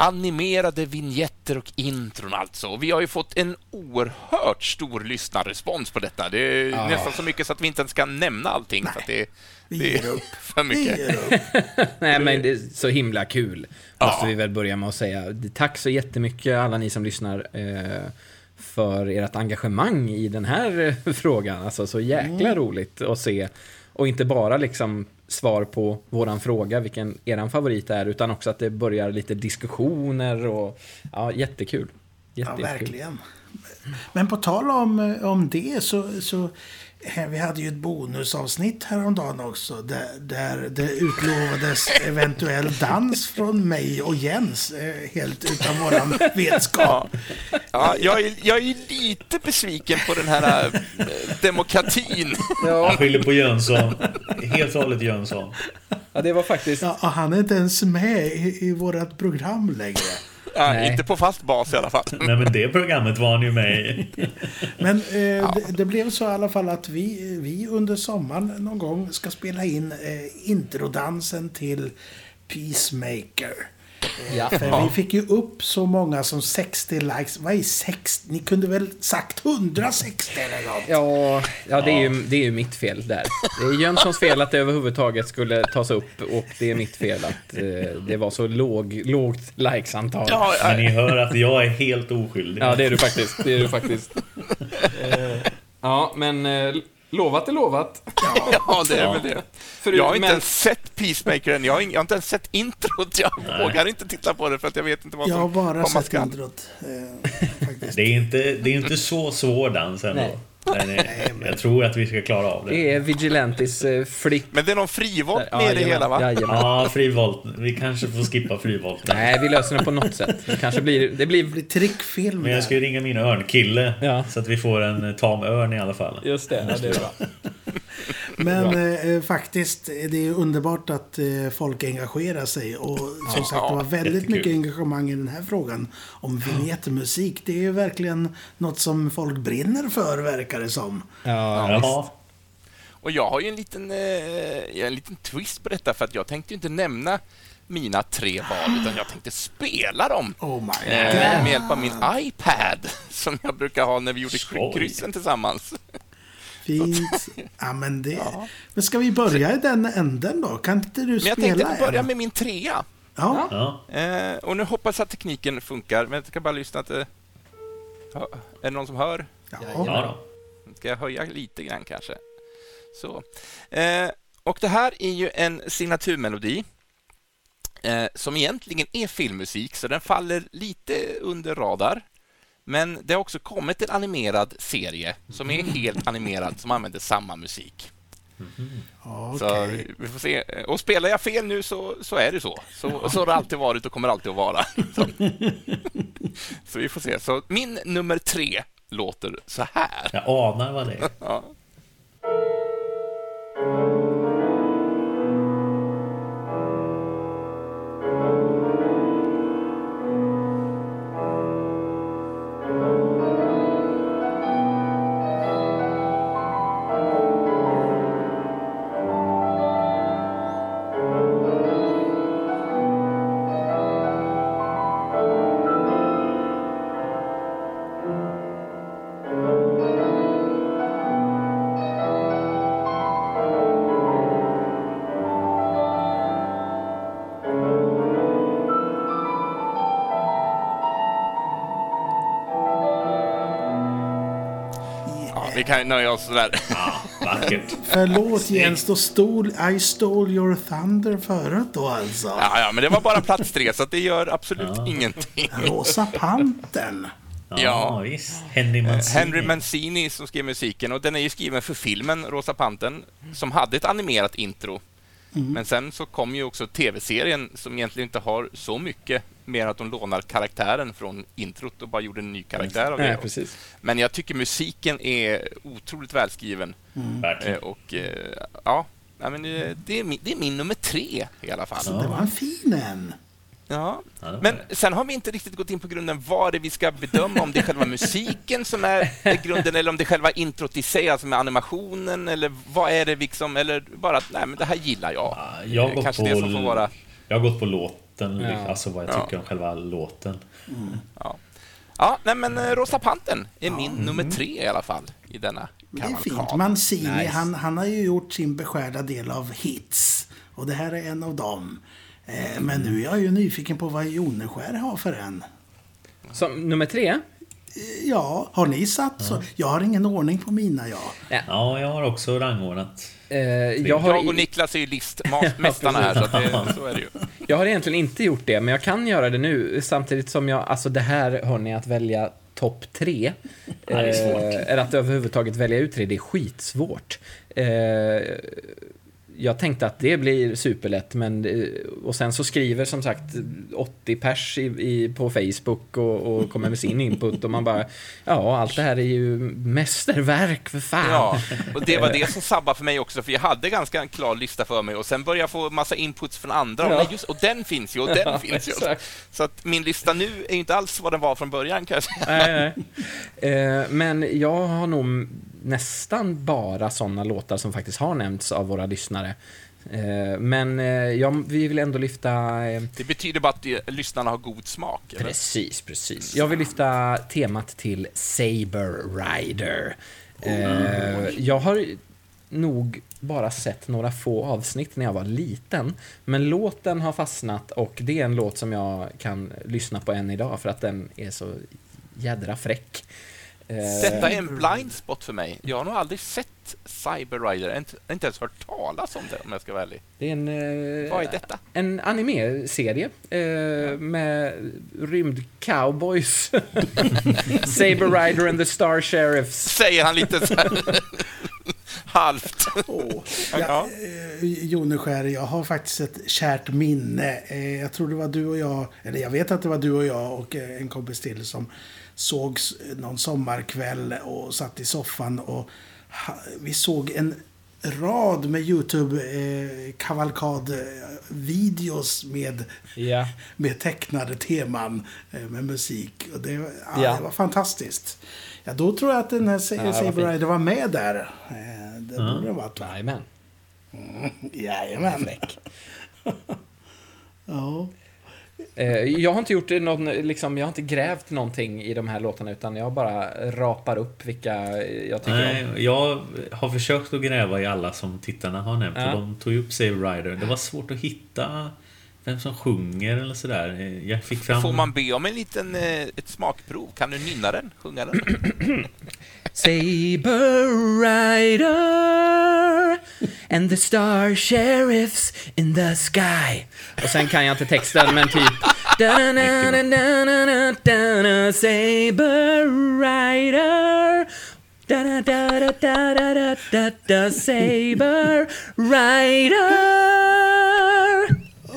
S2: Animerade vignetter och intron alltså. Och Vi har ju fått en oerhört stor lyssnarrespons på detta. Det är nästan så mycket så att vi inte ens kan nämna allting. För att det, det är
S1: upp.
S2: för mycket.
S3: Nej, men det är så himla kul. Måste
S2: Ja.
S3: vi väl börja med att säga. Tack så jättemycket alla ni som lyssnar eh, för ert engagemang i den här eh, frågan. Alltså så jäkla roligt att se. Och inte bara liksom svar på våran fråga, vilken eran favorit är, utan också att det börjar lite diskussioner och ja, jättekul.
S1: Ja,
S3: Jätte, jättekul.
S1: verkligen. Men på tal om, om det så, så eh, vi hade ju ett bonusavsnitt häromdagen också där, där det utlovades eventuell dans från mig och Jens eh, helt utan våran vetskap.
S2: Ja, jag, är, jag är lite besviken på den här eh, demokratin.
S4: Jag skyller på Jönsson. Helt och hållet Jönsson.
S3: Ja, det var faktiskt...
S1: Ja, han är inte ens med i, i vårt program längre.
S2: Ja,
S3: Nej.
S2: inte på fast bas i alla fall.
S4: Nej men det programmet var han ju med i.
S1: Men eh, det, det blev så i alla fall att vi, vi under sommaren någon gång ska spela in eh, introdansen till Peacemaker.
S3: Ja.
S1: För vi fick ju upp så många som 60 likes. Vad är 60? Ni kunde väl sagt 160 eller något?
S3: Ja, ja det, är ju, det är ju mitt fel där. Det är Jönssons fel att det överhuvudtaget skulle tas upp och det är mitt fel att eh, det var så låg, lågt likesantal. Ja,
S2: Ja,
S4: Men ni hör att jag är helt oskyldig.
S3: det är du faktiskt. Det är du faktiskt. Eh, ja, men eh, lovat är lovat.
S2: ja, det är väl det.
S3: Förut-
S2: Jag har inte
S3: men-
S2: ens sett Peacemaker än. Jag har, ing- jag har inte ens sett introt. Jag vågar inte titta på det för att jag vet inte vad
S1: Jag har
S2: som
S1: bara
S2: komma
S1: sett introt. Eh.
S4: Det är inte, det är inte så svår dans ändå.
S3: Nej.
S4: Nej. Nej, jag tror att vi ska klara av det.
S3: Det är Vigilantis eh, flick.
S2: Men det är någon frivolt
S3: Ja,
S2: med det
S3: jajamän,
S2: hela, va?
S3: jajamän.
S4: Ja, frivolt. Vi kanske får skippa frivolten.
S3: Nej, vi löser det på något sätt. Det kanske blir... Det blir...
S1: Det blir trickfilm
S4: Men jag ska ju ringa min örnkille.
S3: Ja.
S4: Så att vi får en tam örn i alla fall.
S3: Just det, ja, det är bra.
S1: Men eh, faktiskt, det är underbart att eh, folk engagerar sig. Och som sagt, det var väldigt
S4: jättekul.
S1: mycket engagemang i den här frågan om vignettmusik. Det är ju verkligen något som folk brinner för, verkar det som.
S3: Ja.
S2: Och jag har ju en liten, eh, en liten twist på detta för att jag tänkte ju inte nämna mina tre val utan jag tänkte spela dem
S1: Oh my
S2: eh,
S1: god.
S2: med hjälp av min iPad som jag brukar ha när vi gjorde
S4: Skoj.
S2: kryssen tillsammans.
S1: Fint. Ja, men, det... men ska vi börja i den änden då? Kan inte du
S2: Men jag
S1: spela
S2: tänkte börja
S1: en?
S2: med min trea.
S1: Ja.
S4: Ja.
S2: Eh, och nu hoppas jag att tekniken funkar, men jag ska bara lyssna att... Eh, ja, är det någon som hör?
S1: Ja.
S4: ja då.
S2: Ska jag höja lite grann kanske? Så. Eh, och det här är ju en signaturmelodi eh, som egentligen är filmmusik, så den faller lite under radar. Men det har också kommit en animerad serie som är helt animerad, som använder samma musik. Så
S1: Okej.
S2: vi får se. Och spelar jag fel nu så, så är det så. så. Så har det alltid varit och kommer alltid att vara. Så, så vi får se. Så min nummer tre låter så här.
S4: Jag anar vad det är.
S2: Ja. Vi kan nöja oss där.
S4: Ja, vackert.
S1: Förlåt Jens, då stol I stole your thunder förut då alltså.
S2: Ja, ja, men det var bara plats tre, så det gör absolut ingenting.
S1: Rosa Pantern.
S4: Ja,
S2: Ja.
S4: visst. Henry Mancini.
S2: Henry Mancini som skrev musiken och den är ju skriven för filmen Rosa Pantern som hade ett animerat intro. Men sen så kom ju också tv-serien som egentligen inte har så mycket mer att de lånar karaktären från introt och bara gjorde en ny karaktär av det.
S3: Nej, precis.
S2: Men jag tycker musiken är otroligt välskriven. Eh,
S4: Verkligen.
S2: Och eh, ja, men det, är min, det är min nummer tre i alla fall.
S1: Det var en fin en.
S2: Ja. Men sen har vi inte riktigt gått in på grunden vad det är vi ska bedöma, om det är själva musiken som är grunden eller om det är själva introt i sig, alltså med animationen eller vad är det liksom, eller bara att nej men det här gillar jag.
S4: Ja, jag har
S2: Eh,
S4: gått
S2: Kanske
S4: på,
S2: det som får vara...
S4: Jag har gått på låten,
S3: Ja.
S4: alltså vad jag
S2: Ja.
S4: tycker om själva låten.
S2: Ja, ja nej men eh, Rosa Pantern är min nummer tre i alla fall i denna
S1: Det är fint.
S2: kavalkad.
S1: Mancini,
S3: Nice.
S1: han, han har ju gjort sin beskärda del av hits. Och det här är en av dem. Eh, men nu är jag ju nyfiken på vad Joneskär har för en.
S3: Som nummer tre?
S1: Eh, Ja, har ni satt så? Jag har ingen ordning på mina, ja.
S4: Ja, jag har också rangordnat.
S3: Eh, jag,
S2: Jag
S3: har,
S2: och Niklas är ju listmästarna här, så, att det, så är det ju.
S3: jag har egentligen inte gjort det, men jag kan göra det nu. Samtidigt som jag, alltså det här, hörni, att välja topp tre.
S4: Ja, det är svårt.
S3: Eh, eller att överhuvudtaget välja ut tre, det är skitsvårt. Eh, jag tänkte att det blir superlätt, men... eh, Och sen så skriver som sagt 80 pers i, i, på Facebook och, och kommer med sin input och man bara... Ja, allt det här är ju mästerverk, för fan.
S2: Ja, och det var det som sabbade för mig också, för jag hade ganska en klar lista för mig och sen började jag få massa inputs från andra. Och,
S3: Ja.
S2: nej, just, och den finns ju, och den
S3: Ja,
S2: finns ju.
S3: exakt.
S2: Så att min lista nu är inte alls vad den var från början, kan jag säga.
S3: Nej, nej. Eh, men jag har nog nästan bara sådana låtar som faktiskt har nämnts av våra lyssnare. Eh, men eh, jag, vi vill ändå lyfta... Eh,
S2: Det betyder bara att lyssnarna har god smak. Eller?
S3: precis, precis. Jag vill lyfta temat till Saber Rider. Eh, jag har nog bara sett några få avsnitt när jag var liten. Men låten har fastnat och det är en låt som jag kan lyssna på än idag för att den är så jädra fräck. Eh,
S2: Detta är en blind spot för mig. Jag har nog aldrig sett Cyber Rider, inte, inte ens hört talas om det om jag ska vara ärlig.
S3: Det är en, eh,
S2: Vad är detta?
S3: en anime-serie eh, med rymd-cowboys. Saber Rider and the Star Sheriffs.
S2: Säger han lite så här halvt.
S1: Åh.
S2: Ja.
S1: Ja, eh, Joneskär, jag har faktiskt ett kärt minne. Eh, Jag tror det var du och jag, eller jag vet att det var du och jag och eh, en kompis till som sågs någon sommarkväll och satt i soffan och vi såg en rad med YouTube-kavalkad-videos med,
S3: Ja.
S1: med tecknade teman eh, med musik. Och det, ja,
S3: Ja.
S1: det var fantastiskt. Ja, då tror jag att den här
S3: var
S1: Saber. Rider var med där. Eh, Det borde det ha varit va?
S3: Jajamän.
S1: Jajamän. ja.
S3: Eh, jag har inte gjort någon, liksom, jag har inte grävt någonting i de här låtarna utan jag bara rapar upp vilka jag tycker
S4: Nej,
S3: om.
S4: jag har försökt att gräva i alla som tittarna har nämnt.
S3: Ja.
S4: Och de tog upp Save Rider. Det var svårt att hitta vem som sjunger eller sådär. Jag fick fram...
S2: Får man be om en liten, eh, ett smakprov? Kan du nynna den? Sjunga den?
S3: Saber Rider and the Star Sheriffs in the sky. Och sen kan jag inte texten, men typ... Saber Rider Da-da-da-da-da-da-da-da, Saber Rider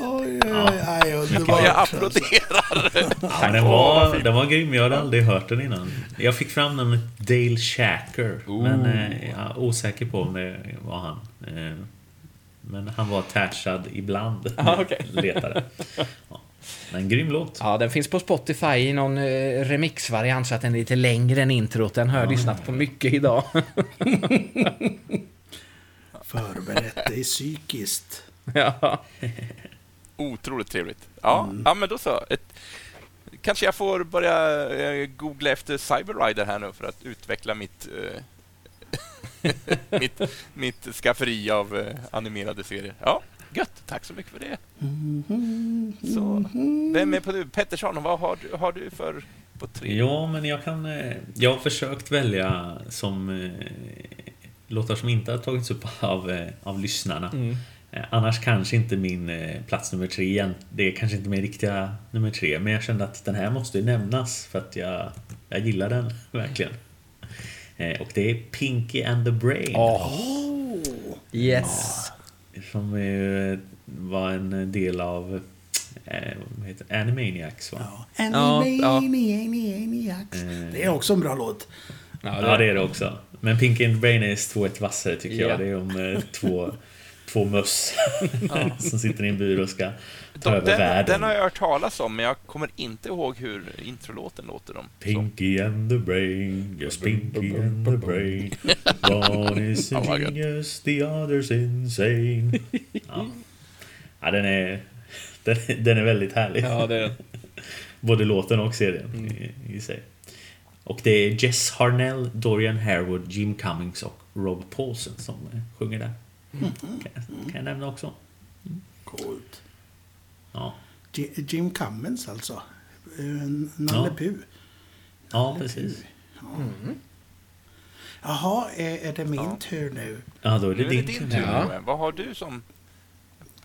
S1: Oj, oj, oj, underbart.
S2: Ja, jag applåderar.
S4: Ja, den, var, den var grym, jag hade aldrig hört den innan. Jag fick fram namnet Dale Shacker. Men eh, jag är osäker på om det var han. Eh, men han var attachad ibland.
S3: Ah, okej.
S4: Letade. Ja. Men grym låt.
S3: Ja, den finns på Spotify i någon eh, remixvariant så att den är lite längre än introt. Den har jag lyssnat på mycket idag.
S1: Förberett dig psykiskt.
S3: ja.
S2: Otroligt trevligt. Ja, ja men då så. Ett, kanske jag får börja eh, googla efter Cyber Rider här nu för att utveckla mitt, eh, mitt, mitt skafferi av eh, animerade serier. Ja, Gött, tack så mycket för det. Så, vem är på du? Pettersson, vad har du, har du för på tre?
S4: Ja, men jag kan... eh, Jag har försökt välja som eh, låtar som inte har tagits upp av, eh, av lyssnarna. Eh, Annars kanske inte min eh, plats nummer tre igen. Det är kanske inte min riktiga nummer tre, men jag kände att den här måste ju nämnas för att jag, jag gillar den verkligen. Eh, Och det är Pinky and the Brain.
S3: Yes.
S4: Som eh, var en del av eh, vad heter det? Animaniacs va?
S1: Ja. Animaniacs. Det är också en bra låt.
S4: Ja, det är det också. Men Pinky and the Brain är två ett vassare tycker
S3: Ja.
S4: jag. Det är om eh, två, två möss som sitter i en bur och ska ta
S2: De,
S4: över
S2: den,
S4: världen.
S2: den har jag hört talas om, men jag kommer inte ihåg hur introlåten låter. Om. Så.
S4: Pinky and the Brain, yes Pinky and the Brain. One is a
S2: Oh
S4: genius, the other's insane. Ja, ja den, är, den, den är väldigt härlig.
S3: Ja, det är den.
S4: Både låten och serien i, i sig. Och det är Jess Harnell, Dorian Harewood, Jim Cummings och Rob Paulsen som sjunger där. Kan, kan jag nämna också.
S1: Coolt.
S4: Ja,
S1: Ji- Jim Cummins alltså. Eh, Nalle
S4: Ja.
S1: Puh.
S4: ja precis.
S1: Jaha, är, är det min tur nu?
S4: Ja, då är det
S2: Nu är det
S4: din tur.
S3: Ja.
S2: Moe. Vad har du som,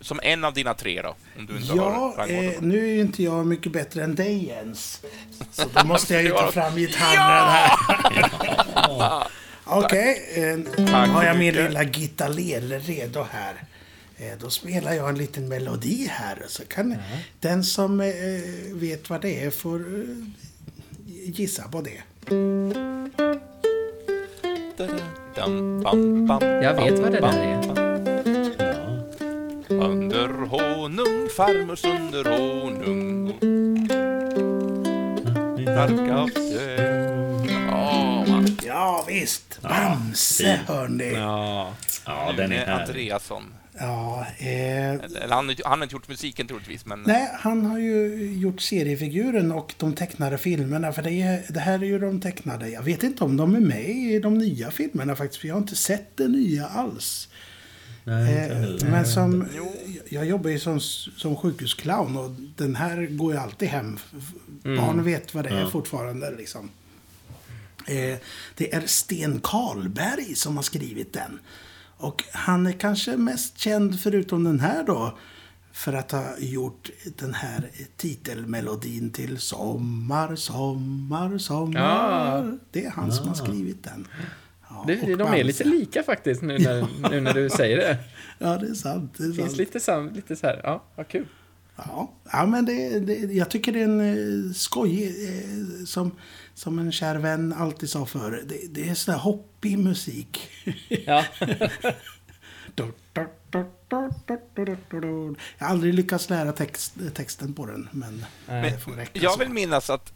S2: som en av dina tre då? Om du inte
S1: Ja, eh, nu är ju inte jag mycket bättre än dig ens. Så då måste jag ju ta
S2: Ja.
S1: fram gitarren här. Okej, eh,
S2: Tack
S1: har jag min lilla gitarrele redo här. Eh, då spelar jag en liten melodi här. Så kan den som eh, vet vad det är får eh, gissa på det.
S3: Jag vet vad det där är.
S2: Under honung, farmors under honung starkaste. Ja, man.
S1: Ja visst, Bamse hörni.
S3: Ja.
S4: Ja, den är härlig.
S2: Andreasson.
S1: Ja, eh,
S2: Eller han, han har inte gjort musiken troligtvis, men...
S1: Nej, han har ju gjort seriefiguren och de tecknade filmerna. För det, är, det här är ju de tecknade. Jag vet inte om de är med i de nya filmerna faktiskt. För jag har inte sett det nya alls.
S4: Nej, inte
S1: Eh, men som, jag jobbar ju som, som sjukhusclown och den här går ju alltid hem. Barn vet vad det är
S4: Ja.
S1: fortfarande liksom. Eh, det är Sten Karlberg som har skrivit den. Och han är kanske mest känd förutom den här då. För att ha gjort den här titelmelodin till Sommar, sommar, sommar.
S3: Ja.
S1: Det är han som har skrivit den. Ja,
S3: Det, de är
S1: Bamse.
S3: lite lika faktiskt nu när, nu när du säger det.
S1: Ja, det är sant. Det är
S3: finns
S1: sant.
S3: lite, sam, lite så här, ja, vad kul.
S1: Ja, ja men det, det, jag tycker det är en eh, skojig, eh, som, som en kär vän alltid sa förr, det, det är sådär hoppig musik.
S3: Ja.
S1: Jag har aldrig lyckats lära text, texten på den, men
S3: Nej.
S1: det får räcka
S2: Jag
S1: så.
S2: vill minnas att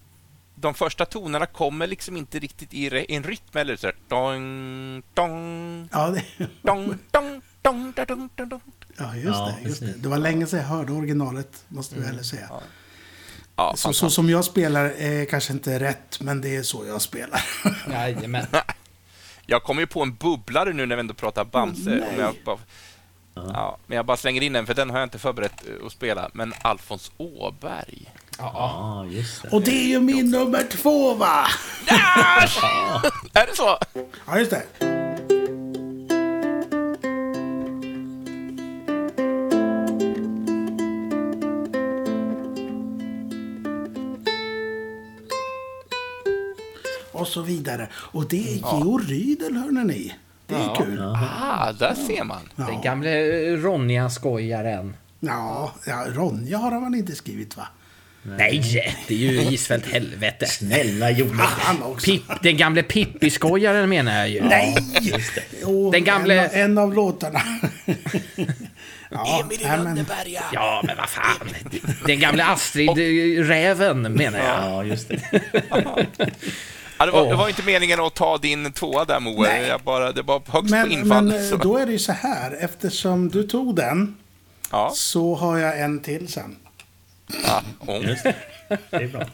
S2: de första tonerna kommer liksom inte riktigt i en rytm eller så här, dong, dong,
S1: Ja, det,
S2: dong, dong, dong, dong, dong, dong,
S1: ja just
S4: Ja,
S1: det. Just det. det var länge sedan jag hörde originalet, måste vi väl säga.
S2: Mm. Ja,
S1: Så, så som jag spelar är kanske inte rätt, men det är så jag spelar.
S3: Jajamän.
S2: Jag kommer ju på en bubblare nu när vi ändå pratar Bamse. om jag bara, ja, men jag bara slänger in den, för den har jag inte förberett eh, att spela. Men Alfons Åberg.
S4: Ja, just det.
S1: Och det är ju min nummer två, va?
S2: Är det så?
S1: Ja, just det. Och så vidare. Och det är Georg Rydel, hörni ni. Det är
S3: Ja.
S1: kul.
S2: Ah, där ser man.
S3: Den gamle Ronja-skojaren.
S1: Ja, ja, Ronja har han inte skrivit, va?
S3: Nej, det är ju Isfält helvete.
S4: Snälla Jonas.
S1: Också.
S3: Pipp, den gamle Pippi-skojaren menar jag ju.
S1: Nej!
S3: Den gamle-
S1: En, av- en av låtarna. ja,
S2: Emil i Lönneberga.
S3: Ja, men vad fan. Den gamle Astrid-räven menar jag.
S4: Ja, just det.
S2: Ja, det, var,
S3: Åh.
S2: det var inte meningen att ta din tvåa där, Moe.
S1: Nej.
S2: Jag bara, det var högst på
S1: men,
S2: infall.
S1: men
S2: så.
S1: eh, då är det ju så här. Eftersom du tog den
S2: Ja,
S1: så har jag en till sen.
S2: ja, oh.
S4: Just det. Det är bra.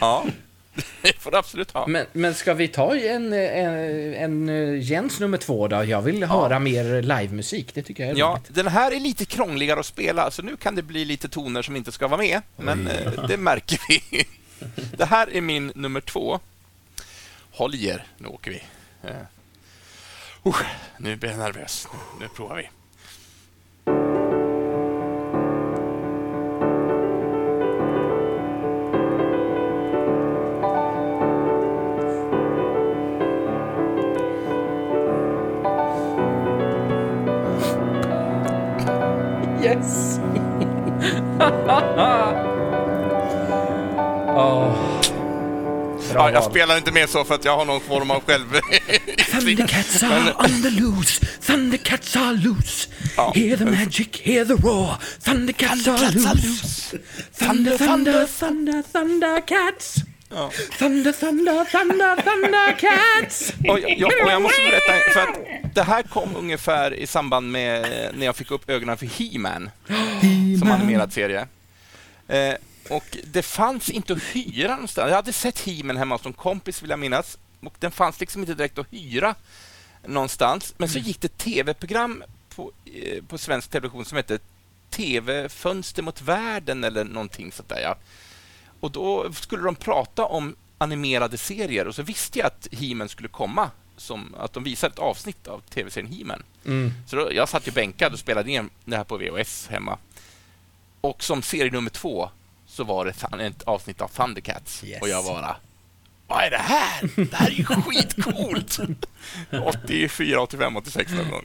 S2: ja. Det får du absolut ha.
S3: Men, men ska vi ta en, en, en, en Jens nummer två då? Jag vill höra mer livemusik, det tycker jag är
S2: Ja,
S3: roligt.
S2: den här är lite krångligare att spela, så nu kan det bli lite toner som inte ska vara med. Men eh, det märker vi. Det här är min nummer två. Håll i er, nu åker vi. Uh, nu blir jag nervös. Nu, nu provar vi.
S3: Yes! Åh.
S2: Ja, jag spelar inte med så för att jag har någon form av själv...
S3: Thundercats are on the loose, Thundercats are loose.
S2: Ja.
S3: Hear the magic, hear the roar, Thundercats are loose. Thunder, thunder, thunder, Thundercats.
S2: Ja.
S3: Thunder, thunder, thunder, Thundercats.
S2: Och jag, och jag måste berätta, för att det här kom ungefär i samband med när jag fick upp ögonen för He-Man, som animerad serie. Eh, och det fanns inte att hyra någonstans. Jag hade sett He-Man hemma hos en kompis, vill jag minnas, och den fanns liksom inte direkt att hyra någonstans. Men så gick det ett tv-program på, eh, på svensk television som hette TV Fönster mot världen eller någonting sånt där. Ja. Och då skulle de prata om animerade serier och så visste jag att He-Man skulle komma. Som att de visade ett avsnitt av tv-serien He-Man.
S3: Mm.
S2: Så då, jag satt ju bänkad och spelade in det här på VHS hemma. Och som serie nummer två så var det ett avsnitt av Thundercats.
S3: Yes.
S2: Och jag bara... Vad är det här? Det här är ju skitcoolt! 84, 85, 86 någon gång.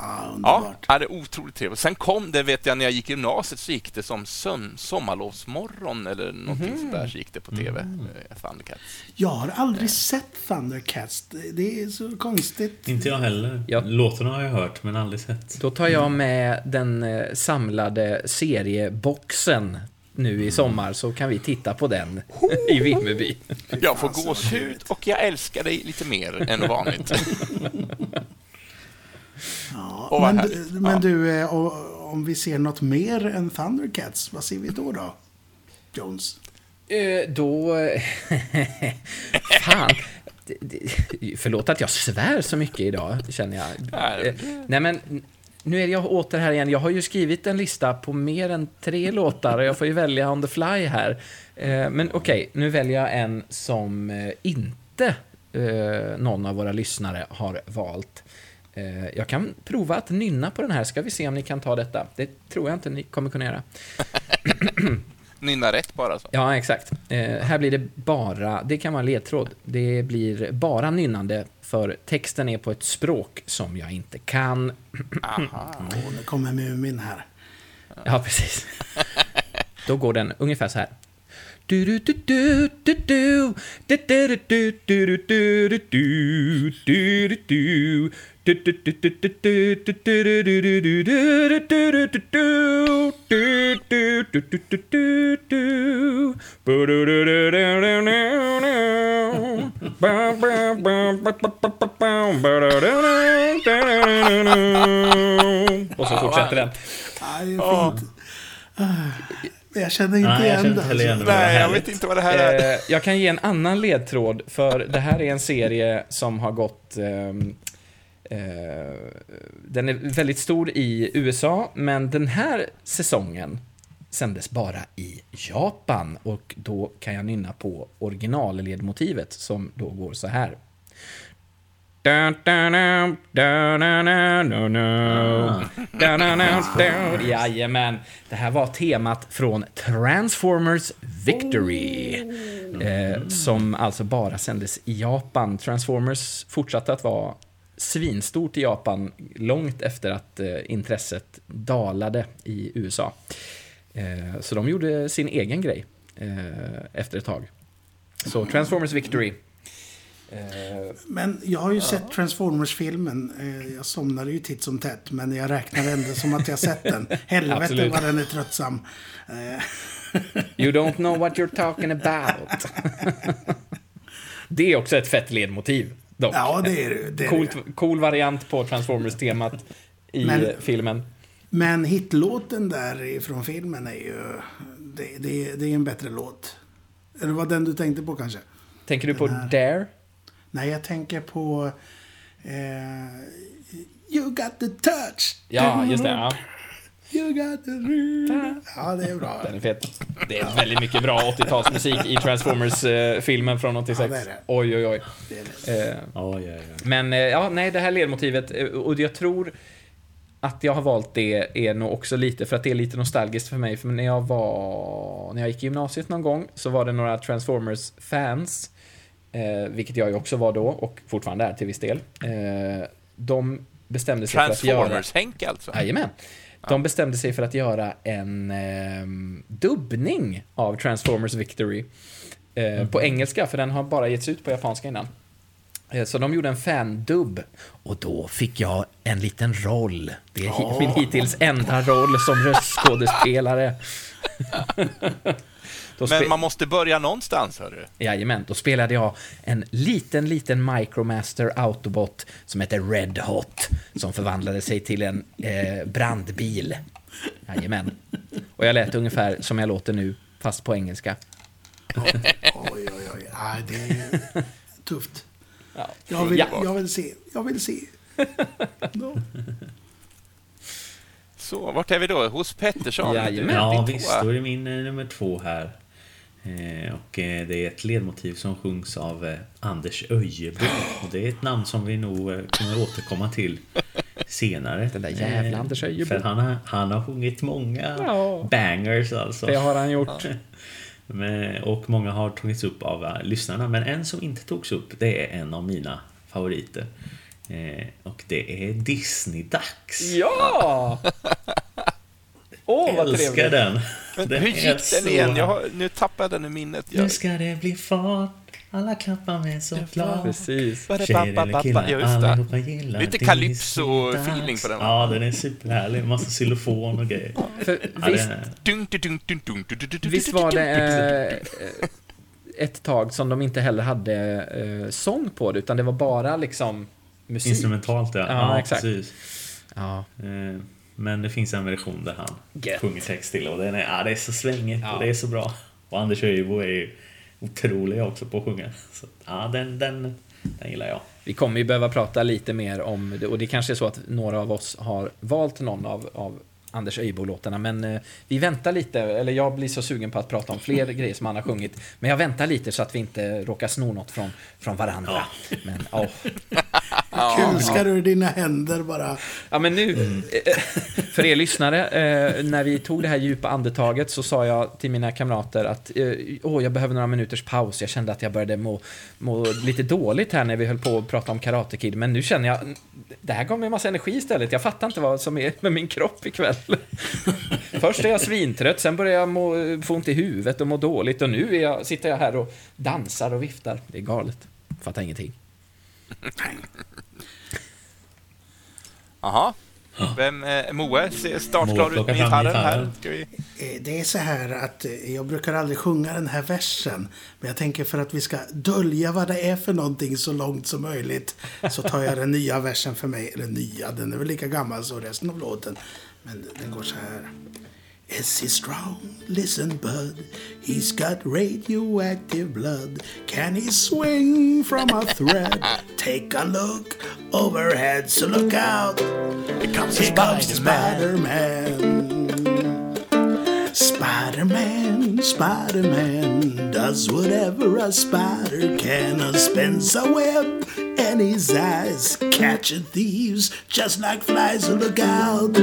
S2: Eh,
S1: Ja,
S2: Ja,
S1: underbart.
S2: ja, det är otroligt trevligt. Sen kom det, vet jag, när jag gick i gymnasiet så gick det som sön, sommarlovsmorgon eller någonting sånt där, så gick det på TV, eh, Thundercats.
S1: Jag har aldrig sett Thundercats. Det- är så konstigt.
S4: Inte jag heller.
S3: Ja.
S4: Låtarna har jag hört, men aldrig sett.
S3: Då tar jag med den eh, samlade serieboxen nu i sommar så kan vi titta på den i Vimmerby.
S2: Jag får gåshud och jag älskar dig lite mer än vanligt. Vad
S1: men du- men
S2: Ja.
S1: du, eh, om vi ser något mer än Thundercats, vad ser vi då då? Jones?
S3: Eh, då... Fan. Förlåt att jag svär så mycket idag, känner jag.
S2: Nej.
S3: Eh, Nej, men nu är jag åter här igen. Jag har ju skrivit en lista på mer än tre låtar och jag får ju välja on the fly här. Eh, Men okej, nu väljer jag en som inte någon av våra lyssnare har valt. Eh, Jag kan prova att nynna på den här, ska vi se om ni kan ta detta. Det tror jag inte ni kommer kunna göra.
S2: Nynna rätt bara. Så.
S3: Ja, exakt. Eh, här blir det bara, det kan vara en ledtråd, det blir bara nynnande för texten är på ett språk som jag inte kan.
S2: Aha.
S1: Åh, nu kommer Mumin här.
S3: Ja, precis. Då går den ungefär så här. Och så fortsätter den.
S1: Ja, det är fint. Ah, Jag känner inte
S4: Nej, jag
S1: igen
S4: känner
S1: det.
S4: inte heller igen det.
S2: Nej, jag
S4: härligt.
S2: vet inte vad det här är.
S3: Eh, jag kan ge en annan ledtråd, för det här är en serie som har gått... ehm, eh, den är väldigt stor i USA, men den här säsongen sändes bara i Japan och då kan jag nynna på originalledmotivet som då går så här. Dun, dun, dun, dun, dun, dun, dun, Jajamän. Det här var temat från Transformers Victory. Eh, som alltså bara sändes i Japan. Transformers fortsatte att vara svinstort i Japan långt efter att eh, intresset dalade i USA. Eh, så de gjorde sin egen grej efter ett tag. Så Transformers Victory. Eh,
S1: Men jag har ju sett Transformers-filmen. Eh, Jag somnade ju titt som tätt, men jag räknar ändå som att jag sett den. Helvete vad den är tröttsam. Eh,
S3: You don't know what you're talking about. det är också ett fett ledmotiv, dock.
S1: Ja, det är det. det. är
S3: Coolt,
S1: det.
S3: cool variant på Transformers-temat i
S1: Men-
S3: filmen.
S1: Men hitlåten där från filmen är ju... Det, det, det är en bättre låt. Eller var den du tänkte på kanske?
S3: Tänker du på
S1: Den här.
S3: Dare?
S1: Nej, jag tänker på... Eh, you got the touch.
S3: Ja, just det. Ja.
S1: You got the... Ja, det är bra.
S3: Den är fet. Det är väldigt mycket bra 80-talsmusik i Transformers-filmen från 86.
S1: Ja, det är det.
S3: Oj, oj, oj.
S1: Det är det.
S3: Eh,
S4: Ja, ja, ja.
S3: Men eh, ja, nej, det här ledmotivet, eh, och jag tror att jag har valt det är nog också lite för att det är lite nostalgiskt för mig. För när jag var, när jag gick i gymnasiet någon gång så var det några Transformers-fans, eh, vilket jag ju också var då och fortfarande är till viss del. Eh, de bestämde sig för att göra...
S2: Transformers-Henke alltså.
S3: Jajamän. De bestämde sig för att göra en eh, dubbning av Transformers Victory eh, på engelska, för den har bara getts ut på japanska innan. Eh, Så de gjorde en fan-dubb. Och då fick jag en liten roll. Det är hi- min hittills enda roll som röstskådespelare.
S2: Men man måste börja någonstans, hörru.
S3: Jajamän, då spelade jag en liten, liten Micromaster Autobot som heter Red Hot, som förvandlade sig till en eh, brandbil. Jajamän. Och jag lät ungefär som jag låter nu, fast på engelska.
S1: Oj, oj, oj. Nej, det är tufft.
S3: Ja.
S1: Jag vill,
S3: Ja.
S1: jag vill se. Jag vill se. No.
S2: Så, vart är vi då? Hos Pettersson?
S3: Jajamän.
S4: Ja, visst. Då är det min eh, nummer två här. Eh, och eh, det är ett ledmotiv som sjungs av Anders Öjebo. Och det är ett namn som vi nog kommer återkomma till senare.
S3: Den där jävla Anders Öjebo.
S4: För han har, han har sjungit många
S3: Ja.
S4: bangers alltså.
S3: Det har han gjort.
S4: Men, och många har tagits upp av lyssnarna. Men en som inte togs upp, det är en av mina favoriter. Eh, och det är Disney-dags.
S3: Ja! Åh, vad
S4: Älskar
S3: trevligt.
S4: den.
S2: Men
S4: Den
S2: hur gick den
S4: så-
S2: igen? Jag har, nu tappade jag den ur minnet.
S4: Nu
S2: Jag,
S4: ska det bli fart, alla klappar med så glad.
S3: Precis.
S4: Tjejer eller killar,
S2: Ja,
S4: allihopa gillar
S2: Lite calypso-feeling på den?
S4: Ja, den är superhärlig. Massa xylofon och grejer.
S3: För,
S4: Ja,
S3: visst,
S4: den är-
S3: visst var det eh, ett tag som de inte heller hade eh, sång på det, utan det var bara liksom musik.
S4: Instrumentalt ja.
S3: Ja,
S4: ja,
S3: exakt.
S4: precis.
S3: Ja.
S4: Eh, Men det finns en version där han
S3: Gött.
S4: sjunger text till och den är, ja, det är så svängigt
S3: Ja.
S4: och det är så bra. Och Anders Öjebo är ju otrolig också på att sjunga. Så, ja, den, den, den gillar jag.
S3: Vi kommer ju behöva prata lite mer om det och det kanske är så att några av oss har valt någon av, av Anders Öjbo-låtarna men eh, vi väntar lite, eller jag blir så sugen på att prata om fler grejer som han har sjungit men jag väntar lite så att vi inte råkar sno något från, från varandra. Men, åh.
S1: Kulskar ur dina händer bara.
S3: Ja, men nu, eh, för er lyssnare, eh, när vi tog det här djupa andetaget så sa jag till mina kamrater att eh, åh, jag behöver några minuters paus. Jag kände att jag började må, må lite dåligt här när vi höll på att prata om Karate Kid, men nu känner jag, det här gav mig en massa energi istället. Jag fattar inte vad som är med min kropp ikväll. Först är jag svintrött, sen börjar jag må, få ont i huvudet och må dåligt och nu är jag, sitter jag här och dansar och viftar. Det är galet. Fattar ingenting.
S2: Jaha. Vem, eh, Moe, startklar ut med gitarren här. vi...
S1: Eh, Det är så här att eh, jag brukar aldrig sjunga den här versen. Men jag tänker för att vi ska dölja vad det är för någonting så långt som möjligt. Så tar jag den nya versen för mig. Eller nya, den är väl lika gammal som resten av låten. Men den går så här. Is he strong? Listen, bud. He's got radioactive blood. Can he swing from a thread? Take a look overhead, so look out.
S2: Here comes
S1: Here comes the Spider-Man. Spider-Man, Spider-Man does whatever a spider can. Uh, spins a web and his eyes catching thieves just like flies. So look out!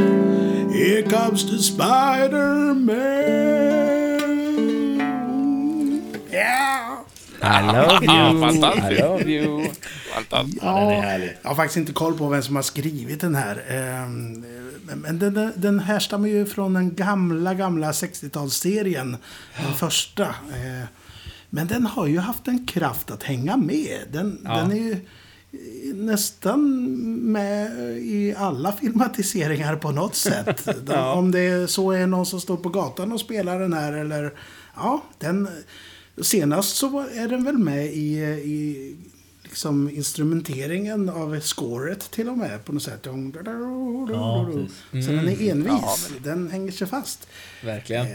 S1: Here comes the Spider-Man. Yeah!
S3: I love
S2: Ja,
S3: you,
S2: fantastiskt.
S3: I love you.
S2: Fantastiskt.
S4: Ja, den är härlig.
S1: Jag har faktiskt inte koll på vem som har skrivit den här. Men den, den, härstammar ju från den gamla, gamla 60-talsserien. Den första. Eh, Men den har ju haft en kraft att hänga med. Den,
S3: Ja.
S1: den är ju nästan med i alla filmatiseringar på något sätt.
S3: Ja.
S1: Om det så är någon som står på gatan och spelar den här eller... Ja, den... Senast så var- är den väl med i, i liksom instrumenteringen av scoret till och med på något sätt.
S4: Ja,
S1: Så den är envis.
S2: Ja,
S1: Den hänger sig fast.
S3: Verkligen.
S1: Eh,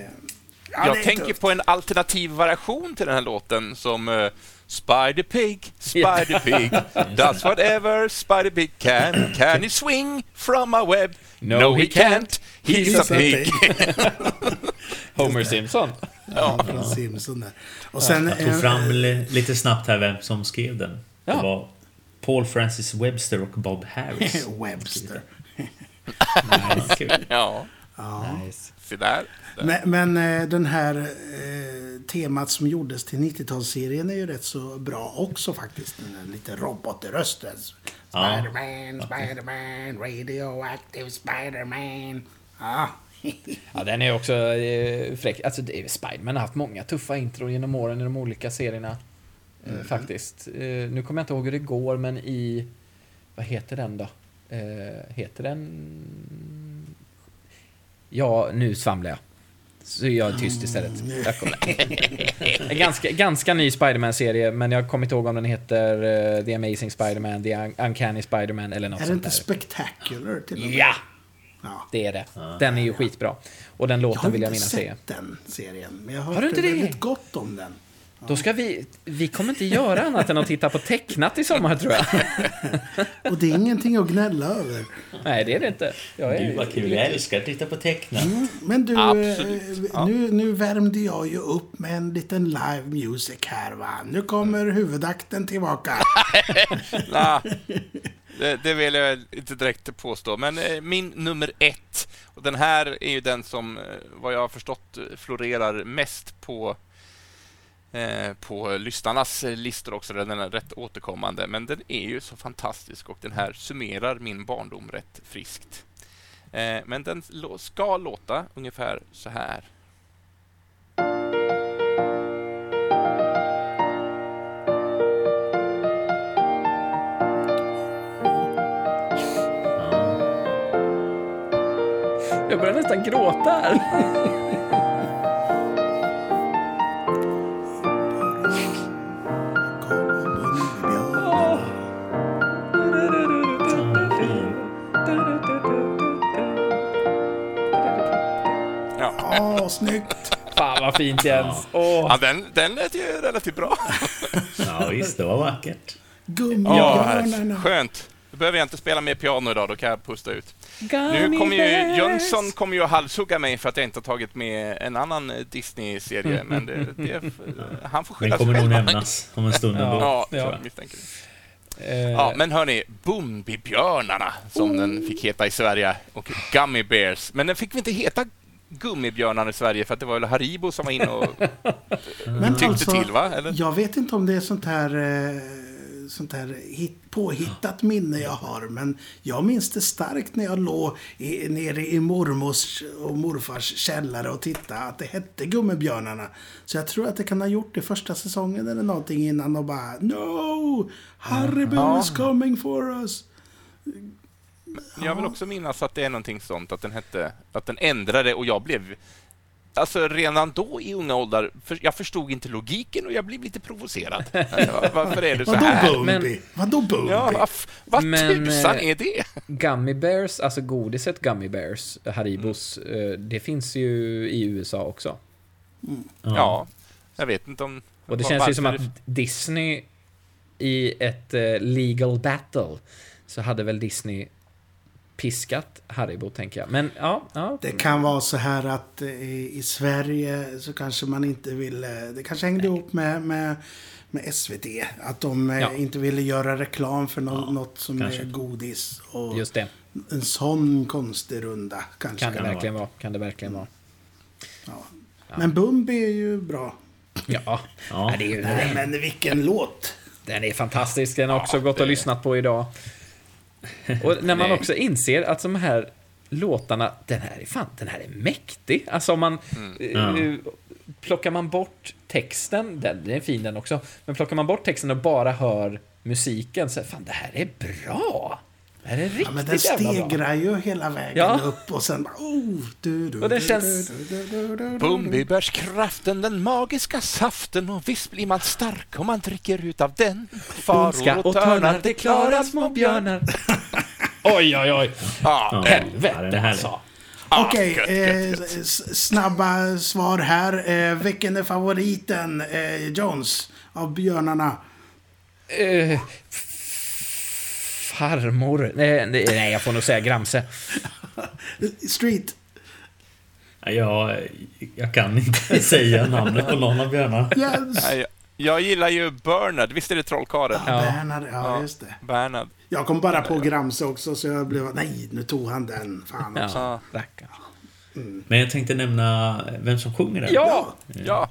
S1: Ja,
S2: jag tänker
S1: tufft.
S2: på en alternativ variation till den här låten som uh, Spider Pig, Spider Pig, does whatever Spider Pig can. Can he swing from a web?
S3: No, he can't.
S2: He's a pig.
S3: Homer Simpson.
S1: Ja, från Simpson där. Och sen...
S4: Jag tog
S1: eh,
S4: fram li- lite snabbt här vem som skrev den.
S3: Ja.
S4: Det var Paul Francis Webster och Bob Harris.
S1: Webster.
S4: Nej, kul.
S2: ja,
S3: Nice.
S2: se där.
S1: Men, men eh, den här eh, temat som gjordes till 90-talsserien är ju rätt så bra också faktiskt. Den där lite robotrösten.
S4: Ja.
S1: Spiderman, Spiderman, radioactive Spiderman. Ja.
S3: Ja, den är också eh, fräck. Alltså, Spiderman har haft många tuffa intro genom åren i de olika serierna. Eh, faktiskt. Eh, nu kommer jag inte ihåg hur det går, men i... Vad heter den då? Eh, heter den... Ja, nu svamlar jag. Så jag är tyst istället. Jag kommer... En ganska, ganska ny Spiderman-serie, men jag kommer inte ihåg om den heter The Amazing Spiderman, The Un- Uncanny Spiderman eller något
S1: Är det
S3: sånt
S1: inte
S3: där.
S1: Spectacular till och med?
S3: Ja!
S1: Ja.
S3: Det är det. Den är ju skitbra. Och den
S1: Jag
S3: låten
S1: har
S3: vill jag
S1: inte
S3: minnas
S1: sett
S3: se.
S1: den serien. Men jag har,
S3: Har du
S1: hört
S3: inte det?
S1: väldigt gott om den.
S3: Då ska vi... Vi kommer inte göra annat än att titta på tecknat i sommar, tror jag.
S1: Och det är ingenting att gnälla över.
S3: Nej, det är det inte. Jag är,
S4: Gud vad kul, jag älskar att titta på tecknat.
S1: Men du,
S2: Absolut.
S1: eh, nu, nu värmde jag ju upp med en liten live music här va. Nu kommer huvudakten tillbaka.
S2: Det, det vill jag inte direkt påstå. Men eh, min nummer ett, och den här är ju den som, eh, vad jag har förstått, florerar mest på Eh, på lyssnarnas listor också. Den är rätt återkommande, men den är ju så fantastisk och den här summerar min barndom rätt friskt. Eh, men den ska låta ungefär så här.
S3: jag börjar nästan gråta här.
S2: Ja.
S1: Ja, snyggt.
S3: Fan vad fint Jens. Åh.
S2: Ja, den, den lät ju relativt bra.
S4: Ja visst, det var vackert.
S2: Ja,
S1: Gummibjörnarna.
S2: skönt. Då behöver jag inte spela mer piano idag, då kan jag pusta ut. Nu
S3: Gummy
S2: kommer ju. Jönsson kommer ju att halshugga mig för att jag inte har tagit med en annan eh, Disney-serie, men det, det, han får
S4: Den
S2: skylla sig
S4: kommer nog
S2: själv.
S4: nämnas om en stund ändå.
S2: Ja,
S3: Ja.
S2: jag misstänker det.
S3: Eh,
S2: Ja, men hörni, Bumbibjörnarna, som den fick heta i Sverige, och Gummy Bears. Men den fick väl inte heta Gummibjörnarna i Sverige, för att det var väl Haribo som var inne och
S1: Men
S2: tyckte till, va? Eller?
S1: Jag vet inte om det är sånt här, eh, sånt här hit, påhittat minne jag har. Men jag minns det starkt när jag låg i, nere i mormors och morfars källare och tittade att det hette Gummibjörnarna. Så jag tror att det kan ha gjort det första säsongen eller någonting innan och bara No! Haribo
S2: Ja.
S1: is coming for us!
S2: Jag vill också minnas att det är någonting sånt, att den hette, att den ändrade och jag blev Alltså redan då i unga åldrar, för jag förstod inte logiken och jag blev lite provocerad. Alltså, Varför är det så
S1: Vadå
S2: här?
S1: Bumbi?
S3: Men-
S1: Vadå Bumbi?
S2: Ja, vad, vad
S3: Men,
S2: tusan
S3: eh,
S2: är det?
S3: Gummy Bears, alltså godiset Gummy Bears, Haribos, eh, det finns ju i USA också.
S2: Ja, jag vet inte om...
S3: Och det känns ju som att Disney i ett eh, legal battle så hade väl Disney piskat Haribo, tänker jag. Men ja, ja.
S1: Det kan vara så här att eh, i Sverige så kanske man inte ville... Det kanske hängde ihop med, med, med SVT. Att de eh,
S3: Ja.
S1: inte ville göra reklam för nå- något som
S4: kanske.
S1: är godis. Och
S3: Just det.
S1: En sån konstig runda kanske.
S3: Kan det
S4: kan
S3: verkligen vara. Kan det verkligen vara.
S1: Ja. Men Bumbi är ju bra.
S3: Ja.
S4: Ja.
S3: ja. Det är ju,
S1: Nej, men vilken låt!
S3: Den är fantastisk. Den har också gått och lyssnat på idag. Och när man också inser att de här låtarna, den här är fan, den här är mäktig. Alltså om man...
S4: Ja.
S3: eh, Plockar man bort texten, den, den är fin den också, men plockar man bort texten och bara hör musiken så fan det här är bra. Det är riktigt
S1: Ja, men den
S3: jävla bra.
S1: stegrar ju hela vägen
S3: Ja.
S1: upp och sen bara... Oh, du, du,
S3: Och den
S1: du,
S3: känns-
S1: du, du, du, du, du.
S2: Bumbibärskraften, den magiska saften och visst blir man stark om man dricker ut av den. Faror
S3: och törnar, det klarar små björnar. oj, oj, oj.
S2: Ja,
S4: Ja,
S3: Helvete
S4: ja, den är härlig.
S3: alltså.
S1: Okej,
S2: gött,
S1: eh, snabba svar här. Eh, vilken är favoriten, eh, Jones, av björnarna?
S3: Eh, farmor. Nej, nej, nej, jag får nog säga Gramse.
S1: Street.
S4: Ja, Jag, jag kan inte säga namnet på någon av björnarna.
S2: Nej, jag, jag gillar ju Bernard, visst är det trollkarlen?
S3: Ja.
S1: Bernhard, ja, just det.
S2: Bernard.
S1: Jag kom bara på Gramse också, så jag blev... Nej, nu tog han den. Fan också.
S3: Ja, rackarn.
S4: Men jag tänkte nämna vem som sjunger den.
S3: Ja!
S2: Ja,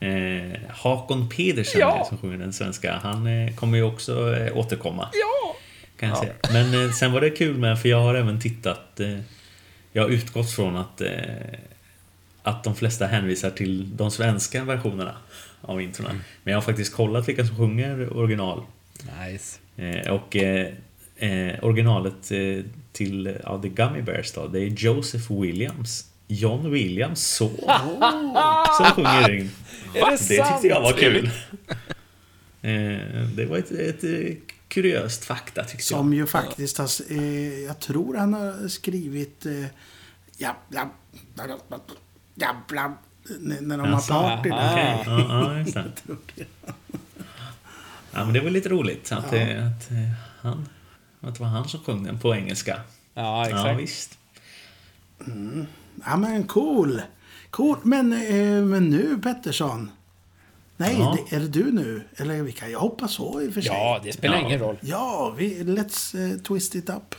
S4: Eh, Hakon Pedersen
S3: Ja.
S4: som sjunger den svenska. Han eh, kommer ju också eh, återkomma.
S3: Ja!
S4: Kan jag säga. Men eh, sen var det kul med, för jag har även tittat... Eh, jag har utgått från att, eh, att de flesta hänvisar till de svenska versionerna av introna. Men jag har faktiskt kollat vilka som sjunger original.
S3: Nice.
S4: Eh, och eh, eh, originalet till ja, The Gummy Bears då, det är Joseph Williams. John Williams son. Som sjunger in.
S3: Är det
S4: Det tyckte jag var kul. Det var ett, ett, kuriöst fakta tyckte
S1: Som ju faktiskt har... Eh, jag tror han har skrivit... Eh, Jabbla... Jabbla... När när de har
S4: Jaså,
S1: party
S4: jag.
S1: där.
S4: Okej, ja, ja, just det. Ja, men det var lite roligt att, eh, att, eh, han, att det var han som sjöng den på engelska.
S3: Ja,
S4: Ja,
S3: exakt.
S4: visst.
S1: Ja, men cool. Cool. Men, eh, men nu, Pettersson. Nej,
S4: Ja.
S1: det, är det du nu? Eller vi kan ju hoppa så i och för sig.
S3: Ja, det spelar
S4: Ja.
S3: ingen roll.
S1: Ja, vi, let's eh, twist it up.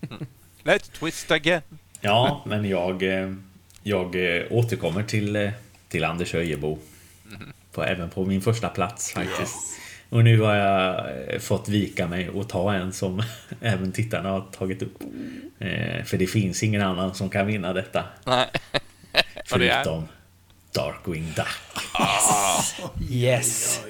S2: let's twist again.
S4: Ja, men jag, eh, jag eh, återkommer till, till Anders Öjebo. På, även på min första plats faktiskt. Och nu har jag fått vika mig och ta en som även tittarna har tagit upp. Eh, För det finns ingen annan som kan vinna detta.
S2: Nej.
S4: Förutom Darkwing Duck.
S3: Yes.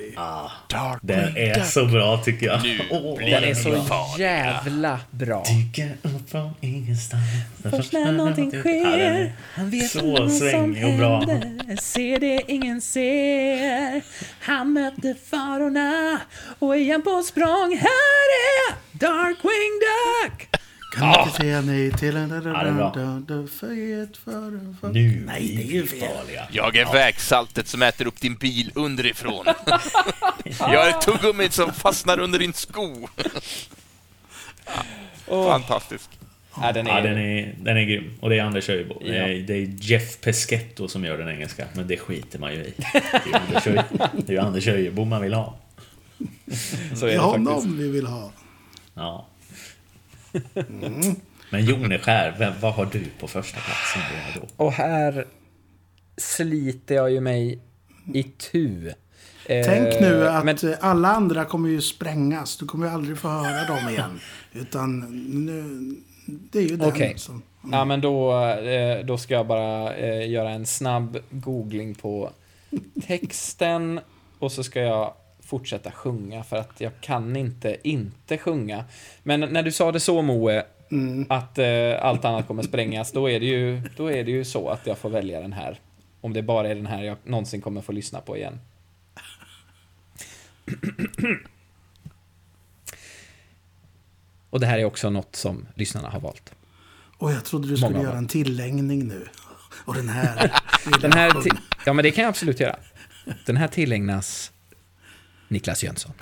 S2: Dark
S4: Den är så bra tycker jag.
S2: Nu blir
S3: Den är så
S4: bra.
S3: jävla bra.
S4: Dyker upp från ingenstans.
S5: Först när någonting sker
S4: är
S5: Han vet
S4: så
S5: vad som
S4: svängig och bra.
S5: händer Ser det ingen ser Han mötte farorna Och igen på språng Här är Darkwing Duck
S1: Kan
S3: Ah.
S1: inte säga nej till en...
S4: är bra.
S1: För ett för.
S4: Nu
S1: Nej, det är ju fel.
S4: farliga.
S2: Jag är vägsaltet som äter upp din bil underifrån. Jag är tuggummit som fastnar under din sko. Fantastisk.
S3: Ja, den är,
S4: Ja, den är, den är grym. Och det är Anders är,
S3: Ja.
S4: det är Jeff Pescetto som gör den engelska. Men det skiter man ju i. Det är ju Anders, är Öjebo man vill ha.
S3: så
S1: Det
S3: är
S1: är
S3: det faktiskt.
S1: honom vi vill ha.
S4: Ja. Men Joneskär, vem, vad har du på första platsen då? då?
S3: Och här sliter jag ju mig i tu. Eh,
S1: Tänk nu att
S3: men-
S1: eh, alla andra kommer ju sprängas. Du kommer ju aldrig få höra dem igen. Utan nu, det är ju den
S3: Okej.
S1: som...
S3: Ja, men då, eh, då ska jag bara eh, göra en snabb googling på texten och så ska jag fortsätta sjunga för att jag kan inte inte sjunga. Men när du sa det så Moe, att eh, allt annat kommer sprängas, då är, det ju, då är det ju så att jag får välja den här. Om det bara är den här jag någonsin kommer få lyssna på igen. Och det här är också något som lyssnarna har valt.
S1: Och jag trodde du skulle
S3: Många
S1: göra en tillägning nu. Och den här...
S3: Den här ja, men det kan jag absolut göra. Den här tillägnas Niklas Jönsson.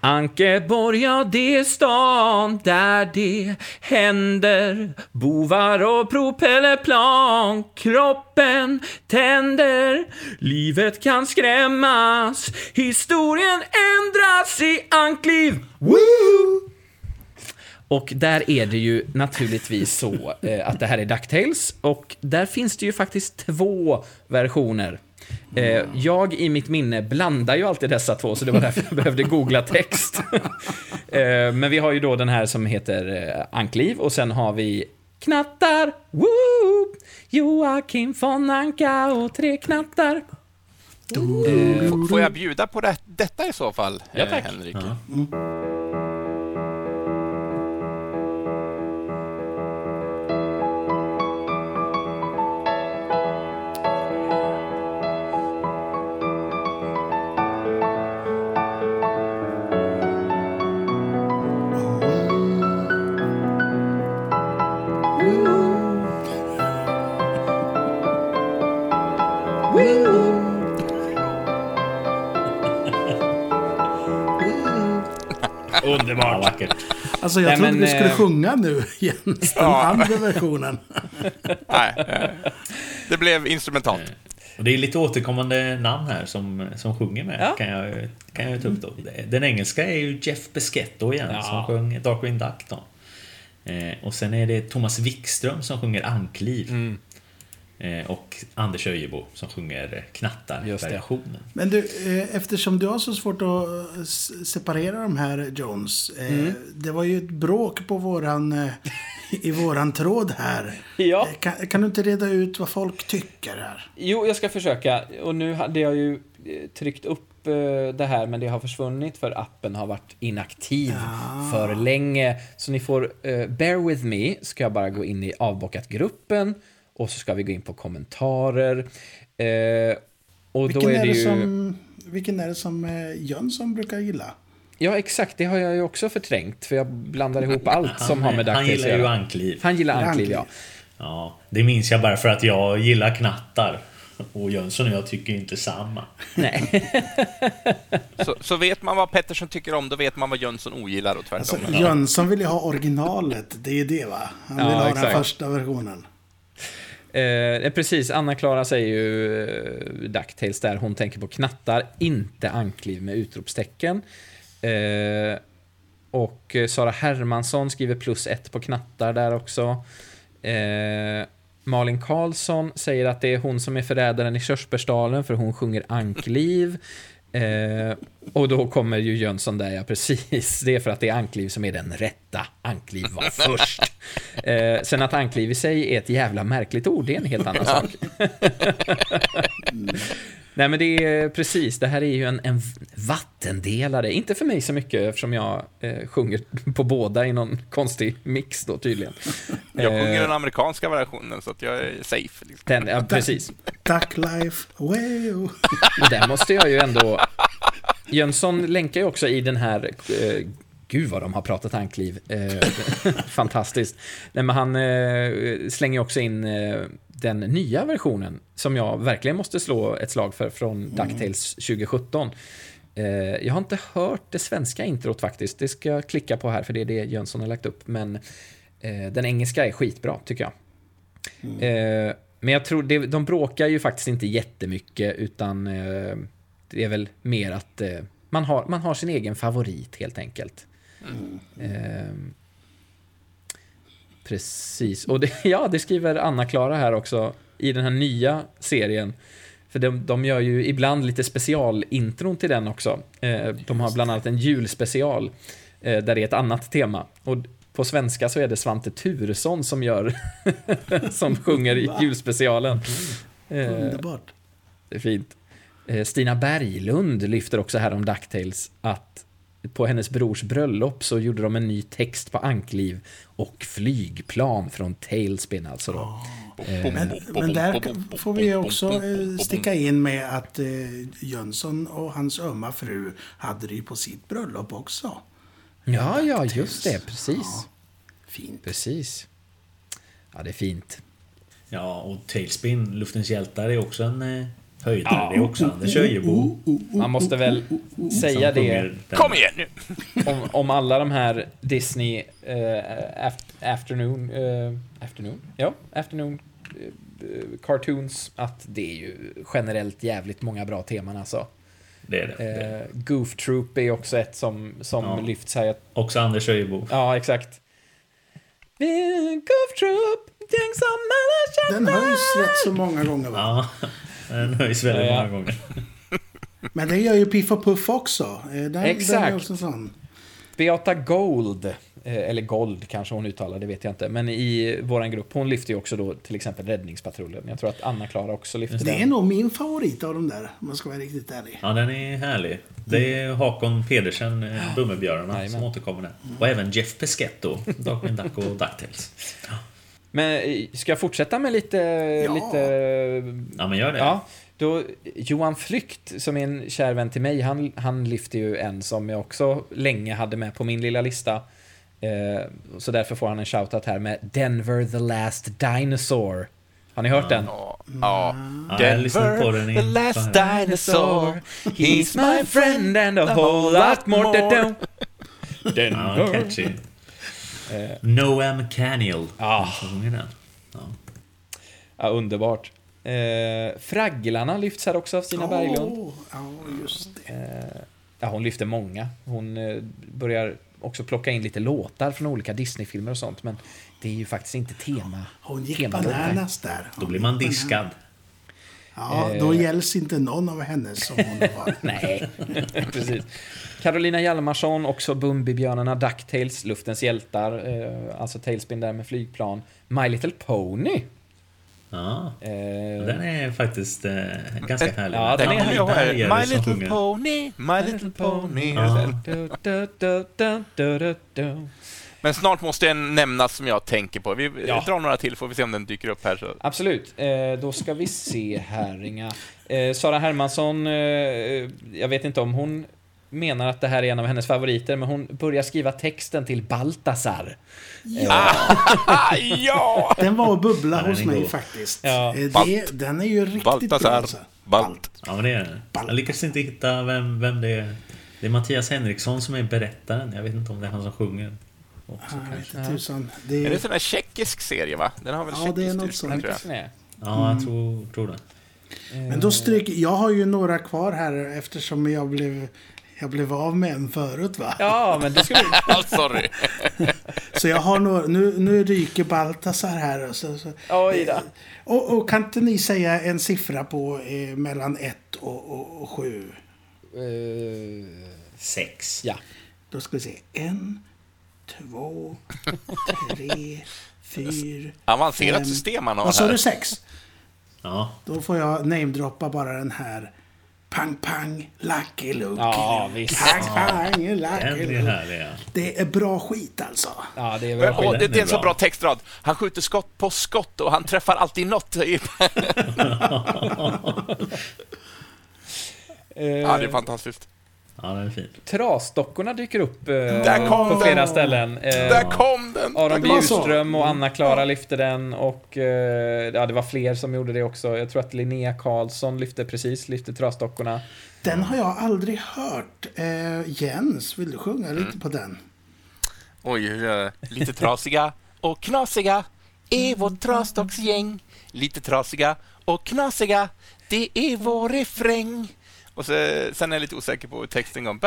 S3: Ankeborg, ja det är stan där det händer Bovar och propellerplan Kroppen tänder Livet kan skrämmas Historien ändras i ankliv Woo! Och där är det ju naturligtvis så eh, att det här är DuckTales och där finns det ju faktiskt två versioner. Eh, jag i mitt minne blandar ju alltid dessa två, så det var därför jag behövde googla text. eh, men vi har ju då den här som heter eh, Ankliv och sen har vi Knattar, woo! Joakim von Anka och tre knattar.
S2: F- Får jag bjuda på det, detta i så fall,
S3: Ja,
S2: eh,
S3: tack.
S2: Henrik?
S4: Ja,
S3: Underbart.
S4: vackert.
S1: Alltså jag
S3: Nej,
S1: trodde
S3: men,
S1: vi skulle
S3: eh,
S1: sjunga nu, Jens, den
S2: Ja.
S1: andra versionen.
S2: Nej, eh, det blev instrumentalt.
S4: Och det är lite återkommande namn här som, som sjunger med.
S3: Ja.
S4: Kan, jag, kan jag ta upp då. Den engelska är ju Jeff Beschetto igen
S3: Ja.
S4: som sjöng Darkwing Duck då. Eh, och sen är det Thomas Wikström som sjunger Ankliv.
S3: Mm.
S4: Eh, och Anders Öjebo som sjunger. Knattar-versionen.
S1: Men du, eh, eftersom du har så svårt att eh, separera de här Jones.
S3: Mm.
S1: Det var ju ett bråk på våran, i våran tråd här.
S3: Ja.
S1: Kan, kan du inte reda ut vad folk tycker här?
S3: Jo, jag ska försöka. Och nu hade jag ju tryckt upp det här, men det har försvunnit för appen har varit inaktiv för länge. Så ni får bear with me, ska jag bara gå in i avbockat-gruppen och så ska vi gå in på kommentarer. Eh, och
S1: Vilken
S3: då är
S1: är,
S3: det ju...
S1: som, vilken är det som eh, Jönsson brukar gilla?
S3: Ja, exakt. Det har jag ju också förträngt, för jag blandar ihop allt som har med
S4: han
S3: DuckTales
S4: gillar
S3: att
S4: ju. Ankliv.
S3: Han gillar
S1: Ankliv.
S3: ankliv, ja.
S4: Ja, det minns jag bara för att jag gillar knattar. Och Jönsson och jag tycker inte samma.
S3: Nej.
S2: Så, så vet man vad Pettersson tycker om, då vet man vad Jönsson ogillar och tvärtom.
S1: Alltså, Jönsson vill ju ha originalet, det är ju det va? Han vill
S3: Ja,
S1: ha
S3: exakt.
S1: den första versionen.
S3: Eh, eh, precis, Anna-Klara säger ju eh, där, hon tänker på knattar, inte ankliv med utropstecken. Eh, och Sara Hermansson skriver plus ett på knattar där också. Eh, Malin Karlsson säger att det är hon som är förrädaren i Körsbärsdalen för hon sjunger ankliv. Eh, och då kommer ju Jönsson där, ja precis. Det är för att det är ankliv som är den rätta. Ankliv var först. Eh, sen att ankliv i sig är ett jävla märkligt ord, det är en helt annan sak. Nej men det är precis, det här är ju en, en vattendelare. Inte för mig så mycket eftersom jag eh, sjunger på båda i någon konstig mix då tydligen.
S2: Jag sjunger
S3: Eh,
S2: den amerikanska versionen, så att jag är safe. Liksom.
S3: den, ja, precis.
S1: Duck life, wow.
S3: Och där måste jag ju ändå... Jönsson länkar ju också i den här... Eh, gud vad de har pratat ankliv. Eh, fantastiskt. Nej, men han eh, slänger också in eh, den nya versionen som jag verkligen måste slå ett slag för från DuckTales 2017. Eh, jag har inte hört det svenska introt faktiskt. Det ska jag klicka på här för det är det Jönsson har lagt upp. Men den engelska är skitbra tycker jag. Eh, men jag tror, de bråkar ju faktiskt inte jättemycket utan det är väl mer att man, har, man har sin egen favorit helt enkelt. Eh, precis, och det, ja, det skriver Anna-Klara här också i den här nya serien. För de, de gör ju ibland lite specialintron till den också. Eh, de har bland annat en julspecial eh, där det är ett annat tema. Och på svenska så är det Svante Turesson som gör som sjunger i julspecialen. Eh,
S1: Underbart.
S3: det är fint. Stina Berglund lyfter också här om DuckTales att på hennes brors bröllop så gjorde de en ny text på ankliv och flygplan från Tailspin alltså då.
S1: Men, men där får vi också eh, sticka in med att eh, Jönsson och hans ömma fru hade det ju på sitt bröllop också.
S3: Ja, ja, just det, precis.
S1: Ja, fint.
S3: Precis. Ja, det är fint.
S4: Ja, och Tailspin, Luftens hjältar, är också en eh, höjdare. Det är också Anders Öjebo.
S3: Man måste väl säga det
S4: den.
S2: Kom igen nu!
S3: om, om alla de här Disney aft- afternoon, eh, afternoon, ja, afternoon eh, cartoons, att det är ju generellt jävligt många bra teman alltså.
S4: Det är det. det. är det.
S3: Goof Troop är också ett som, som
S4: Ja.
S3: lyfts här.
S4: Också Anders Öjebo.
S3: Ja, exakt. Goof Troop, tänk som alla
S1: Den höjs rätt så många gånger va?
S4: Ja, den höjs väldigt
S3: Ja,
S4: många gånger.
S1: Men det gör ju Piff och Puff också. Eh, Den, Den är
S3: Exakt.
S1: också sån.
S3: Beata Gold, eh, eller Gold kanske hon uttalar, det vet jag inte. Men i våran grupp, hon lyfter ju också då till exempel Räddningspatrullen. Jag tror att Anna-Klara också lyfter
S1: Det är
S3: den.
S1: nog min favorit av de där, om man ska vara riktigt ärlig.
S4: Ja, den är härlig. Det är Hakon Pedersen, eh, Bumbibjörnarna, som återkommer där. Och även Jeff Peschetto, Darkwing Duck och DuckTales.
S3: Men eh, ska jag fortsätta med lite...
S1: Ja.
S3: lite
S4: Ja, men gör det.
S3: Ja, då, Johan Flykt, som är en kär vän till mig, han, han lyfter ju en som jag också länge hade med på min lilla lista. Eh, så därför får han en shoutout här med Denver the Last Dinosaur. Har ni hört den?
S2: Ja, ja.
S4: Ja, har lyssnat på den
S2: the last dinosaur. He's my friend
S3: and a whole lot more to do.
S4: Ja, catchy. Noam Caniel.
S3: Ah.
S4: Ja.
S3: Ja, underbart. Eh, Fragglarna lyfts här också av Stina Berglund.
S1: Åh, ja, just det.
S3: Ja, hon lyfter många. Hon eh, börjar också plocka in lite låtar från olika Disney-filmer och sånt, men det är ju faktiskt inte tema.
S1: Hon gick bananas där.
S4: Då
S1: Hon
S4: blir
S1: gick
S4: man
S1: bananas. Ja, då gälls inte någon av hennes som hon var.
S3: Nej, precis. Carolina Hjalmarsson, också Bumbibjörnarna, DuckTales, Luftens hjältar, eh, alltså Tailspin där med flygplan. My Little Pony.
S4: Ja,
S3: Eh,
S4: den är faktiskt eh, ganska härlig.
S3: Ja, den är
S2: här.
S4: Bergare
S2: My little
S4: sjunger.
S2: pony, my little pony.
S4: Ja.
S2: Men snart måste en nämnas som jag tänker på. Vi
S3: Ja.
S2: drar några till får vi se om den dyker upp här. Så.
S3: Absolut. Eh, då ska vi se här, Inga. Eh, Sara Hermansson, eh, jag vet inte om hon menar att det här är en av hennes favoriter, men hon börjar skriva texten till Baltasar.
S2: Ah, ja!
S1: Den var och bubbla
S4: Ja,
S1: hos mig
S4: god.
S1: faktiskt.
S3: Ja.
S1: Eh, Det,
S2: Balt.
S1: den är ju riktigt
S2: Baltasar.
S1: bra. Alltså.
S2: Balt.
S4: Ja, men det är den. Jag lyckas inte hitta vem, vem det är. Det är Mattias Henriksson som är berättaren. Jag vet inte om det är han som sjunger. Också,
S1: jag
S4: kanske.
S1: tusan. Det
S2: Är det en sån här tjeckisk serie va? Den har väl
S1: Ja, det är något sånt.
S2: tror jag.
S4: Ja, jag tror, tror det.
S1: men då stryker... Jag har ju några kvar här eftersom jag blev... Jag blev av med en förut va?
S3: Ja, men det skulle...
S2: Ah, sorry.
S1: Så jag har några... Nu, nu ryker Baltasar här. Och, så, så,
S3: Oj då.
S1: och, och kan inte ni säga en siffra på eh, mellan 1 och, och, och 7?
S3: Eh,
S4: Sex.
S3: ja.
S1: Då ska vi se. En, två, tre, fyra...
S2: Avancerat
S1: fem-
S2: system han har
S1: Vad sa
S2: här.
S1: du? Sex?
S4: Ja,
S1: Då får jag namedroppa bara den här. Pang, pang, Lucky Luke.
S3: Ja, visst.
S1: Pang, pang, Lucky
S4: är
S1: Luke.
S4: härlig. Ja.
S1: Det är bra skit alltså.
S3: Ja, det är väl
S2: och det, det är en så
S4: bra.
S2: bra textrad. Han skjuter skott på skott och han träffar alltid något. Ja, det är fantastiskt.
S4: Ja, den är fin.
S3: Trasdockorna dyker upp eh, på flera
S2: den.
S3: ställen. Eh,
S2: Där kom den!
S3: Aron. Bjurström och Anna-Klara lyfte den och eh, ja, det var fler som gjorde det också. Jag tror att Linnea Karlsson lyfte precis, lyfte Trasdockorna.
S1: Den har jag aldrig hört. Eh, Jens, vill du sjunga
S2: Mm.
S1: lite på den?
S2: Oj, hur det? Lite trasiga och knasiga är vårt trasdocksgäng. Lite trasiga och knasiga, det är vår refräng. Och så, sen är jag lite osäker på hur texten går.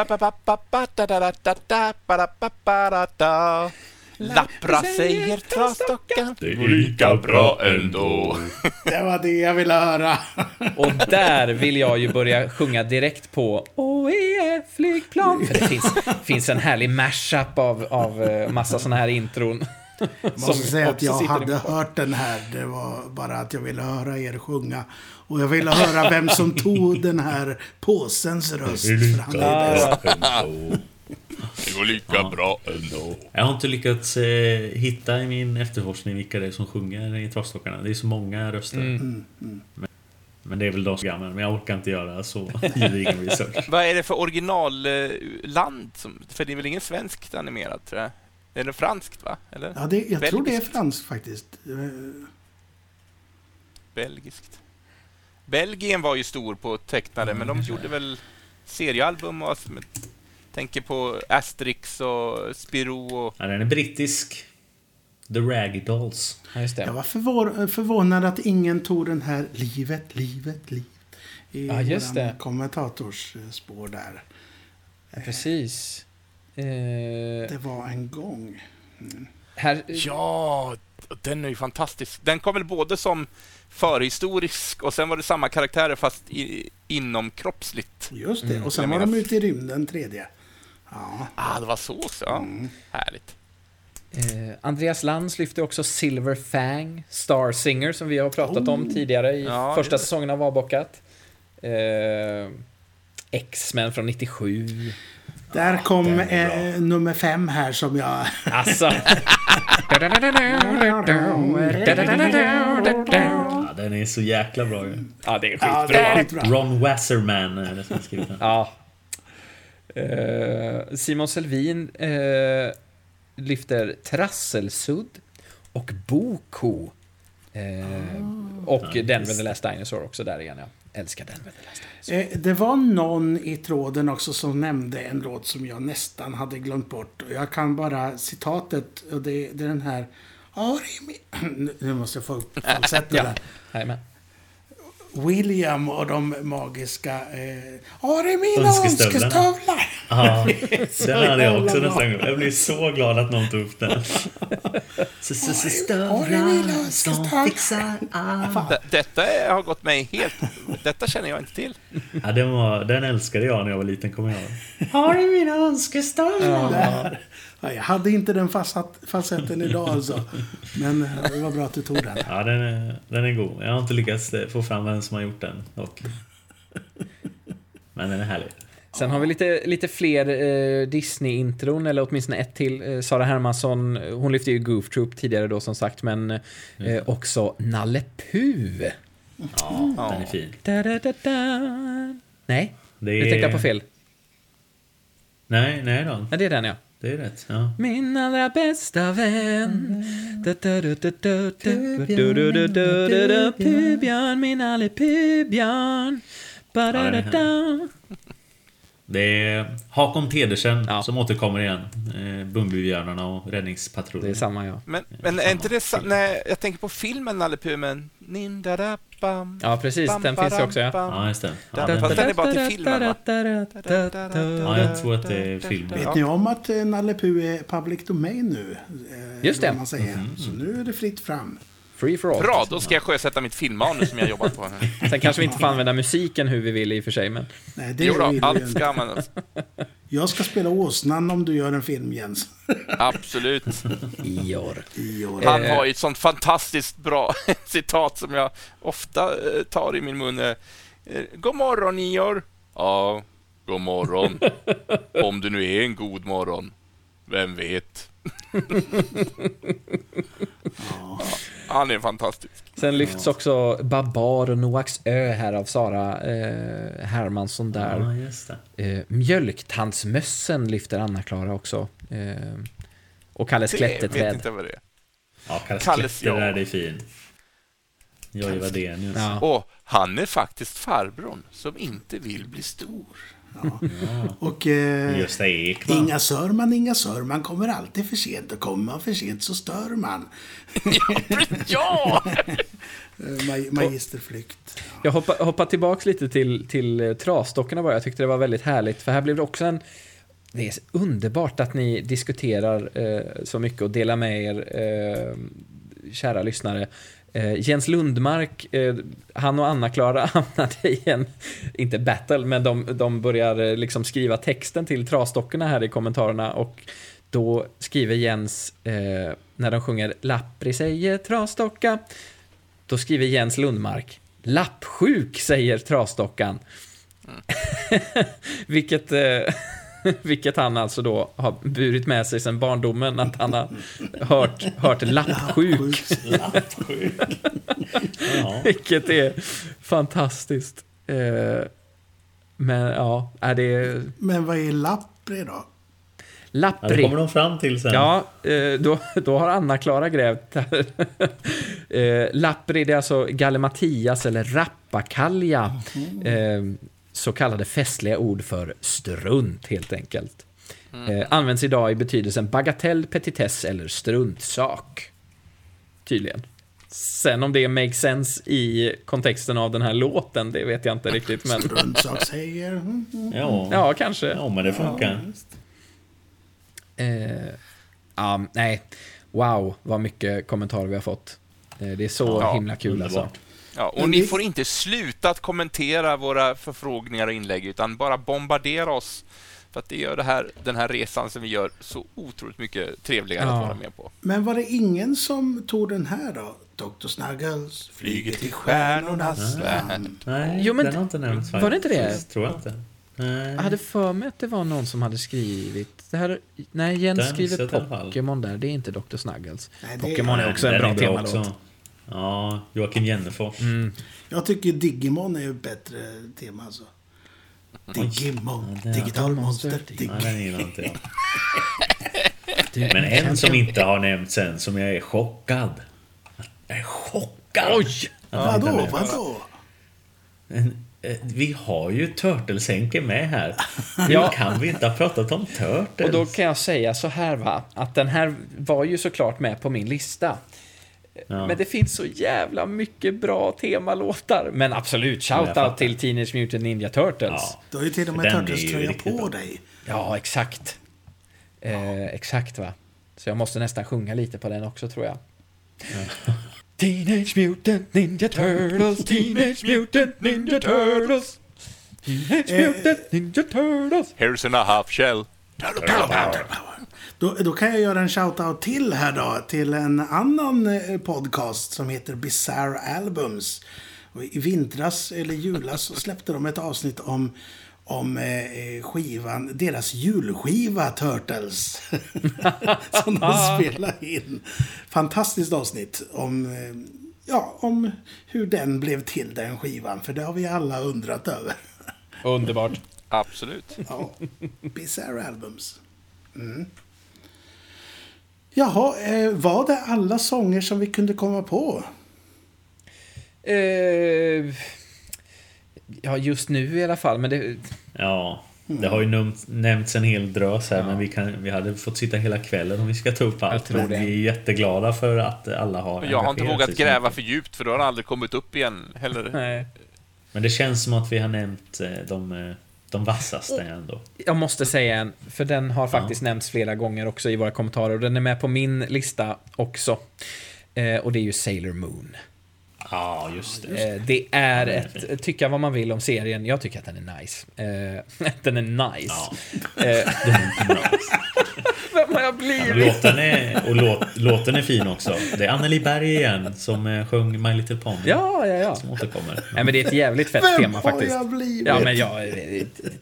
S2: Lappra säger trasdockan.
S4: Det
S2: går lika bra ändå.
S1: Det var det jag ville höra.
S3: Och där vill jag ju börja sjunga direkt på OEF-flygplan. För det finns, finns en härlig mashup av, av eh, massa såna här intron.
S1: Jag måste säga att jag hade hört den här. Det var bara att jag ville höra er sjunga. Och jag ville höra vem som tog den här påsens röst. För han är bäst.
S2: Det går lika bra ändå.
S4: Jag har inte lyckats eh, hitta i min efterforskning vilka det är som sjunger i Trasdockarna. Det är så många röster.
S3: Mm.
S4: Men, men det är väl de som gamla, men jag orkar inte göra så gedigen research.
S2: Vad är det för originalland? Som, för det är väl ingen svenskt animerat, tror jag? Är det franskt, va? Eller?
S1: Ja, det, jag tror det är
S2: Belgiskt.
S1: franskt faktiskt. Eh,
S2: Belgiskt. Belgien var ju stor på tecknade, men de gjorde väl seriealbum och jag tänker på Asterix och Spirou och...
S4: Ja, den är brittisk. The Raggy Dolls.
S3: Ja, just
S1: Jag
S3: det.
S1: var förvår, förvånad att ingen tog den här livet, livet, livet. I
S3: Ja, just det.
S1: kommentatorspår där.
S3: Precis. Eh,
S1: Det var en gång.
S3: här,
S2: Ja, den är ju fantastisk. Den kom väl både som förhistorisk och sen var det samma karaktärer fast i, inomkroppsligt.
S1: Just det.
S3: Mm,
S1: och sen var de ute i rymden tredje. Ja.
S2: Ah, det var så också. Ja.
S1: Mm.
S2: Härligt.
S3: eh, Andreas Lantz lyfte också Silver Fang, Star Singer, som vi har pratat om tidigare i
S2: Ja,
S3: första
S2: det.
S3: säsongen av Avbockat. Eh, X-Men från 97.
S1: Där kom
S4: den
S1: eh, nummer fem här som jag...
S3: Alltså.
S4: Ja, den är så jäkla bra ju.
S3: ja, det är
S1: Ja,
S3: skitbra.
S1: skitbra.
S4: Ron Wasserman är det som har skrivit den.
S3: Ja. Eh, Simon Selvin eh, lyfter Trasselsudd och Boko. Eh, Och
S4: Ja,
S3: Denver
S4: visst.
S3: the Last Dinosaur också där igen. Jag älskar Dinosaur.
S1: Eh, Det var någon i tråden också som nämnde en låt som jag nästan hade glömt bort. Jag kan bara citatet, och det, det är den här... Nu måste jag få upp
S3: Ja,
S1: där. William och de magiska... Eh, Har i mina
S4: Önskestövlarna.
S1: önskestövlar!
S4: Ja, den hade jag också nästan glömt. Jag blir så glad att någon tog upp den.
S1: Mina önskestövlar!
S2: D- Detta är, har gått mig helt... Detta känner jag inte till.
S4: Ja, den, var, den älskade jag när jag var liten, kommer jag ihåg.
S1: Har i mina önskestövlar! Ja, jag hade inte den falsett- falsetten idag alltså. Men eh, det var bra att du tog den.
S4: Ja, den är, den är god. Jag har inte lyckats eh, få fram vem som har gjort den dock. Men den är härlig.
S3: Sen har vi lite, lite fler eh, Disney-intron, eller åtminstone ett till. Eh, Sara Hermansson, hon lyfte ju Goof Troop tidigare då som sagt, men eh, också Nalle Puh.
S4: Ja, den är fin.
S3: Da, da, da, da. Nej,
S4: Det
S3: nu tänkte jag på fel.
S4: Nej, nej då.
S3: Ja, det är den ja.
S4: Det är rätt. Ja.
S3: Min allra bästa vän. Pubjörn, min alle pubjörn.
S4: Det är Hakon Pedersen
S3: Ja.
S4: som återkommer igen. Eh, Bumbibjörnarna och
S3: Det är
S4: Räddningspatrullen.
S3: samma ja.
S2: Men, men är inte det sa- Nej, jag tänker på filmen Nalle Puh, men... Nindadabam,
S3: Ja, precis. Den finns ju också ja.
S2: bam,
S4: Ja, just det. Ja,
S2: Den- fast den är bara till filmen, va?
S4: ja, jag tror att det är film.
S1: Vet ni om att eh, Nalle Puh är public domain nu? Eh,
S3: Just det.
S1: Man säger. Så nu är det fritt fram.
S3: Free for all.
S2: Bra, då ska jag sjösätta mitt filmmanus som jag jobbat på.
S3: Sen kanske vi inte får använda musiken hur vi vill i och för sig, men
S1: Nej, det
S2: Jo då,
S1: du
S2: allt ska användas.
S1: Jag ska spela åsnan om du gör en film, Jens.
S2: Absolut.
S3: Ior.
S1: I år.
S2: Han
S3: Eh.
S2: har ju ett sånt fantastiskt bra citat som jag ofta eh, tar i min mun. eh, God morgon, Ior. Ja, god morgon. Om det nu är en god morgon. Vem vet?
S1: Ja.
S2: Han är fantastisk.
S3: Sen lyfts också Babar och Noaks ö här av Sara eh, Hermansson där.
S4: Ja, just det.
S3: Eh, Mjölktandsmössen lyfter Anna-Klara också. Eh, och Kalles
S2: Det vet
S3: klätterträd.
S2: inte vad det är.
S4: Ja, Kalles
S2: Kalles,
S4: Klätter
S2: ja.
S4: där, det är fin. Jojje Wadenius.
S3: Ja.
S2: Och han är faktiskt farbrorn som inte vill bli stor.
S1: Och eh,
S4: Gösta Ekman.
S1: Inga Sörman, Inga Sörman kommer alltid för sent. Och kommer man för sent så stör man.
S2: ja!
S1: Eh, Mag magisterflykt.
S3: Jag hoppar, hoppar tillbaks lite till, till eh, trasdockorna bara. Jag tyckte det var väldigt härligt, för här blev det också en... Det är underbart att ni diskuterar eh, så mycket och delar med er, eh, kära lyssnare. Eh, Jens Lundmark, eh, han och Anna-Klara hamnade i en, inte battle, men de, de börjar eh, liksom skriva texten till trasdockorna här i kommentarerna och då skriver Jens, när de sjunger Lappri säger trasdocka, då skriver Jens Lundmark Lappsjuk, säger trasdockan. vilket, eh, vilket han alltså då har burit med sig sedan barndomen, att han har hört, hört lappsjuk.
S4: Ja.
S3: Vilket är fantastiskt. Eh, men ja, är det
S1: Men vad är Lappri då?
S4: Ja, det
S3: lappri?
S4: kommer de fram till sen.
S3: Ja, eh, då, då har Anna-Klara grävt här. Eh, Lappri, det är alltså Galimatias eller rappakalja. Eh, så kallade festliga ord för strunt, helt enkelt. Eh, används idag i betydelsen bagatell, petitess eller struntsak. Tydligen. Sen om det makes sense i kontexten av den här låten, det vet jag inte riktigt. Men
S1: Struntsakssäger. Mm, mm.
S4: Ja.
S3: ja, kanske.
S4: ja, men det funkar.
S3: Eh, ja, nej. Wow, vad mycket kommentarer vi har fått. Eh, det är så
S2: Ja,
S3: himla kul alltså.
S2: Ja, och ni får inte sluta att kommentera våra förfrågningar och inlägg, utan bara bombardera oss. För att det gör det här, den här resan som vi gör så otroligt mycket trevligare
S3: Ja.
S2: att vara med på.
S1: Men var det ingen som tog den här då? Dr. Snuggles flyger till stjärnornas land.
S4: Nej,
S3: Jo, men
S4: den har inte nämnts
S3: var det inte det?
S4: faktiskt, Tror jag inte. Nej.
S3: Jag hade för mig att det var någon som hade skrivit... Det här, nej, Jens
S4: Den
S3: skriver
S4: jag.
S3: Pokémon där. Det är inte Dr. Snuggles. Pokémon är också en bra temalåt.
S4: Ja, Joakim Jennefors.
S3: Mm.
S1: Jag tycker Digimon är ett bättre tema alltså. Digimon, digital monster.
S4: Ja,
S1: Dig
S4: den gillar inte jag. Men en som inte har nämnts än, som jag är chockad. Jag är chockad!
S3: Oj!
S1: Vadå, vadå?
S4: Eh, Vi har ju Turtles-Henke med här.
S3: Ja.
S4: Ja. kan vi inte ha pratat om Turtles?
S3: Och då kan jag säga så här va, att den här var ju såklart med på min lista.
S4: Ja.
S3: Men det finns så jävla mycket bra temalåtar. Men absolut,
S4: Ja,
S3: shoutout till Teenage Mutant Ninja Turtles.
S4: Ja.
S1: Du har ju till och med Turtles-tröja på
S4: bra.
S1: dig.
S3: Ja, exakt. Eh, exakt va. Så jag måste nästan sjunga lite på den också tror jag. Teenage Mutant Ninja Turtles, Teenage Mutant Ninja Turtles. Teenage Mutant Ninja Turtles.
S2: Here's in a half shell.
S1: Då, då kan jag göra en shout-out till här då, till en annan eh, podcast som heter Bizarre Albums. Och I vintras, eller julas, så släppte de ett avsnitt om, om eh, skivan, deras julskiva Turtles. som de spelade in. Fantastiskt avsnitt om, eh, ja, om hur den blev till, den skivan. För det har vi alla undrat över.
S3: Underbart.
S2: Absolut.
S1: Ja, Bizarre Albums. Mm. Jaha, eh, var det alla sånger som vi kunde komma på?
S3: Eh, ja, just nu i alla fall, men det...
S4: Ja, det har ju nämnts en hel drös här men vi, kan, vi hade fått sitta hela kvällen om vi ska ta upp allt.
S3: tror
S4: Men
S3: det.
S4: vi är jätteglada för att alla har
S2: Jag har inte vågat gräva för djupt för då har det aldrig kommit upp igen heller.
S3: Nej.
S4: Men det känns som att vi har nämnt eh, de, de vassaste ändå.
S3: Jag måste säga en, för den har faktiskt nämnts flera gånger också i våra kommentarer och den är med på min lista också. Eh, och det är ju Sailor Moon.
S4: Ja, just det.
S3: Eh, det är
S4: Ja,
S3: ett, tycka vad man vill om serien, jag tycker att den är nice. Eh, den är nice.
S4: Ja.
S3: Eh,
S4: Den är nice.
S3: vem har jag blivit?
S4: Låten är, och låt, låten är fin också. Det är Anneli Berg igen som sjöng My Little Pony.
S3: Ja, ja, ja.
S4: Som återkommer.
S3: Nej, men det är ett jävligt fett
S1: Vem
S3: tema
S1: har
S3: faktiskt.
S1: jag blivit?
S3: Ja, men jag,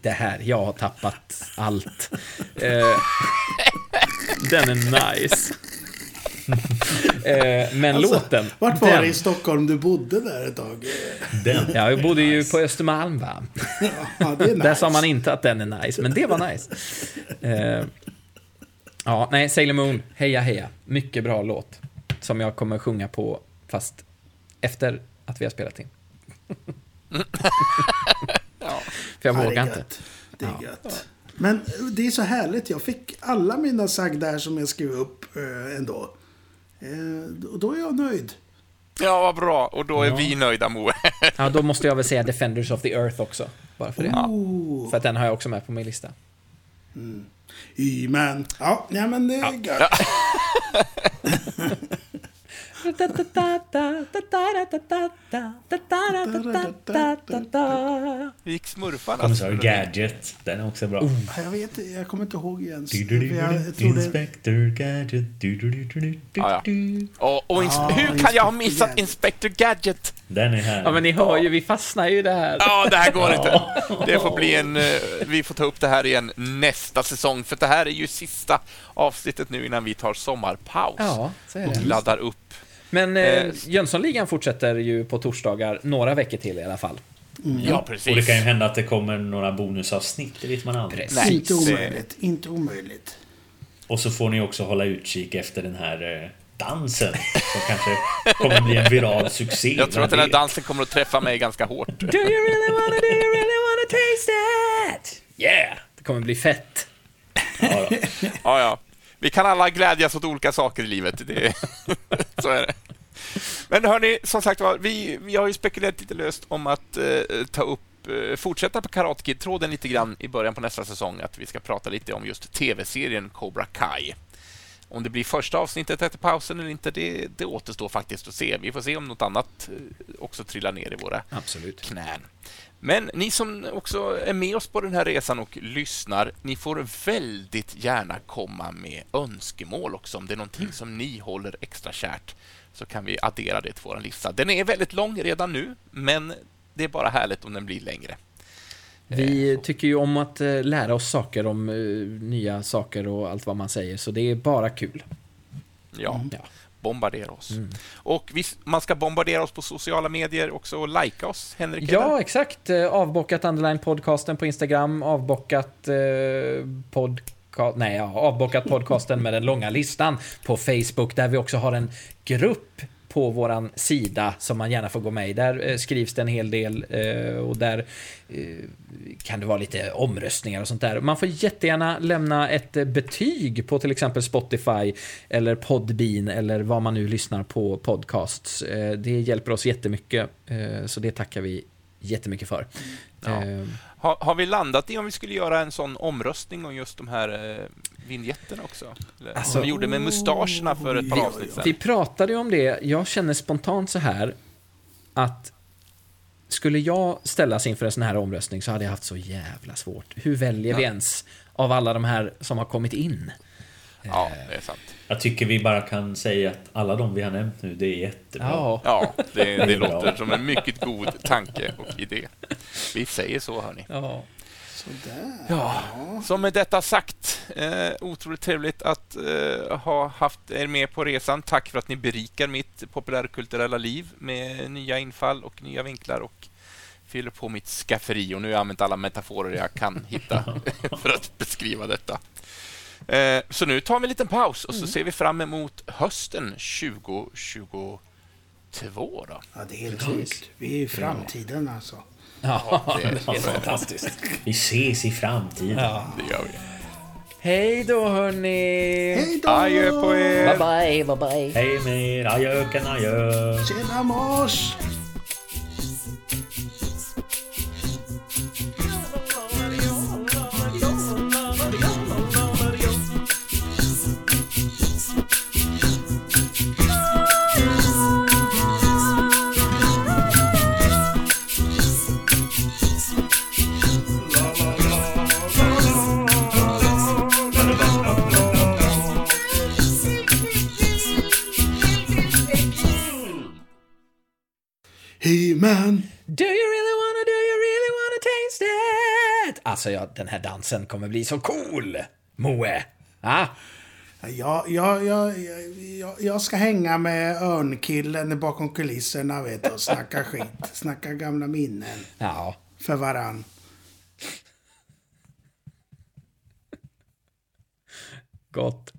S3: det här, jag har tappat allt. Eh, den är nice. Eh, men
S1: Alltså,
S3: låten,
S1: Vart var
S3: den,
S1: det i Stockholm du bodde där ett tag?
S4: Den.
S3: Ja, jag bodde ju på Östermalm va.
S1: Ja, det är nice.
S3: Där sa man inte att den är nice, men det var nice. Eh, ja, nej, Sailor Moon, heja heja. Mycket bra låt. Som jag kommer sjunga på, fast efter att vi har spelat in. För jag
S1: Ja, det
S3: vågar
S1: är
S3: inte.
S1: gött. Det är gött. Men det är så härligt. Jag fick alla mina sagda här som jag skrev upp eh, ändå. Eh, och då är jag nöjd.
S2: Ja, vad bra. Och då är vi nöjda, Moe.
S3: Ja, då måste jag väl säga Defenders of the Earth också. Bara för det.
S1: Oh,
S3: För att den har jag också med på min lista.
S1: Y-man. Ja, ja, men det är gött.
S2: Vi gick smurfarna.
S4: Kommissar Gadget. Den är också bra.
S1: Ja, Jag vet jag kommer inte ihåg ens.
S4: Inspector Gadget.
S2: Ja. Och, och ins- hur kan jag ha missat
S1: Gadget.
S2: Inspector Gadget?
S4: Den är här.
S3: Ja, men ni hör ju, vi fastnar ju i det här.
S2: Ja, det här går inte. Det får bli en... eh, Vi får ta upp det här igen nästa säsong, för det här är ju sista avsnittet nu innan vi tar sommarpaus.
S3: Ja, så är
S2: Och
S3: det.
S2: laddar upp.
S3: Men eh,
S2: Eh,
S3: Jönssonligan fortsätter ju på torsdagar några veckor till i alla fall.
S2: Ja,
S4: Och det
S2: precis.
S4: kan ju hända att det kommer några bonusavsnitt, det vet man aldrig.
S3: Precis.
S2: Nej,
S1: inte omöjligt. Inte omöjligt.
S4: Och så får ni också hålla utkik efter den här eh, dansen som kanske kommer bli en viral succé.
S2: Jag tror att den här dansen kommer att träffa mig ganska hårt.
S3: Do you really wanna, do you really wanna taste it? Yeah! Det kommer bli fett.
S4: Ja.
S2: Ja, ja. Vi kan alla glädjas åt olika saker i livet. Det, så är det. Men hörni, som sagt var, vi, vi har ju spekulerat lite löst om att eh, ta upp eh, fortsätta på Karate Kid-tråden lite grann i början på nästa säsong, att vi ska prata lite om just tv-serien Cobra Kai. Om det blir första avsnittet efter pausen eller inte, det, det återstår faktiskt att se. Vi får se om något annat eh, också trillar ner i våra
S3: Absolut.
S2: knän. Men ni som också är med oss på den här resan och lyssnar, ni får väldigt gärna komma med önskemål också. Om det är någonting som ni håller extra kärt så kan vi addera det till vår lista. Den är väldigt lång redan nu, men det är bara härligt om den blir längre.
S3: Vi tycker ju om att eh, lära oss saker om eh, nya saker och allt vad man säger, så det är bara kul.
S2: Ja,
S3: Ja.
S2: bombardera oss. Och vi, man ska bombardera oss på sociala medier också och likea oss, Henrik.
S3: Ja,
S2: eller?
S3: exakt. Eh, Avbockat underline podcasten på Instagram, avbockat eh, podcast Nej, ja, avbockat podcasten med den långa listan på Facebook där vi också har en grupp på våran sida som man gärna får gå med i. Där eh, skrivs det en hel del eh, och där eh, kan det vara lite omröstningar och sånt där. Man får jättegärna lämna ett betyg på till exempel Spotify eller Podbean eller vad man nu lyssnar på podcasts. Det hjälper oss jättemycket, så det tackar vi jättemycket för.
S2: Ja. Har, har vi landat i om vi skulle göra en sån omröstning om just de här eh, vinjetterna också? Eller,
S3: Alltså-
S2: som vi gjorde med mustascherna för ett par avsnitt
S3: Vi
S2: sedan.
S3: pratade ju om det. Jag känner spontant så här att skulle jag ställas inför en sån här omröstning så hade jag haft så jävla svårt. Hur väljer vi ens av alla de här som har kommit in?
S2: Ja, det är sant.
S4: Jag tycker vi bara kan säga att alla de vi har nämnt nu, det är jättebra.
S3: Ja,
S2: Ja, det, det
S4: bra.
S2: låter som en mycket god tanke och idé. Vi säger så, hörni.
S3: ja.
S1: Sådär.
S2: Ja, så med detta sagt, eh, otroligt trevligt att eh, ha haft er med på resan. Tack för att ni berikar mitt populärkulturella liv med nya infall och nya vinklar och fyller på mitt skafferi. Och nu har jag använt alla metaforer jag kan hitta för att beskriva detta. Eh, så nu tar vi en liten paus och så ser vi fram emot hösten 2022. Då.
S1: Ja, det är helt sjukt. Vi är i framtiden alltså.
S2: Det,
S3: Det är fantastiskt.
S4: Vi ses i framtiden.
S2: det gör vi.
S3: Hej då hörni!
S1: Hej då!
S2: Adjö på er!
S6: Bye bye, bye bye.
S4: Hej med er, adjöken adjö.
S1: Tjena mors! He-Man!
S3: Do you really wanna, do you really wanna taste it? Alltså, ja, den här dansen kommer bli så cool! Moe! Ah,
S1: Jag, jag, jag, jag, jag ska hänga med örnkillen bakom kulisserna vet du, och snacka skit. Snacka gamla minnen
S3: ja.
S1: för varann.
S3: Gott.